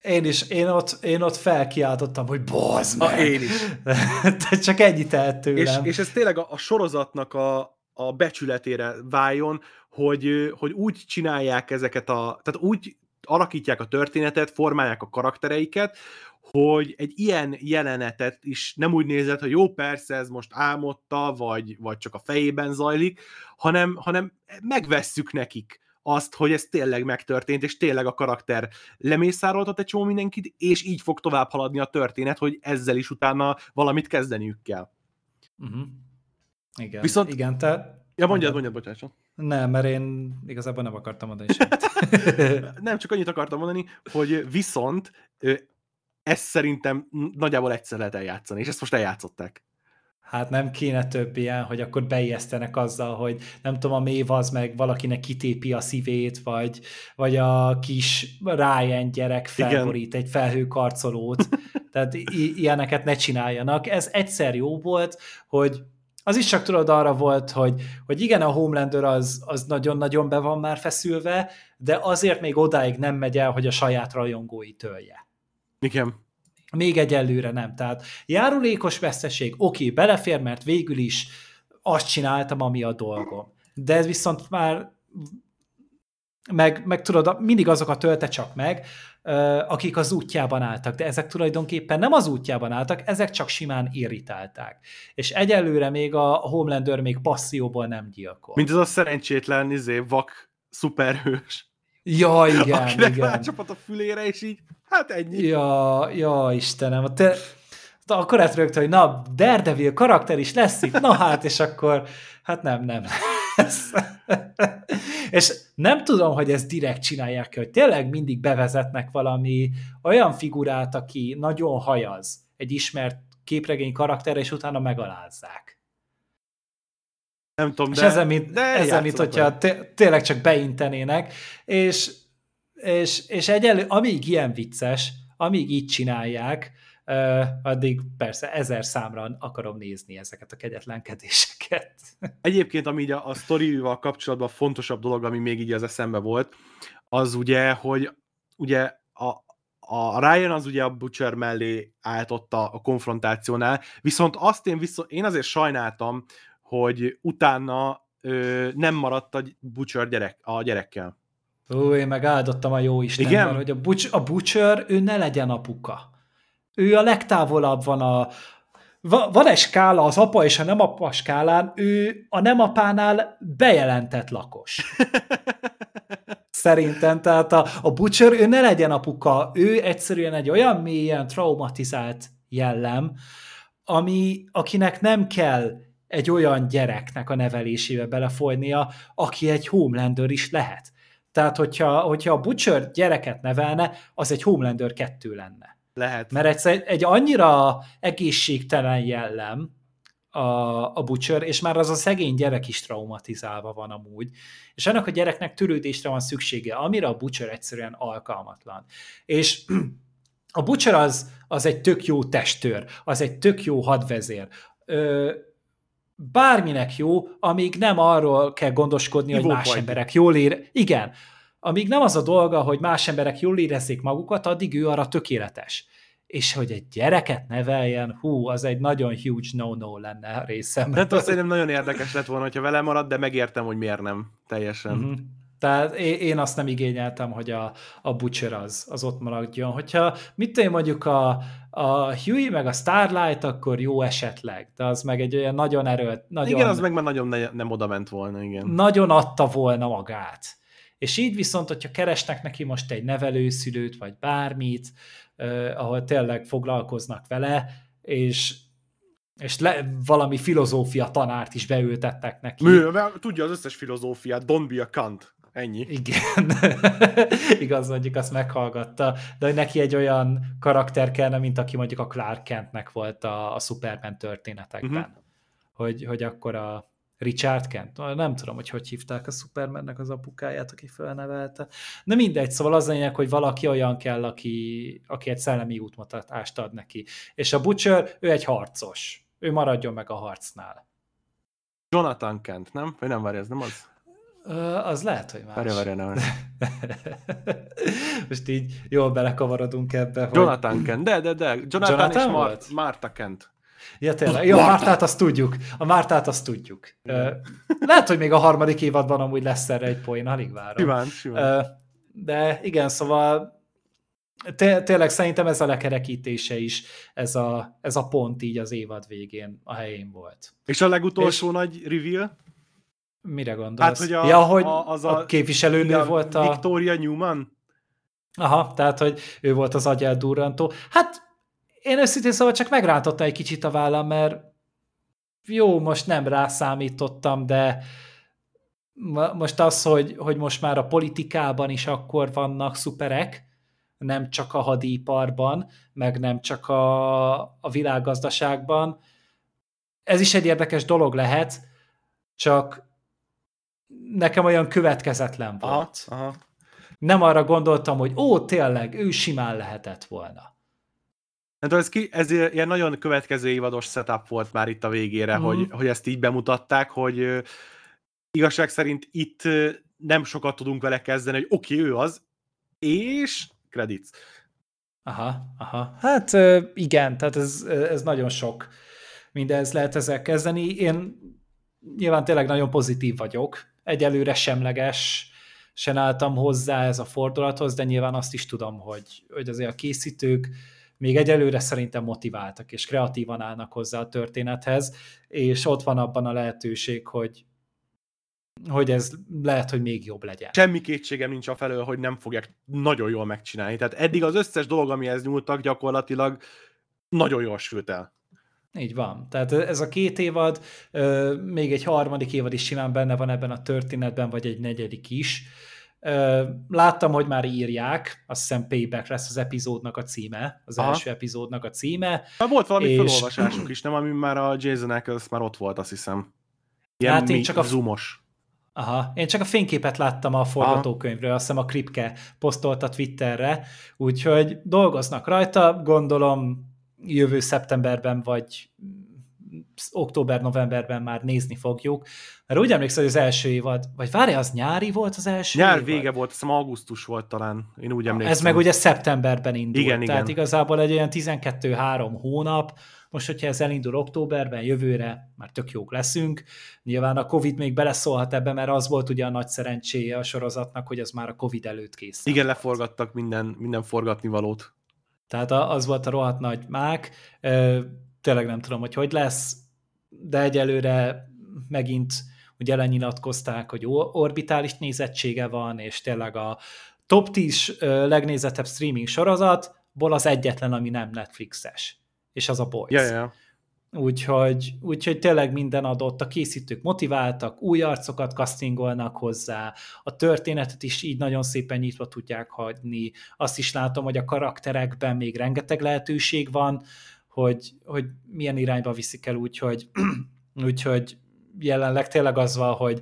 Speaker 1: Én is, én ott, én ott felkiáltottam, hogy bozd
Speaker 2: meg! A, én is.
Speaker 1: Csak ennyit tehet tőlem.
Speaker 2: És, és ez tényleg a, a sorozatnak a, a becsületére váljon, hogy, hogy úgy csinálják ezeket a, tehát úgy alakítják a történetet, formálják a karaktereiket, hogy egy ilyen jelenetet is nem úgy nézett, hogy jó, persze ez most álmodta, vagy, vagy csak a fejében zajlik, hanem, hanem megvesszük nekik azt, hogy ez tényleg megtörtént, és tényleg a karakter lemészároltat egy csomó mindenkit, és így fog tovább haladni a történet, hogy ezzel is utána valamit kezdeniük kell.
Speaker 1: Uh-huh. Igen, Viszont, igen, te...
Speaker 2: Ja, mondjad, mondjad, bocsánat.
Speaker 1: Nem, mert én igazából nem akartam mondani semmit.
Speaker 2: nem, csak annyit akartam mondani, hogy viszont ezt szerintem nagyjából egyszer lehet eljátszani, és ezt most eljátszották.
Speaker 1: Hát nem kéne több ilyen, hogy akkor beijesztenek azzal, hogy nem tudom, a mév az meg valakinek kitépi a szívét, vagy, vagy a kis Ryan gyerek felborít Igen. egy felhőkarcolót. Tehát i- ilyeneket ne csináljanak. Ez egyszer jó volt, hogy az is csak tudod arra volt, hogy, hogy igen, a Homelander az, az nagyon-nagyon be van már feszülve, de azért még odáig nem megy el, hogy a saját rajongói tölje.
Speaker 2: Igen.
Speaker 1: Még egyelőre nem. Tehát járulékos veszteség, oké, belefér, mert végül is azt csináltam, ami a dolgom. De ez viszont már meg, meg tudod, mindig azokat tölte csak meg, akik az útjában álltak, de ezek tulajdonképpen nem az útjában álltak, ezek csak simán irritálták. És egyelőre még a Homelander még passzióból nem gyilkol.
Speaker 2: Mint az a szerencsétlen izé, vak szuperhős.
Speaker 1: Ja, igen,
Speaker 2: akinek
Speaker 1: igen.
Speaker 2: rácsapat a fülére, és így, hát ennyi.
Speaker 1: Ja, ja, Istenem. Te, akkor ezt rögtön, hogy na, Daredevil karakter is lesz itt, na hát, és akkor, hát nem, nem lesz. és nem tudom, hogy ezt direkt csinálják hogy tényleg mindig bevezetnek valami olyan figurát, aki nagyon hajaz egy ismert képregény karakter, és utána megalázzák.
Speaker 2: Nem tudom,
Speaker 1: És
Speaker 2: de,
Speaker 1: ezzel, mint,
Speaker 2: de
Speaker 1: ezzel, mint hogyha té- tényleg csak beintenének, és, és, és egyelő, amíg ilyen vicces, amíg így csinálják, uh, addig persze ezer számra akarom nézni ezeket a kegyetlenkedéseket.
Speaker 2: Egyébként, ami így a, a sztorival kapcsolatban a fontosabb dolog, ami még így az eszembe volt, az ugye, hogy ugye a, a Ryan az ugye a Butcher mellé állt ott a, a konfrontációnál, viszont azt én, viszont, én azért sajnáltam, hogy utána ö, nem maradt a Butcher gyerek, a gyerekkel.
Speaker 1: Ó, én meg áldottam a jó Istenben,
Speaker 2: Igen?
Speaker 1: hogy a, Butch, a Butcher, ő ne legyen apuka. Ő a legtávolabb van a... Va, van egy skála az apa és a nem apa skálán, ő a nem apánál bejelentett lakos. Szerintem, tehát a, a Butcher, ő ne legyen apuka, ő egyszerűen egy olyan mélyen traumatizált jellem, ami, akinek nem kell egy olyan gyereknek a nevelésébe belefolynia, aki egy Homelander is lehet. Tehát, hogyha, hogyha a Butcher gyereket nevelne, az egy Homelander 2 lenne.
Speaker 2: Lehet.
Speaker 1: Mert egy, egy annyira egészségtelen jellem a, a Butcher, és már az a szegény gyerek is traumatizálva van amúgy, és annak a gyereknek törődésre van szüksége, amire a Butcher egyszerűen alkalmatlan. És a Butcher az, az egy tök jó testőr, az egy tök jó hadvezér. Ö, bárminek jó, amíg nem arról kell gondoskodni, hogy más emberek jól ér. Igen, amíg nem az a dolga, hogy más emberek jól érezzék magukat, addig ő arra tökéletes. És hogy egy gyereket neveljen, hú, az egy nagyon huge no-no lenne a részemről.
Speaker 2: Nem tudom, szerintem nagyon érdekes lett volna, hogyha vele marad, de megértem, hogy miért nem teljesen.
Speaker 1: Mm-hmm. Tehát én azt nem igényeltem, hogy a, a Butcher az, az ott maradjon. Hogyha mit tudom mondjuk a, a Huey meg a Starlight, akkor jó esetleg, de az meg egy olyan nagyon erőt. Nagyon,
Speaker 2: igen, az meg már nagyon ne, nem oda ment volna, igen.
Speaker 1: Nagyon adta volna magát. És így viszont, hogyha keresnek neki most egy nevelőszülőt, vagy bármit, eh, ahol tényleg foglalkoznak vele, és és le, valami filozófia tanárt is beültettek neki.
Speaker 2: Mű, tudja az összes filozófiát, don't be a Kant. Ennyi.
Speaker 1: Igen. Igaz, mondjuk azt meghallgatta, de hogy neki egy olyan karakter kellene, mint aki mondjuk a Clark Kentnek volt a, a Superman történetekben. Uh-huh. Hogy, hogy akkor a Richard Kent, nem tudom, hogy hogy hívták a Supermannek az apukáját, aki felnevelte. De mindegy, szóval az lényeg, hogy valaki olyan kell, aki, aki egy szellemi útmutatást ad neki. És a Butcher, ő egy harcos. Ő maradjon meg a harcnál.
Speaker 2: Jonathan Kent, nem? Vagy nem várja, ez nem az?
Speaker 1: Az lehet, hogy más.
Speaker 2: Várja, várja, nem.
Speaker 1: Most így jól belekavarodunk ebbe. Hogy...
Speaker 2: Jonathan Kent, de, de, de. Jonathan, Jonathan és Mar- Marta Kent.
Speaker 1: Ja, tényleg. Jó, a Mártát azt tudjuk. A Mártát azt tudjuk. Lehet, hogy még a harmadik évadban amúgy lesz erre egy poén, alig várom.
Speaker 2: Simán, simán.
Speaker 1: De igen, szóval té- tényleg szerintem ez a lekerekítése is, ez a, ez a pont így az évad végén a helyén volt.
Speaker 2: És a legutolsó és... nagy reveal?
Speaker 1: Mire gondolsz?
Speaker 2: Hát, hogy a,
Speaker 1: ja, hogy
Speaker 2: a,
Speaker 1: az a, a képviselőnő a volt a...
Speaker 2: Victoria Newman?
Speaker 1: Aha, tehát, hogy ő volt az agyeldurrantó. Hát én őszintén szóval csak megrántotta egy kicsit a vállam, mert jó, most nem rászámítottam, de most az, hogy, hogy most már a politikában is akkor vannak szuperek, nem csak a hadiparban, meg nem csak a, a világgazdaságban. Ez is egy érdekes dolog lehet, csak nekem olyan következetlen volt.
Speaker 2: Aha, aha.
Speaker 1: Nem arra gondoltam, hogy ó, tényleg, ő simán lehetett volna.
Speaker 2: Hát ez, ki, ez ilyen nagyon következő évados setup volt már itt a végére, mm. hogy, hogy ezt így bemutatták, hogy igazság szerint itt nem sokat tudunk vele kezdeni, hogy oké, okay, ő az, és credits.
Speaker 1: Aha, aha. Hát igen, tehát ez, ez nagyon sok mindez lehet ezzel kezdeni. Én nyilván tényleg nagyon pozitív vagyok, egyelőre semleges, sen álltam hozzá ez a fordulathoz, de nyilván azt is tudom, hogy, hogy azért a készítők még egyelőre szerintem motiváltak, és kreatívan állnak hozzá a történethez, és ott van abban a lehetőség, hogy hogy ez lehet, hogy még jobb legyen.
Speaker 2: Semmi kétségem nincs a felől, hogy nem fogják nagyon jól megcsinálni. Tehát eddig az összes dolog, amihez nyúltak, gyakorlatilag nagyon jól sült el.
Speaker 1: Így van. Tehát ez a két évad, még egy harmadik évad is simán benne van ebben a történetben, vagy egy negyedik is. Láttam, hogy már írják, azt hiszem Payback lesz az epizódnak a címe, az Aha. első epizódnak a címe.
Speaker 2: Már volt valami és... felolvasásuk is, nem? Ami már a Jason Ackles már ott volt, azt hiszem. Ilyen hát én csak a zoomos.
Speaker 1: Aha, én csak a fényképet láttam a forgatókönyvről, azt hiszem a Kripke posztolta Twitterre, úgyhogy dolgoznak rajta, gondolom jövő szeptemberben vagy október-novemberben már nézni fogjuk. Mert úgy emlékszem, hogy az első évad, vagy várja, az nyári volt az első
Speaker 2: Nyár
Speaker 1: évad?
Speaker 2: vége volt, azt augusztus volt talán, én úgy emlékszem.
Speaker 1: Ez meg ugye szeptemberben indult,
Speaker 2: igen,
Speaker 1: tehát
Speaker 2: igen.
Speaker 1: igazából egy olyan 12-3 hónap, most, hogyha ez elindul októberben, jövőre már tök jók leszünk. Nyilván a Covid még beleszólhat ebbe, mert az volt ugye a nagy szerencséje a sorozatnak, hogy az már a Covid előtt kész.
Speaker 2: Igen, leforgattak minden, minden forgatnivalót.
Speaker 1: Tehát az volt a rohadt nagy mák. Tényleg nem tudom, hogy hogy lesz, de egyelőre megint ugye lenyilatkozták, hogy orbitális nézettsége van, és tényleg a top 10 legnézettebb streaming sorozatból az egyetlen, ami nem Netflixes, és az a Boys.
Speaker 2: Ja, ja.
Speaker 1: Úgyhogy, úgyhogy tényleg minden adott, a készítők motiváltak, új arcokat castingolnak hozzá, a történetet is így nagyon szépen nyitva tudják hagyni. Azt is látom, hogy a karakterekben még rengeteg lehetőség van, hogy, hogy milyen irányba viszik el, úgyhogy, úgyhogy jelenleg tényleg az van, hogy,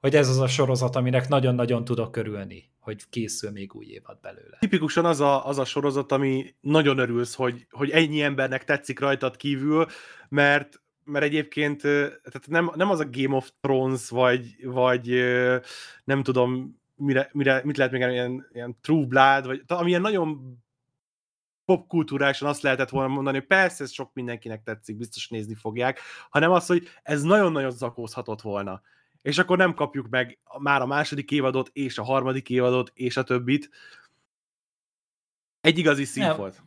Speaker 1: hogy ez az a sorozat, aminek nagyon-nagyon tudok körülni, hogy készül még új évad belőle.
Speaker 2: Tipikusan az a, az a sorozat, ami nagyon örülsz, hogy, hogy ennyi embernek tetszik rajtad kívül, mert mert egyébként tehát nem, nem az a Game of Thrones, vagy, vagy nem tudom, mire, mire, mit lehet még ilyen, ilyen True Blood, vagy amilyen nagyon popkultúrásan azt lehetett volna mondani, hogy persze ez sok mindenkinek tetszik, biztos nézni fogják, hanem az, hogy ez nagyon-nagyon zakózhatott volna. És akkor nem kapjuk meg már a második évadot, és a harmadik évadot, és a többit. Egy igazi szív volt.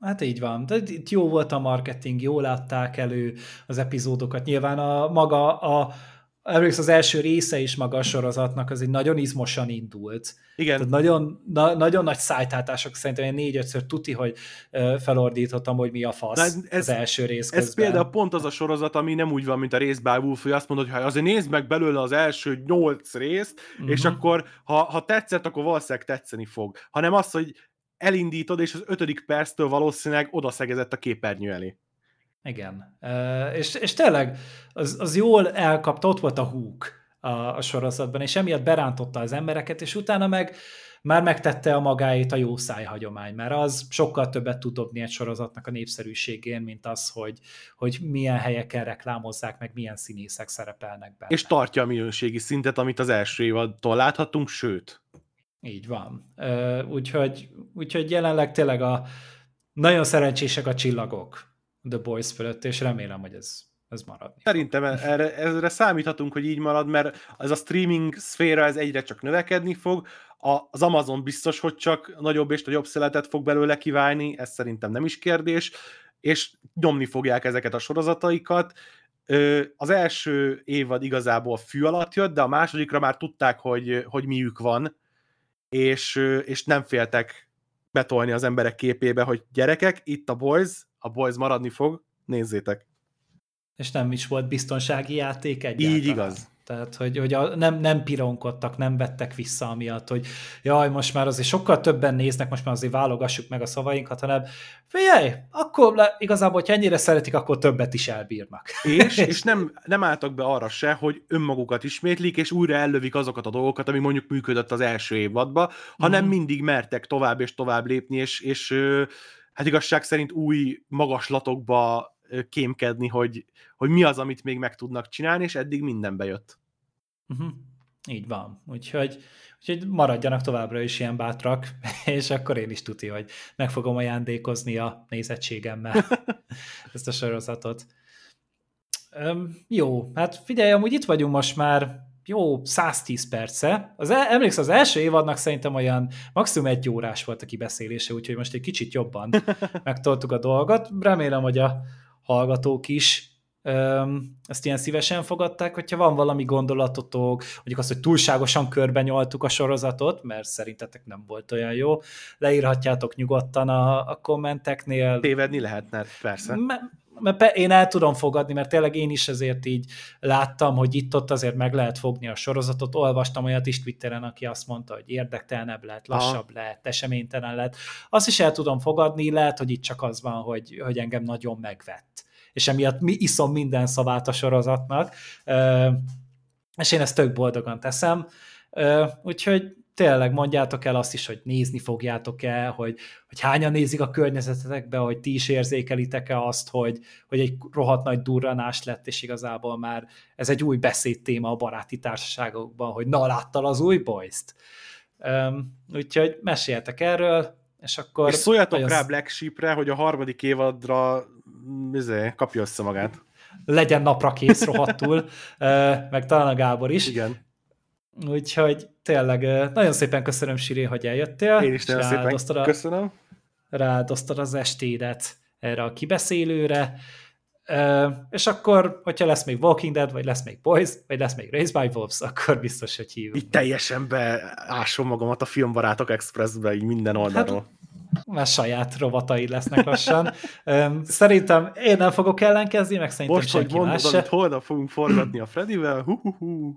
Speaker 1: Hát így van. De itt jó volt a marketing, jól látták elő az epizódokat. Nyilván a maga a Emléksz, az első része is maga a sorozatnak, az egy nagyon izmosan indult.
Speaker 2: Igen.
Speaker 1: Tehát nagyon, na, nagyon nagy szájtátások szerintem négy-ötször tuti, hogy felordítottam, hogy mi a fasz ez, az első rész közben.
Speaker 2: Ez például pont az a sorozat, ami nem úgy van, mint a rész Wolf, hogy azt mondod, hogy azért nézd meg belőle az első nyolc részt, uh-huh. és akkor ha, ha tetszett, akkor valószínűleg tetszeni fog. Hanem az, hogy elindítod, és az ötödik perctől valószínűleg odaszegezett a képernyő elé.
Speaker 1: Igen. Uh, és, és tényleg az, az jól elkapta, ott volt a húk a, a sorozatban, és emiatt berántotta az embereket, és utána meg már megtette a magáét a jó szájhagyomány, mert az sokkal többet tud dobni egy sorozatnak a népszerűségén, mint az, hogy, hogy milyen helyeken reklámozzák, meg milyen színészek szerepelnek benne.
Speaker 2: És tartja a minőségi szintet, amit az első évadtól láthattunk, sőt.
Speaker 1: Így van. Úgyhogy, úgyhogy jelenleg tényleg a nagyon szerencsések a csillagok The Boys fölött, és remélem, hogy ez, ez marad.
Speaker 2: Szerintem erre, erre számíthatunk, hogy így marad, mert ez a streaming szféra ez egyre csak növekedni fog, a, az Amazon biztos, hogy csak nagyobb és nagyobb szeletet fog belőle kiválni, ez szerintem nem is kérdés, és nyomni fogják ezeket a sorozataikat. Az első évad igazából fű alatt jött, de a másodikra már tudták, hogy, hogy miük van, és, és nem féltek betolni az emberek képébe, hogy gyerekek, itt a Boys, a Boys maradni fog, nézzétek.
Speaker 1: És nem is volt biztonsági játék egyáltalán.
Speaker 2: Így igaz.
Speaker 1: Tehát, hogy, hogy a, nem, nem pironkodtak, nem vettek vissza amiatt, hogy jaj, most már azért sokkal többen néznek, most már azért válogassuk meg a szavainkat, hanem figyelj, akkor le, igazából, hogyha ennyire szeretik, akkor többet is elbírnak.
Speaker 2: És, és nem, nem álltak be arra se, hogy önmagukat ismétlik, és újra ellövik azokat a dolgokat, ami mondjuk működött az első évadban, hanem mm. mindig mertek tovább és tovább lépni, és, és hát igazság szerint új magaslatokba kémkedni, hogy, hogy mi az, amit még meg tudnak csinálni, és eddig minden bejött.
Speaker 1: Uh-huh. Így van. Úgyhogy, úgyhogy maradjanak továbbra is ilyen bátrak, és akkor én is tuti, hogy meg fogom ajándékozni a nézettségemmel ezt a sorozatot. Üm, jó, hát figyelj, amúgy itt vagyunk most már jó 110 perce. Az, emlékszel, az első évadnak szerintem olyan maximum egy órás volt a kibeszélése, úgyhogy most egy kicsit jobban megtoltuk a dolgot. Remélem, hogy a hallgatók is ezt ilyen szívesen fogadták, hogyha van valami gondolatotok, mondjuk azt, hogy túlságosan körben nyoltuk a sorozatot, mert szerintetek nem volt olyan jó, leírhatjátok nyugodtan a, a kommenteknél.
Speaker 2: Tévedni lehetne, persze.
Speaker 1: M- mert én el tudom fogadni, mert tényleg én is ezért így láttam, hogy itt-ott azért meg lehet fogni a sorozatot. Olvastam olyat is Twitteren, aki azt mondta, hogy érdektelenebb lett, lassabb Aha. lett, eseménytelen lett. Azt is el tudom fogadni, lehet, hogy itt csak az van, hogy, hogy engem nagyon megvett. És emiatt mi iszom minden szavát a sorozatnak, és én ezt tök boldogan teszem. Úgyhogy tényleg mondjátok el azt is, hogy nézni fogjátok el, hogy, hogy hányan nézik a környezetetekbe, hogy ti is érzékelitek-e azt, hogy, hogy egy rohadt nagy durranás lett, és igazából már ez egy új beszédtéma a baráti társaságokban, hogy na, láttal az új boys-t. Um, úgyhogy meséljetek erről, és akkor...
Speaker 2: És szóljatok nagyon... rá Black Sheep-re, hogy a harmadik évadra mizé, kapja össze magát.
Speaker 1: Legyen napra kész rohadtul, meg talán a Gábor is.
Speaker 2: Igen.
Speaker 1: Úgyhogy tényleg nagyon szépen köszönöm, Siri, hogy eljöttél.
Speaker 2: Én is nagyon szépen a, köszönöm.
Speaker 1: Ráadoztad az estédet erre a kibeszélőre. Uh, és akkor, hogyha lesz még Walking Dead, vagy lesz még Boys, vagy lesz még Race by Wolves, akkor biztos, hogy hívunk.
Speaker 2: Így teljesen beásom magamat a Filmbarátok Expressbe, így minden oldalról.
Speaker 1: Hát, már saját rovatai lesznek lassan. Um, szerintem én nem fogok ellenkezni, meg szerintem
Speaker 2: Most, hogy mondod, amit holnap fogunk forgatni a Freddyvel, hu, hu, hu.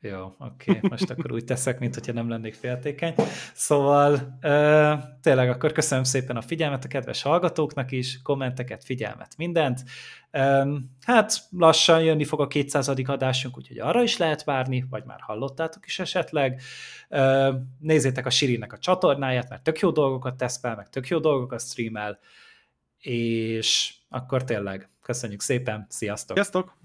Speaker 1: Jó, oké, most akkor úgy teszek, mint hogyha nem lennék féltékeny. Szóval uh, tényleg akkor köszönöm szépen a figyelmet a kedves hallgatóknak is, kommenteket, figyelmet, mindent. Um, hát lassan jönni fog a 200. adásunk, úgyhogy arra is lehet várni, vagy már hallottátok is esetleg. Uh, nézzétek a Sirinek a csatornáját, mert tök jó dolgokat tesz fel, meg tök jó dolgokat streamel, és akkor tényleg köszönjük szépen, sziasztok!
Speaker 2: Sziasztok!